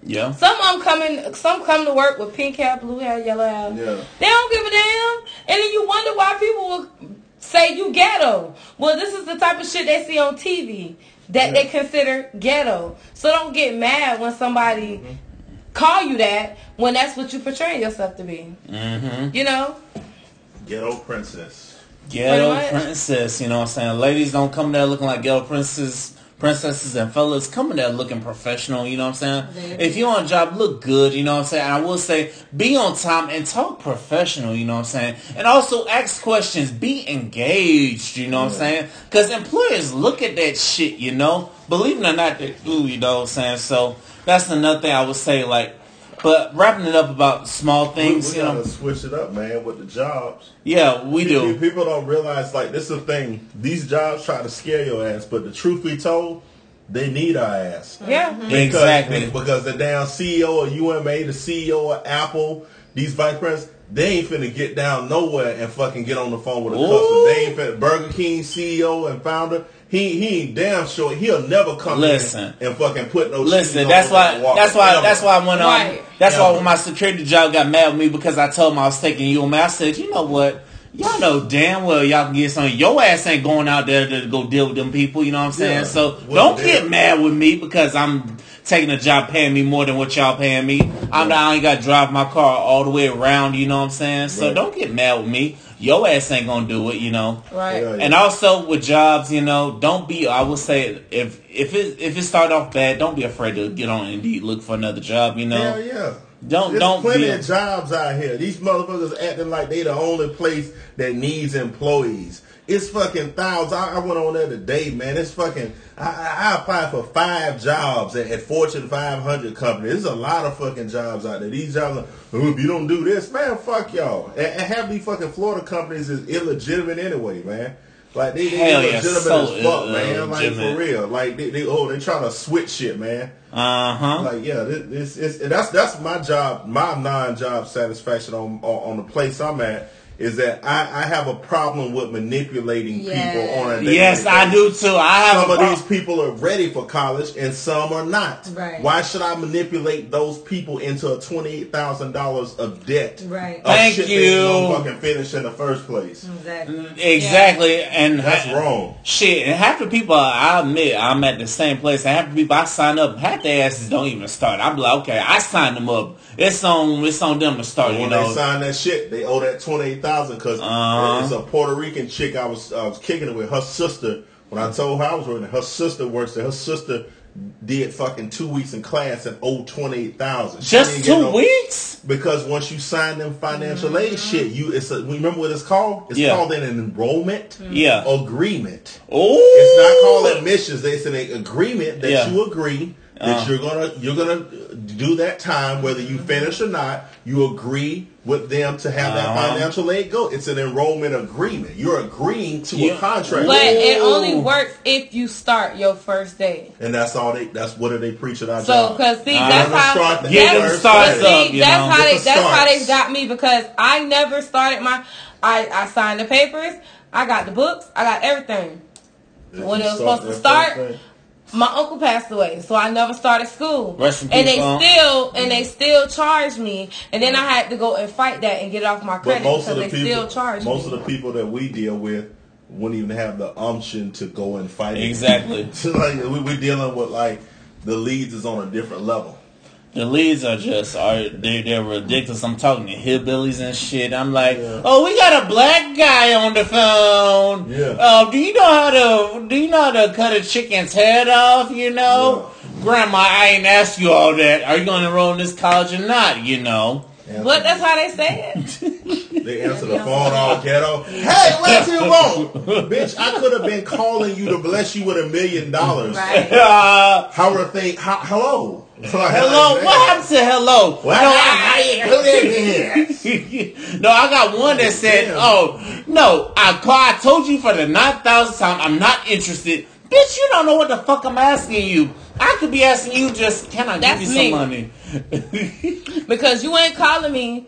[SPEAKER 1] Yeah.
[SPEAKER 2] some of them coming some come to work with pink hair blue hair yellow hair
[SPEAKER 3] Yeah.
[SPEAKER 2] they don't give a damn and then you wonder why people will say you ghetto well this is the type of shit they see on tv that they consider ghetto so don't get mad when somebody call you that when that's what you portray yourself to be
[SPEAKER 1] Mm-hmm.
[SPEAKER 2] you know
[SPEAKER 3] Ghetto princess.
[SPEAKER 1] Ghetto princess, you know what I'm saying? Ladies don't come there looking like ghetto princesses. Princesses and fellas coming there looking professional, you know what I'm saying? If you're on a job, look good, you know what I'm saying? I will say, be on time and talk professional, you know what I'm saying? And also ask questions, be engaged, you know what I'm saying? Because employers look at that shit, you know? Believe it or not, they do, you know what I'm saying? So that's another thing I would say, like, but wrapping it up about small things,
[SPEAKER 3] we
[SPEAKER 1] you know?
[SPEAKER 3] gotta switch it up, man, with the jobs.
[SPEAKER 1] Yeah, we do.
[SPEAKER 3] People- People don't realize, like, this is the thing. These jobs try to scare your ass, but the truth be told, they need our ass.
[SPEAKER 2] yeah
[SPEAKER 3] Because-
[SPEAKER 1] Exactly.
[SPEAKER 3] Because the damn CEO of UMA, the CEO of Apple, these vice presidents, they ain't finna get down nowhere and fucking get on the phone with a
[SPEAKER 1] Ooh.
[SPEAKER 3] customer. They ain't finna, Burger King CEO and founder, he he ain't damn sure he'll never come
[SPEAKER 1] Listen.
[SPEAKER 3] in and fucking put no
[SPEAKER 1] Listen,
[SPEAKER 3] cheese
[SPEAKER 1] that's
[SPEAKER 3] on
[SPEAKER 1] why.
[SPEAKER 3] that walker,
[SPEAKER 1] That's why.
[SPEAKER 3] ever.
[SPEAKER 1] That's why when um,
[SPEAKER 2] Right.
[SPEAKER 1] that's why
[SPEAKER 3] Ever.
[SPEAKER 1] when my security job got mad with me because I told him I was taking you I said, you know what? Y'all know damn well y'all can get something. Your ass ain't going out there to go deal with them people. You know what I'm saying?
[SPEAKER 3] Yeah.
[SPEAKER 1] So
[SPEAKER 3] Well,
[SPEAKER 1] don't
[SPEAKER 3] damn.
[SPEAKER 1] get mad with me because I'm taking a job paying me more than what y'all paying me. I'm not, I ain't got to drive my car all the way around. You know what I'm saying? So
[SPEAKER 3] Right.
[SPEAKER 1] don't get mad with me. Your ass ain't gonna do it. You know.
[SPEAKER 2] right
[SPEAKER 3] Yeah,
[SPEAKER 1] And also with jobs, you know, don't be. I would say if if it if it start off bad, don't be afraid to get on Indeed, look for another job. You know,
[SPEAKER 3] Hell yeah.
[SPEAKER 1] don't
[SPEAKER 3] There's
[SPEAKER 1] don't
[SPEAKER 3] plenty
[SPEAKER 1] be.
[SPEAKER 3] of jobs out here. These motherfuckers acting like they the only place that needs employees. It's fucking thousands. I, I went on there today, man. It's fucking. I, I applied for five jobs at, at Fortune 500 companies. There's a lot of fucking jobs out there. These jobs, are, oh, if you don't do this, man, fuck y'all. And, and half these fucking Florida companies is illegitimate anyway, man. Like they, they
[SPEAKER 1] Hell yeah,
[SPEAKER 3] illegitimate
[SPEAKER 1] so
[SPEAKER 3] as fuck, man. Like for real. Like they, they oh they trying to switch shit, man.
[SPEAKER 1] Uh huh.
[SPEAKER 3] Like yeah, this, this, that's that's my job, my non-job satisfaction on on, on the place I'm at is that I, I have a problem with manipulating
[SPEAKER 4] Yeah.
[SPEAKER 3] people on a daily
[SPEAKER 1] Yes, I do too. I have
[SPEAKER 3] Some
[SPEAKER 1] a
[SPEAKER 3] of
[SPEAKER 1] pro-
[SPEAKER 3] these people are ready for college and some are not.
[SPEAKER 4] Right.
[SPEAKER 3] Why should I manipulate those people into a twenty-eight thousand dollars of debt?
[SPEAKER 4] Right.
[SPEAKER 3] Of
[SPEAKER 1] Thank
[SPEAKER 3] shit they
[SPEAKER 1] you.
[SPEAKER 3] don't fucking finish in the first place.
[SPEAKER 4] Exactly.
[SPEAKER 1] Mm, exactly, and
[SPEAKER 3] That's wrong.
[SPEAKER 1] Shit, and half the people I admit I'm at the same place. And half the people I sign up, half their asses don't even start. I'm like, okay, I signed them up. It's on, it's on them to start. You know,
[SPEAKER 3] they sign that shit, they owe that twenty eight thousand because
[SPEAKER 1] Uh-huh.
[SPEAKER 3] there's a Puerto Rican chick I was I was kicking it with her sister. When I told her I was working, her sister works there. Her sister did fucking two weeks in class and owed twenty eight thousand.
[SPEAKER 1] just two weeks.
[SPEAKER 3] Because once you sign them financial aid
[SPEAKER 4] Mm-hmm.
[SPEAKER 3] shit, you it's a, remember what it's called? It's
[SPEAKER 1] Yeah.
[SPEAKER 3] called an enrollment
[SPEAKER 1] Yeah.
[SPEAKER 3] agreement.
[SPEAKER 1] Oh,
[SPEAKER 3] It's not called admissions. They said an agreement that
[SPEAKER 1] Yeah.
[SPEAKER 3] you agree that
[SPEAKER 1] Uh.
[SPEAKER 3] you're gonna you're gonna do that time whether you finish or not. You agree with them to have that
[SPEAKER 1] Uh-huh.
[SPEAKER 3] financial aid go. It's an enrollment agreement. You're agreeing to
[SPEAKER 1] Yeah.
[SPEAKER 3] a contract,
[SPEAKER 2] But it only works if you start your first day.
[SPEAKER 3] and that's all they. That's what are they preach at our
[SPEAKER 2] So, cause see,
[SPEAKER 1] Uh,
[SPEAKER 2] that's
[SPEAKER 3] Never
[SPEAKER 2] how
[SPEAKER 3] start the
[SPEAKER 1] Get starts
[SPEAKER 3] day.
[SPEAKER 2] See,
[SPEAKER 1] up, you
[SPEAKER 2] that's
[SPEAKER 1] know.
[SPEAKER 2] how they
[SPEAKER 3] Get the
[SPEAKER 2] that's how they got me because I never started my I I signed the papers, I got the books, I got everything.
[SPEAKER 3] If
[SPEAKER 2] when
[SPEAKER 3] you
[SPEAKER 2] it was supposed to start,
[SPEAKER 3] first day.
[SPEAKER 2] My uncle passed away, so I never started school.
[SPEAKER 1] Rest in
[SPEAKER 2] and they
[SPEAKER 1] Unc.
[SPEAKER 2] still and they still charged me, and then I had to go and fight that and get it off my credit
[SPEAKER 3] most
[SPEAKER 2] because
[SPEAKER 3] of the
[SPEAKER 2] they
[SPEAKER 3] people,
[SPEAKER 2] still charge
[SPEAKER 3] most
[SPEAKER 2] me.
[SPEAKER 3] of the people that we deal with wouldn't even have the umption to go and fight. it.
[SPEAKER 1] Exactly.
[SPEAKER 3] So, like we, we're dealing with like the leads is on a different level.
[SPEAKER 1] The leads are just are they they're ridiculous. I'm talking to hillbillies and shit. I'm like,
[SPEAKER 3] Yeah.
[SPEAKER 1] oh, we got a black guy on the phone.
[SPEAKER 3] Yeah.
[SPEAKER 1] Uh, do you know how to do you know how to cut a chicken's head off? You know, Grandma, I ain't asked you all that. Are you going to enroll in this college or not? You know.
[SPEAKER 2] what? that's how they say it.
[SPEAKER 3] They answer the phone all ghetto. Hey, what you want? Bitch, I could have been calling you to bless you with a million dollars.
[SPEAKER 4] Right.
[SPEAKER 1] Uh,
[SPEAKER 3] How are things? How, hello.
[SPEAKER 1] Hello. What happened to hello?
[SPEAKER 3] What?
[SPEAKER 1] No,
[SPEAKER 3] I, who did this?
[SPEAKER 1] no, I got one that said, "Oh no, I call. I told you for the nine thousandth time, I'm not interested." Bitch, you don't know what the fuck I'm asking you. I could be asking you just, can I
[SPEAKER 2] That's
[SPEAKER 1] give you
[SPEAKER 2] me.
[SPEAKER 1] some money?
[SPEAKER 2] because you ain't calling me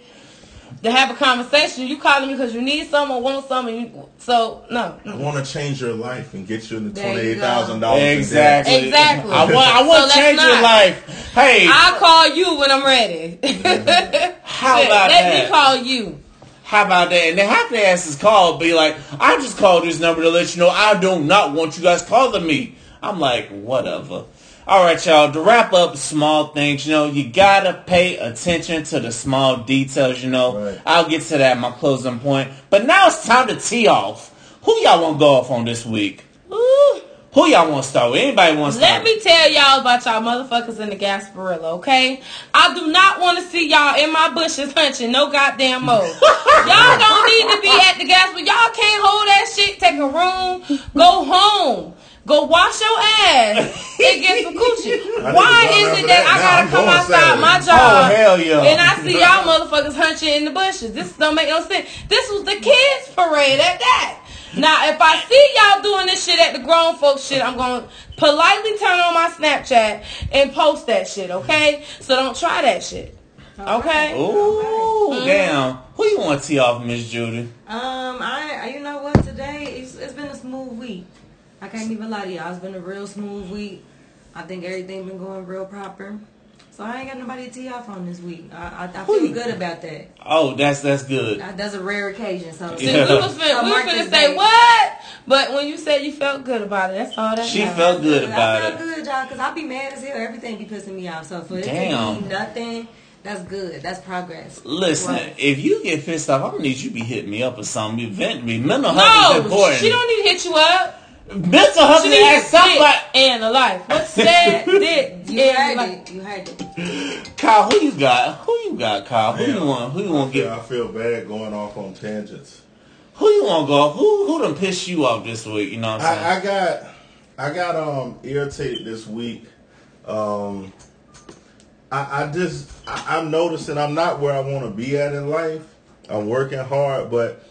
[SPEAKER 2] to have a conversation. You calling me because you need some or want some. And you, so no.
[SPEAKER 3] I want to change your life and get you in the twenty-eight thousand dollars.
[SPEAKER 1] exactly.
[SPEAKER 2] Exactly.
[SPEAKER 1] I want. I want to
[SPEAKER 2] let's
[SPEAKER 1] change your life. Hey,
[SPEAKER 2] I'll call you when I'm ready.
[SPEAKER 1] how
[SPEAKER 2] Shit,
[SPEAKER 1] about
[SPEAKER 2] Let
[SPEAKER 1] that?
[SPEAKER 2] Let me call you.
[SPEAKER 1] How about that? And then half the asses call, be like, I just called this number to let you know I do not want you guys calling me. I'm like, whatever. All right, y'all. To wrap up small things, you know, you gotta pay attention to the small details. You know,
[SPEAKER 3] Right.
[SPEAKER 1] I'll get to that in my closing point. But now it's time to tee off. Who y'all want to go off on this week?
[SPEAKER 2] Ooh.
[SPEAKER 1] Who y'all want to start with? Anybody want to start?
[SPEAKER 2] Let me tell y'all about y'all motherfuckers in the Gasparilla, okay? I do not want to see y'all in my bushes hunching no goddamn more. y'all don't need to be at the Gasparilla. y'all can't hold that shit. Take a room, go home. Go wash your ass and get some coochie. Why is it that
[SPEAKER 3] that.
[SPEAKER 2] I gotta come
[SPEAKER 3] going
[SPEAKER 2] outside my job
[SPEAKER 1] Oh, hell yeah.
[SPEAKER 2] and I see y'all motherfuckers hunching in the bushes? This don't make no sense. This was the kids parade at that. Now, if I see y'all doing this shit at the grown folks shit, I'm going to politely turn on my Snapchat and post that shit, okay? So don't try that shit. Okay?
[SPEAKER 1] Ooh, damn. Who you want to tee off, Miss Judy?
[SPEAKER 4] Um, I, I- you know what? Today it's, it's been a smooth week. I can't even lie to y'all. It's been a real smooth week. I think everything been going real proper. So I ain't got nobody to tee off on this week. I, I, I feel
[SPEAKER 1] you-
[SPEAKER 4] good about that.
[SPEAKER 1] Oh, that's that's good.
[SPEAKER 4] Uh, That's a rare occasion. So
[SPEAKER 2] See,
[SPEAKER 1] Yeah.
[SPEAKER 2] we was finna,
[SPEAKER 4] I
[SPEAKER 2] we was finna say
[SPEAKER 4] day.
[SPEAKER 2] what? But when you said you felt good about it, that's all that
[SPEAKER 1] She
[SPEAKER 2] matters.
[SPEAKER 1] felt good
[SPEAKER 4] I
[SPEAKER 1] about
[SPEAKER 4] feel
[SPEAKER 1] it.
[SPEAKER 4] good, y'all, because I be mad as hell. Everything be pissing me off. So for it to
[SPEAKER 1] Damn.
[SPEAKER 4] be nothing, that's good. That's progress.
[SPEAKER 1] Listen,
[SPEAKER 4] Right.
[SPEAKER 1] if you get pissed off, I'm gonna need you to be hitting me up or something. Vent me. Mental health is
[SPEAKER 2] No,
[SPEAKER 1] important.
[SPEAKER 2] she don't need to hit you up.
[SPEAKER 1] Mental health
[SPEAKER 2] She
[SPEAKER 1] is
[SPEAKER 2] needs
[SPEAKER 1] at somebody.
[SPEAKER 2] sit and a life. What's that? Dick
[SPEAKER 4] You heard
[SPEAKER 2] life.
[SPEAKER 4] it. You heard it.
[SPEAKER 1] Kyle, who you got? Who you got, Kyle? Who you want? Who you want to
[SPEAKER 3] Yeah,
[SPEAKER 1] get?
[SPEAKER 3] I feel bad going off on tangents.
[SPEAKER 1] Who you want to go? Who who done piss you off this week? You know what I'm saying?
[SPEAKER 3] I, I got I got um irritated this week. Um I, I just I, I'm noticing I'm not where I want to be at in life. I'm working hard, but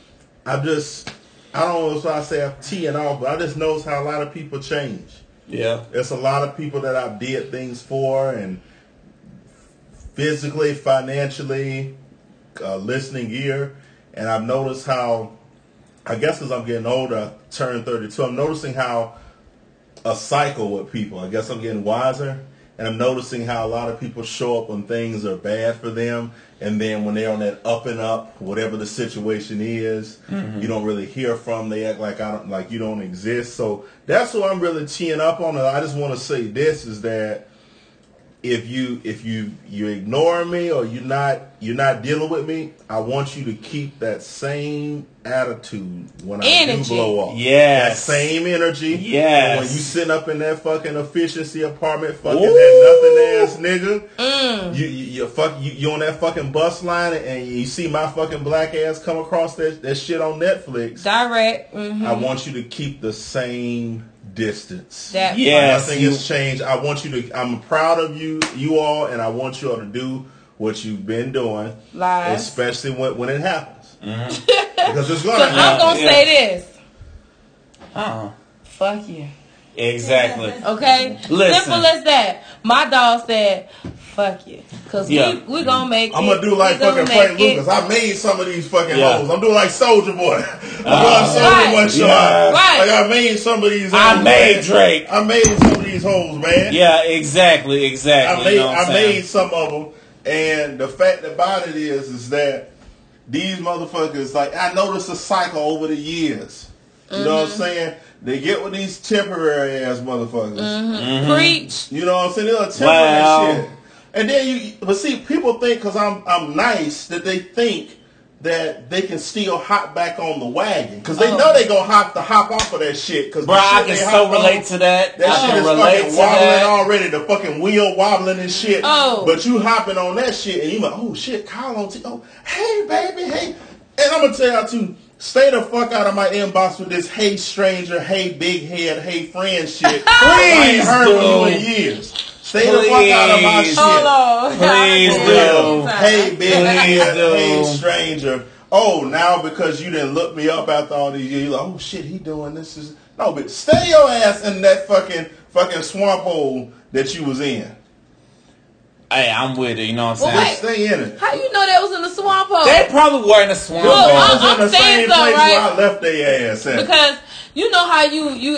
[SPEAKER 3] I'm just I don't know if I say T and all, but I just notice how a lot of people change.
[SPEAKER 1] yeah.
[SPEAKER 3] There's a lot of people that I did things for and physically, financially, uh, listening ear, and I've noticed how, I guess as I'm getting older, turn 32, I'm noticing how a cycle with people. I guess I'm getting wiser, and I'm noticing how a lot of people show up when things are bad for them, and then when they're on that up and up, whatever the situation is, mm-hmm. you don't really hear from. They act like I don't, like you don't exist. So that's what I'm really teeing up on. And I just want to say this is that if you if you you ignore me or you're not you're not dealing with me, I want you to keep that same attitude when I
[SPEAKER 2] Energy.
[SPEAKER 3] do blow off.
[SPEAKER 1] Yes.
[SPEAKER 3] That same energy.
[SPEAKER 1] Yes.
[SPEAKER 3] When you sitting up in that fucking efficiency apartment, fucking
[SPEAKER 1] Ooh.
[SPEAKER 3] that nothing ass nigga.
[SPEAKER 2] Mm.
[SPEAKER 3] You you you fuck you, you on that fucking bus line and you see my fucking black ass come across that that shit on Netflix.
[SPEAKER 2] Direct. hmm
[SPEAKER 3] I want you to keep the same distance.
[SPEAKER 2] That
[SPEAKER 1] Yeah. Yes,
[SPEAKER 3] Nothing
[SPEAKER 1] you-
[SPEAKER 3] has changed. I want you to. I'm proud of you, you all, and I want you all to do what you've been doing,
[SPEAKER 2] Lies.
[SPEAKER 3] especially when when it happens,
[SPEAKER 1] Mm-hmm.
[SPEAKER 3] because it's gonna
[SPEAKER 2] So I'm
[SPEAKER 3] happen.
[SPEAKER 2] gonna
[SPEAKER 1] Yeah.
[SPEAKER 2] say this.
[SPEAKER 1] Uh-uh.
[SPEAKER 2] Fuck you.
[SPEAKER 1] Exactly.
[SPEAKER 2] Okay?
[SPEAKER 1] Listen.
[SPEAKER 2] Simple as that. My dog said, fuck you. Cause
[SPEAKER 1] Yeah.
[SPEAKER 2] we, we gonna make
[SPEAKER 3] I'm
[SPEAKER 2] it.
[SPEAKER 3] gonna do like
[SPEAKER 2] We
[SPEAKER 3] fucking Frank
[SPEAKER 2] make it.
[SPEAKER 3] Lucas. I made some of these fucking
[SPEAKER 1] Yeah.
[SPEAKER 3] hoes. I'm doing like Soldier Boy. I'm doing
[SPEAKER 1] Uh,
[SPEAKER 3] Soldier
[SPEAKER 2] Right.
[SPEAKER 3] Boy show.
[SPEAKER 1] Yeah.
[SPEAKER 2] Right.
[SPEAKER 3] Like I made some of these.
[SPEAKER 1] I made
[SPEAKER 3] man.
[SPEAKER 1] Drake.
[SPEAKER 3] I made some of these hoes, man.
[SPEAKER 1] Yeah, exactly, exactly.
[SPEAKER 3] I made
[SPEAKER 1] you know what I'm
[SPEAKER 3] I
[SPEAKER 1] saying?
[SPEAKER 3] made some of them, and the fact about it is, is that these motherfuckers like I noticed a cycle over the years. You know what
[SPEAKER 1] Mm-hmm.
[SPEAKER 3] I'm saying? They get with these temporary ass motherfuckers.
[SPEAKER 1] Mm-hmm.
[SPEAKER 2] Preach.
[SPEAKER 3] You know what I'm saying? They're a temporary
[SPEAKER 1] Well-
[SPEAKER 3] shit. And then you, but see, people think because I'm I'm nice that they think that they can still hop back on the wagon because they
[SPEAKER 2] Oh.
[SPEAKER 3] know they gonna hop to hop off of that shit. Because
[SPEAKER 1] Bro, I can so relate to that.
[SPEAKER 3] that
[SPEAKER 1] I
[SPEAKER 3] shit
[SPEAKER 1] can
[SPEAKER 3] is
[SPEAKER 1] relate
[SPEAKER 3] fucking wobbling
[SPEAKER 1] that.
[SPEAKER 3] already. The fucking wheel wobbling and shit.
[SPEAKER 2] Oh.
[SPEAKER 3] But you hopping on that shit and you like, oh shit, Kyle on T. Oh, hey baby, hey. And I'm gonna tell y'all to stay the fuck out of my inbox with this hey stranger, hey big head, hey friend shit. I ain't
[SPEAKER 1] Please
[SPEAKER 3] heard from you in years. Stay the fuck out of my shit.
[SPEAKER 2] Hold on.
[SPEAKER 1] Please
[SPEAKER 2] I
[SPEAKER 1] do.
[SPEAKER 3] Hey big
[SPEAKER 1] Please
[SPEAKER 3] head,
[SPEAKER 1] do.
[SPEAKER 3] hey stranger. Oh, now because you didn't look me up after all these years, you're like, oh shit, he doing this. Is no, but stay your ass in that fucking fucking swamp hole that you was in.
[SPEAKER 1] Hey, I'm with it. You know what I'm
[SPEAKER 2] Well,
[SPEAKER 1] saying?
[SPEAKER 2] wait.
[SPEAKER 3] Stay in it.
[SPEAKER 2] How do you know that was in the swamp hole?
[SPEAKER 1] They probably were in the swamp.
[SPEAKER 2] Look,
[SPEAKER 1] hole.
[SPEAKER 2] I'm-
[SPEAKER 3] was in
[SPEAKER 2] I'm
[SPEAKER 3] the same
[SPEAKER 2] something,
[SPEAKER 3] place
[SPEAKER 2] right?
[SPEAKER 3] where I left their ass at.
[SPEAKER 2] because you know how you you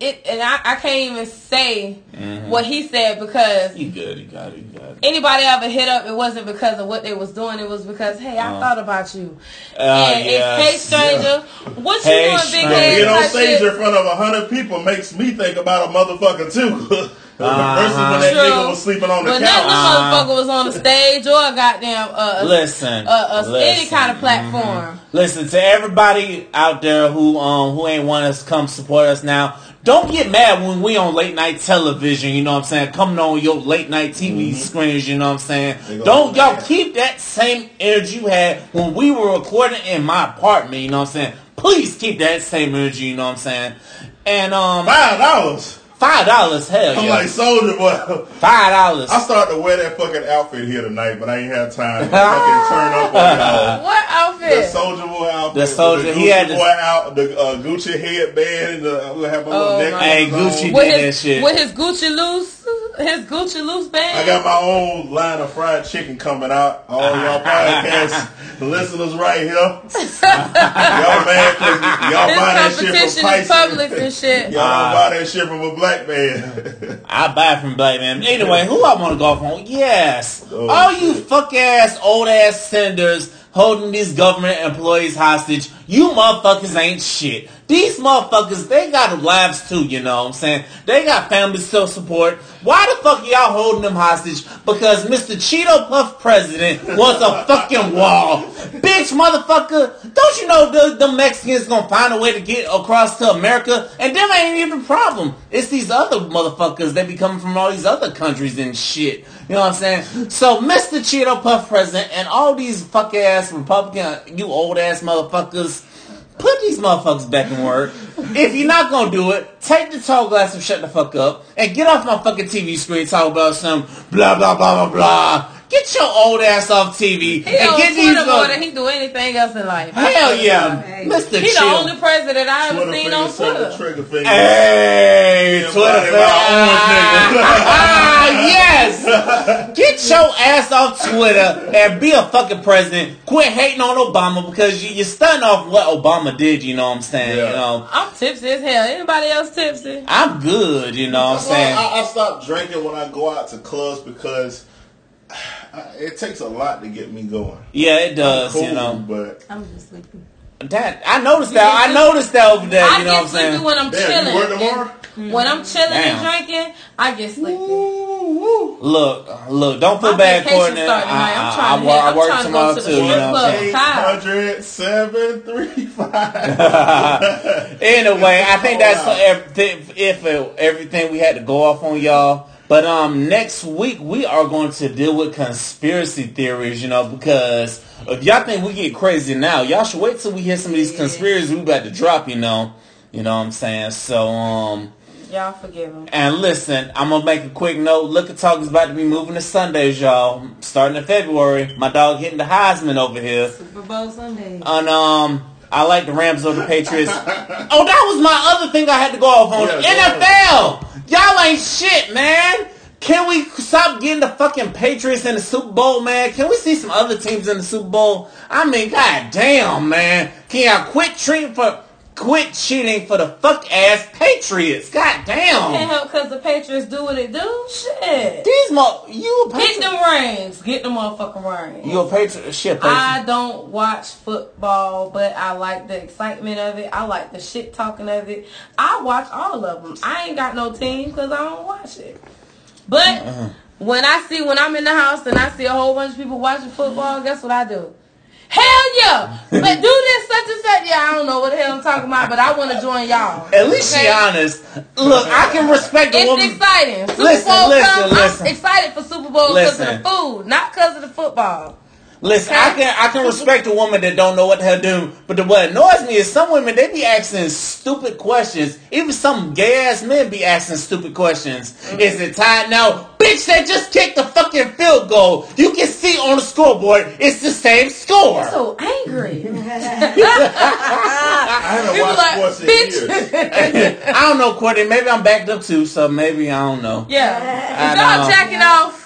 [SPEAKER 2] it and I, I can't even say
[SPEAKER 1] Mm-hmm.
[SPEAKER 2] what he said because
[SPEAKER 1] You good? You got it. You got it.
[SPEAKER 2] Anybody ever hit up it wasn't because of what they was doing it was because hey I
[SPEAKER 1] Uh.
[SPEAKER 2] thought about you
[SPEAKER 1] Uh,
[SPEAKER 2] and
[SPEAKER 1] yes.
[SPEAKER 2] it's hey stranger what you
[SPEAKER 1] Hey,
[SPEAKER 2] doing big
[SPEAKER 1] stranger.
[SPEAKER 2] head
[SPEAKER 3] Being on stage in front of a hundred people makes me think about a motherfucker too. Versus when that
[SPEAKER 2] True.
[SPEAKER 3] nigga was sleeping on the
[SPEAKER 2] but none of
[SPEAKER 3] couch.
[SPEAKER 2] the
[SPEAKER 1] Uh-huh.
[SPEAKER 2] motherfucker was on the stage or a goddamn uh,
[SPEAKER 1] Listen,
[SPEAKER 2] uh, uh, any kind of platform.
[SPEAKER 1] Listen to everybody out there who um who ain't want us to come support us now. Don't get mad when we on late night television. You know what I'm saying? Coming on your late night TV screens. You know what I'm saying? Don't y'all
[SPEAKER 3] mad.
[SPEAKER 1] keep that same energy you had when we were recording in my apartment. You know what I'm saying? Please keep that same energy. You know what I'm saying? And um,
[SPEAKER 3] Five dollars.
[SPEAKER 1] Five dollars. Hell yeah.
[SPEAKER 3] I'm
[SPEAKER 1] yeah,
[SPEAKER 3] like soldier boy.
[SPEAKER 1] five dollars.
[SPEAKER 3] I started to wear that fucking outfit here tonight, but I ain't had time to fucking turn up on y'all.
[SPEAKER 2] What outfit?
[SPEAKER 3] The soldier boy outfit.
[SPEAKER 1] The soldier-
[SPEAKER 3] the
[SPEAKER 1] he
[SPEAKER 3] Gucci
[SPEAKER 1] had this-
[SPEAKER 3] boy out, the uh, Gucci headband, and the, I'm gonna have my little
[SPEAKER 2] Oh,
[SPEAKER 3] necklace.
[SPEAKER 2] my
[SPEAKER 1] Hey,
[SPEAKER 3] on.
[SPEAKER 1] Gucci did that shit.
[SPEAKER 2] with his Gucci loose, his Gucci loose band.
[SPEAKER 3] I got my own line of fried chicken coming out. All y'all podcast listeners right here. y'all mad 'cause y'all
[SPEAKER 2] his
[SPEAKER 3] buy that shit
[SPEAKER 2] competition
[SPEAKER 3] from
[SPEAKER 2] is
[SPEAKER 3] Tyson.
[SPEAKER 2] Publix and shit.
[SPEAKER 3] Y'all
[SPEAKER 1] Uh,
[SPEAKER 3] buy that shit from a black man.
[SPEAKER 1] I buy from black man. Anyway, who I want to go off on? Yes,
[SPEAKER 3] Oh,
[SPEAKER 1] all you fuck ass old ass senators holding these government employees hostage. You motherfuckers ain't shit. These motherfuckers, they got lives too. You know what I'm saying? They got families to support. Why the fuck y'all holding them hostage? Because Mr. Cheeto Puff President wants a fucking wall. Bitch, motherfucker, don't you know the, the Mexicans gonna find a way to get across to America? And them ain't even the problem. It's these other motherfuckers that be coming from all these other countries and shit. You know what I'm saying? So, Mr. Cheeto Puff President and all these fuck ass Republican, you old ass motherfuckers, put these motherfuckers back in work. If you're not gonna do it, take the tall glass and shut the fuck up and get off my fucking TV screen talk about some blah blah blah blah blah. Get your old ass off TV
[SPEAKER 2] He
[SPEAKER 1] and
[SPEAKER 2] on
[SPEAKER 1] get these.
[SPEAKER 2] More than he do anything else in life.
[SPEAKER 1] Hell yeah,
[SPEAKER 4] Hey.
[SPEAKER 1] Mr.
[SPEAKER 2] He the only president I ever
[SPEAKER 3] Twitter
[SPEAKER 2] seen on
[SPEAKER 3] circle,
[SPEAKER 2] Twitter.
[SPEAKER 3] trigger finger.
[SPEAKER 1] Hey,
[SPEAKER 3] Yeah,
[SPEAKER 1] Twitter
[SPEAKER 3] buddy,
[SPEAKER 1] fan.
[SPEAKER 3] my orange
[SPEAKER 1] Ah, yes. Get your ass off Twitter and be a fucking president. Quit hating on Obama because you, you're stunning off what Obama did. You know what I'm saying?
[SPEAKER 3] Yeah.
[SPEAKER 1] You know,
[SPEAKER 2] I'm tipsy as hell. Anybody else tipsy?
[SPEAKER 1] I'm good. You know what I'm
[SPEAKER 3] Well,
[SPEAKER 1] saying?
[SPEAKER 3] I, I stopped drinking when I go out to clubs because I, it takes a lot to get me going.
[SPEAKER 1] Yeah, it does.
[SPEAKER 3] Cool,
[SPEAKER 1] You know
[SPEAKER 3] but
[SPEAKER 4] I'm just sleeping.
[SPEAKER 1] that. I noticed that. I noticed that over there.
[SPEAKER 2] I
[SPEAKER 1] You know
[SPEAKER 2] get
[SPEAKER 1] what I'm
[SPEAKER 2] sleepy
[SPEAKER 1] saying?
[SPEAKER 2] when I'm
[SPEAKER 3] damn, you work
[SPEAKER 2] chilling.
[SPEAKER 3] tomorrow?
[SPEAKER 2] When I'm chilling
[SPEAKER 1] Damn.
[SPEAKER 2] and drinking, I get sleepy.
[SPEAKER 1] Look, look. Don't feel
[SPEAKER 2] My
[SPEAKER 1] bad,
[SPEAKER 2] vacation
[SPEAKER 1] Courtney.
[SPEAKER 2] starting. I'm
[SPEAKER 1] I,
[SPEAKER 2] trying
[SPEAKER 1] I,
[SPEAKER 2] to
[SPEAKER 1] I, I
[SPEAKER 2] I'm
[SPEAKER 1] work
[SPEAKER 2] trying to go
[SPEAKER 1] tomorrow
[SPEAKER 2] to the
[SPEAKER 1] too. You know what I'm saying?
[SPEAKER 2] club.
[SPEAKER 3] 800 735.
[SPEAKER 1] anyway, I think that's
[SPEAKER 3] Wow.
[SPEAKER 1] everything, if everything we had to go off on y'all. But um, next week we are going to deal with conspiracy theories. You know, because if y'all think we get crazy now, y'all should wait till we hear some of these conspiracies we about to drop. You know, you know what I'm saying. So um.
[SPEAKER 2] Y'all forgive him.
[SPEAKER 1] And listen, I'm gonna make a quick note. Liquor Talk is about to be moving to Sundays, y'all. Starting in February. My dog hitting the Heisman over here.
[SPEAKER 4] Super Bowl Sunday.
[SPEAKER 1] And um, I like the Rams over the Patriots. oh, that was my other thing I had to go off on.
[SPEAKER 3] Yeah, go
[SPEAKER 1] NFL. Y'all ain't shit, man. Can we stop getting the fucking Patriots in the Super Bowl, man? Can we see some other teams in the Super Bowl? I mean, god damn, man. Can y'all quit treating for quit cheating for the fuck ass Patriots? God damn.
[SPEAKER 2] Can't help because the Patriots do what it do. Shit.
[SPEAKER 1] These mo you a
[SPEAKER 2] Get
[SPEAKER 1] Patriot?
[SPEAKER 2] them rings. Get the motherfucking rings.
[SPEAKER 1] You a Patriot? Shit, Patriot.
[SPEAKER 2] I don't watch football, but I like the excitement of it. I like the shit talking of it. I watch all of them. I ain't got no team because I don't watch it. But
[SPEAKER 1] Uh-huh.
[SPEAKER 2] when I see when I'm in the house and I see a whole bunch of people watching football, guess what I do? Hell yeah! But do this such and such. Yeah, I don't know what the hell I'm talking about, but I want to join y'all.
[SPEAKER 1] At least she honest. Look, I can respect a
[SPEAKER 2] It's
[SPEAKER 1] woman.
[SPEAKER 2] It's exciting. Super
[SPEAKER 1] Listen,
[SPEAKER 2] Bowl
[SPEAKER 1] listen,
[SPEAKER 2] comes,
[SPEAKER 1] listen.
[SPEAKER 2] I'm excited for Super Bowl because of the food, not because of the football.
[SPEAKER 1] Listen, I can I can respect a woman that don't know what the hell do, but the, what annoys me is some women they be asking stupid questions. Even some gay ass men be asking stupid questions. Mm-hmm. Is it tied now? Bitch, they just kicked the fucking field goal. You can see on the scoreboard, it's the same score.
[SPEAKER 2] So angry.
[SPEAKER 3] I haven't
[SPEAKER 2] People
[SPEAKER 3] watched
[SPEAKER 2] like,
[SPEAKER 3] sports in
[SPEAKER 2] bitch.
[SPEAKER 3] years.
[SPEAKER 1] I don't know, Courtney. Maybe I'm backed up too, so maybe I don't know.
[SPEAKER 2] Yeah.
[SPEAKER 1] I
[SPEAKER 2] If y'all
[SPEAKER 1] know.
[SPEAKER 2] jacking off.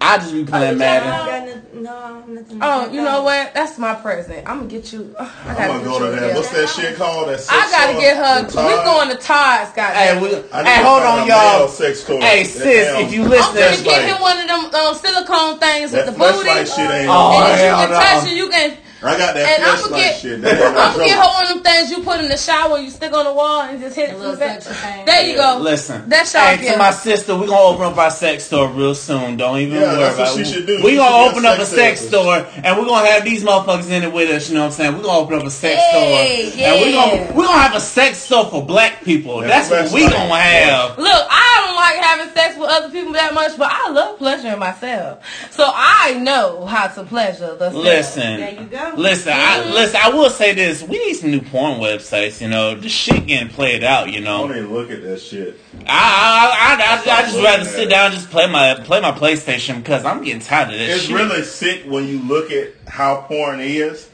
[SPEAKER 1] I just be playing
[SPEAKER 4] I
[SPEAKER 1] Madden.
[SPEAKER 4] got no, nothing.
[SPEAKER 2] Oh, you know what? That's my present. I'm gonna get you. I
[SPEAKER 3] I'm
[SPEAKER 2] gotta
[SPEAKER 3] gonna
[SPEAKER 2] get
[SPEAKER 3] go
[SPEAKER 2] you
[SPEAKER 3] to that. What's that shit called? That sex
[SPEAKER 2] I gotta get her.
[SPEAKER 3] The
[SPEAKER 2] We
[SPEAKER 3] Todd?
[SPEAKER 2] going to Todd's,
[SPEAKER 1] Hey,
[SPEAKER 2] goddamn.
[SPEAKER 1] we, hey, hold on, y'all.
[SPEAKER 3] sex toy.
[SPEAKER 1] Hey, sis, if you listen,
[SPEAKER 2] I'm
[SPEAKER 1] listen,
[SPEAKER 2] gonna get him one of them um, silicone things
[SPEAKER 3] That
[SPEAKER 2] with the booty.
[SPEAKER 3] shit ain't
[SPEAKER 1] Oh,
[SPEAKER 3] on.
[SPEAKER 2] and you can touch it, you can.
[SPEAKER 3] I got that
[SPEAKER 2] And I'ma
[SPEAKER 3] flashlight
[SPEAKER 2] get-
[SPEAKER 3] shit. That
[SPEAKER 2] I'm
[SPEAKER 3] no
[SPEAKER 2] gonna get her one of them things you put in the shower. You stick on the wall and just hit it
[SPEAKER 4] little
[SPEAKER 2] from the back. There you go.
[SPEAKER 1] Listen,
[SPEAKER 2] That's y'all
[SPEAKER 1] hey, to
[SPEAKER 2] gift.
[SPEAKER 1] my sister, we're gonna open up our sex store real soon. Don't even
[SPEAKER 3] Yeah,
[SPEAKER 1] worry
[SPEAKER 3] that's what
[SPEAKER 1] about it.
[SPEAKER 3] she should do.
[SPEAKER 1] We
[SPEAKER 3] She
[SPEAKER 1] gonna open up a
[SPEAKER 3] sex
[SPEAKER 1] sex
[SPEAKER 3] therapist.
[SPEAKER 1] store, and we're gonna have these motherfuckers in it with us. You know what I'm saying? We're gonna open up a sex
[SPEAKER 2] Hey,
[SPEAKER 1] store, and we're gonna we're gonna have a sex store for black people.
[SPEAKER 3] That's
[SPEAKER 1] That's, what we
[SPEAKER 3] right.
[SPEAKER 1] gonna have.
[SPEAKER 2] Look, I don't like having sex with other people that much, but I love pleasuring myself. So I know how to pleasure the self.
[SPEAKER 1] Listen,
[SPEAKER 4] There you go.
[SPEAKER 1] Listen, I listen. I will say this: we need some new porn websites. You know, the shit getting played out. You
[SPEAKER 3] I
[SPEAKER 1] know,
[SPEAKER 3] don't even look at that shit.
[SPEAKER 1] I I, I, I, I just rather sit
[SPEAKER 3] it.
[SPEAKER 1] down and just play my play my PlayStation because I'm getting tired of this
[SPEAKER 3] It's
[SPEAKER 1] shit.
[SPEAKER 3] really sick when you look at how porn is.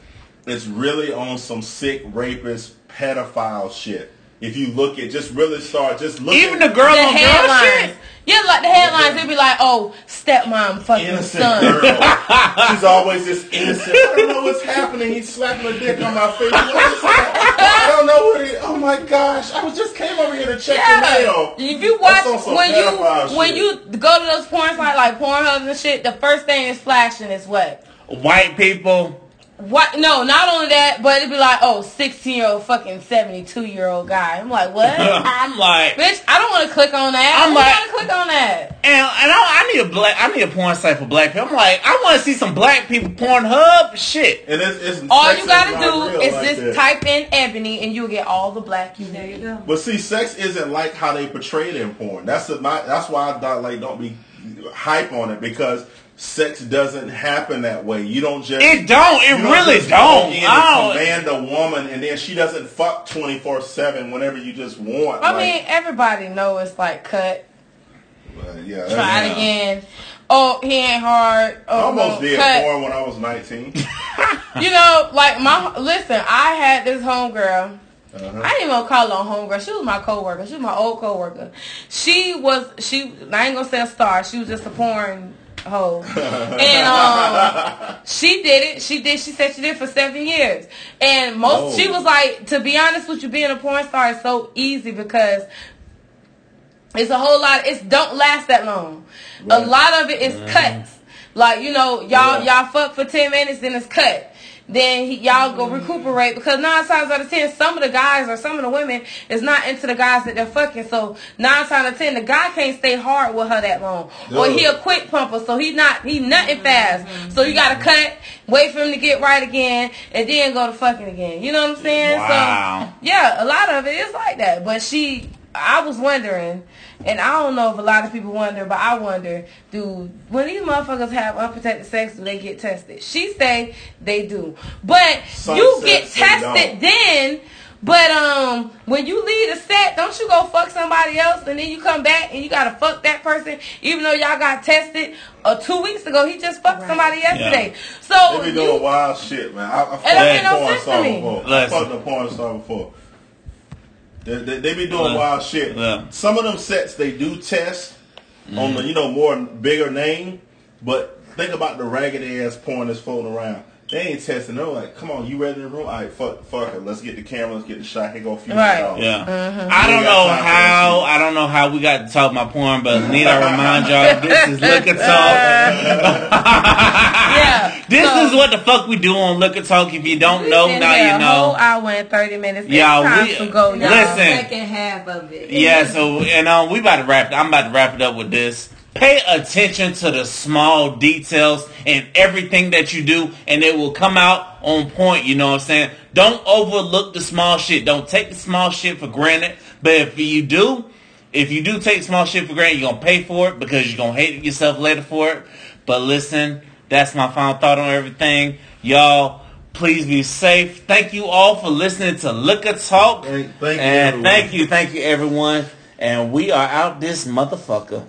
[SPEAKER 3] It's really on some sick rapist pedophile shit. If you look at just really start just look
[SPEAKER 1] Even
[SPEAKER 3] at
[SPEAKER 1] the girl
[SPEAKER 2] The
[SPEAKER 1] on girl
[SPEAKER 2] headlines.
[SPEAKER 1] shit.
[SPEAKER 2] Yeah, like the headlines, they'd be like, "Oh, stepmom fucking
[SPEAKER 3] innocent
[SPEAKER 2] son."
[SPEAKER 3] girl. She's always this innocent. I don't know what's happening. He's slapping a dick on my face. What is? I don't know what it. Oh my gosh! I was just came over here to check the
[SPEAKER 2] Yeah.
[SPEAKER 3] mail.
[SPEAKER 2] If you watch
[SPEAKER 3] That's on some
[SPEAKER 2] when
[SPEAKER 3] pedophile
[SPEAKER 2] you when
[SPEAKER 3] shit.
[SPEAKER 2] you go to those porn sites like Pornhub and shit, the first thing is flashing is what?
[SPEAKER 1] White people.
[SPEAKER 2] What? No, not only that, but it'd be like, oh, 16 year old fucking 72 year old guy. I'm like, what?
[SPEAKER 1] I'm like,
[SPEAKER 2] Bitch, I don't want to click on that.
[SPEAKER 1] I'm
[SPEAKER 2] I'm
[SPEAKER 1] like-
[SPEAKER 2] want to click on that.
[SPEAKER 1] and and I, I need a black. I need a porn site for black people. I'm like, I want to see some black people Pornhub shit.
[SPEAKER 3] And it's, it's
[SPEAKER 2] All you gotta
[SPEAKER 3] not
[SPEAKER 2] do is
[SPEAKER 3] like
[SPEAKER 2] just
[SPEAKER 3] that.
[SPEAKER 2] type in Ebony and you'll get all the black you
[SPEAKER 4] There you go.
[SPEAKER 3] But see, sex isn't like how they portray it in porn. That's the not. That's why I don't, like don't be hype on it because sex doesn't happen that way. You don't just
[SPEAKER 1] It don't. It
[SPEAKER 3] you
[SPEAKER 1] really don't.
[SPEAKER 3] walk in and
[SPEAKER 1] I don't-
[SPEAKER 3] command a woman, and then she doesn't fuck twenty four seven whenever you just want.
[SPEAKER 2] I
[SPEAKER 3] like,
[SPEAKER 2] mean, everybody know it's like cut,
[SPEAKER 3] uh, yeah,
[SPEAKER 2] try it again. Oh, he ain't hard. Oh, I
[SPEAKER 3] almost
[SPEAKER 2] no,
[SPEAKER 3] did
[SPEAKER 2] cut.
[SPEAKER 3] porn when I was nineteen.
[SPEAKER 2] You know, like my listen. I had this homegirl.
[SPEAKER 3] Uh-huh.
[SPEAKER 2] I didn't even call her a homegirl. She was my coworker. She was my old coworker. She was she. I ain't gonna say a star. She was just a porn hoe. and um, she did it. She did. She said she did it for seven years. And most
[SPEAKER 3] Oh.
[SPEAKER 2] she was like, to be honest with you, being a porn star is so easy because it's a whole lot. It's don't last that long. A lot of it is cuts. Like you know, y'all
[SPEAKER 3] Yeah.
[SPEAKER 2] y'all fuck for ten minutes, then it's cut. Then he, y'all go mm-hmm. recuperate because nine times out of ten, some of the guys or some of the women is not into the guys that they're fucking. So nine times out of ten, the guy can't stay hard with her that long, or he a quick pumper, so he's not he nothing mm-hmm. fast. So you gotta mm-hmm. cut, wait for him to get right again, and then go to fucking again. You know what I'm saying?
[SPEAKER 1] Wow.
[SPEAKER 2] So yeah, a lot of it is like that. But she, I was wondering, and I don't know if a lot of people wonder, but I wonder, do when these motherfuckers have unprotected sex, do they get tested? She say they do, but
[SPEAKER 3] Some
[SPEAKER 2] you get tested then. But um, when you leave the set, don't you go fuck somebody else, and then you come back and you gotta fuck that person, even though y'all got tested uh, two weeks ago. He just fucked
[SPEAKER 4] Right.
[SPEAKER 2] somebody yesterday. So
[SPEAKER 3] They be
[SPEAKER 2] you-
[SPEAKER 3] doing wild shit, man. I, I fucked
[SPEAKER 2] don't
[SPEAKER 3] a
[SPEAKER 2] no
[SPEAKER 3] porn
[SPEAKER 2] to
[SPEAKER 3] star
[SPEAKER 2] me.
[SPEAKER 3] before. I fucked a porn star before. They, they, they be doing
[SPEAKER 1] Listen.
[SPEAKER 3] wild shit.
[SPEAKER 1] Yeah.
[SPEAKER 3] Some of them sets they do test on the mm. you know more bigger name, but think about the raggedy ass porn that's floating around. They ain't testing. They're like, come on, you ready in the room? All right, fuck, fuck it. Let's get the camera. Let's get the shot. Here go a few
[SPEAKER 2] Right.
[SPEAKER 3] dollars.
[SPEAKER 1] Yeah.
[SPEAKER 2] Mm-hmm.
[SPEAKER 1] I don't know how. I don't know how we got to talk my porn, but need I remind y'all this is Liquor Talk.
[SPEAKER 2] yeah,
[SPEAKER 1] This
[SPEAKER 2] so-
[SPEAKER 1] is what the fuck we do on Liquor Talk. If you don't know, now you
[SPEAKER 2] a whole
[SPEAKER 1] know.
[SPEAKER 2] hour and thirty minutes.
[SPEAKER 1] Y'all,
[SPEAKER 2] it's time
[SPEAKER 1] we-
[SPEAKER 2] to go, y'all.
[SPEAKER 1] Listen.
[SPEAKER 4] second half of it.
[SPEAKER 1] Yeah, so and um, we about to wrap. I'm about to wrap it up with this. Pay attention to the small details in everything that you do, and it will come out on point. You know what I'm saying? Don't overlook the small shit. Don't take the small shit for granted. But if you do, if you do take small shit for granted, you're gonna pay for it because you're gonna hate yourself later for it. But listen, that's my final thought on everything, y'all. Please be safe. Thank you all for listening to Liquor Talk.
[SPEAKER 3] Thank- thank
[SPEAKER 1] and
[SPEAKER 3] everyone.
[SPEAKER 1] thank you, thank you, everyone. And we are out this motherfucker.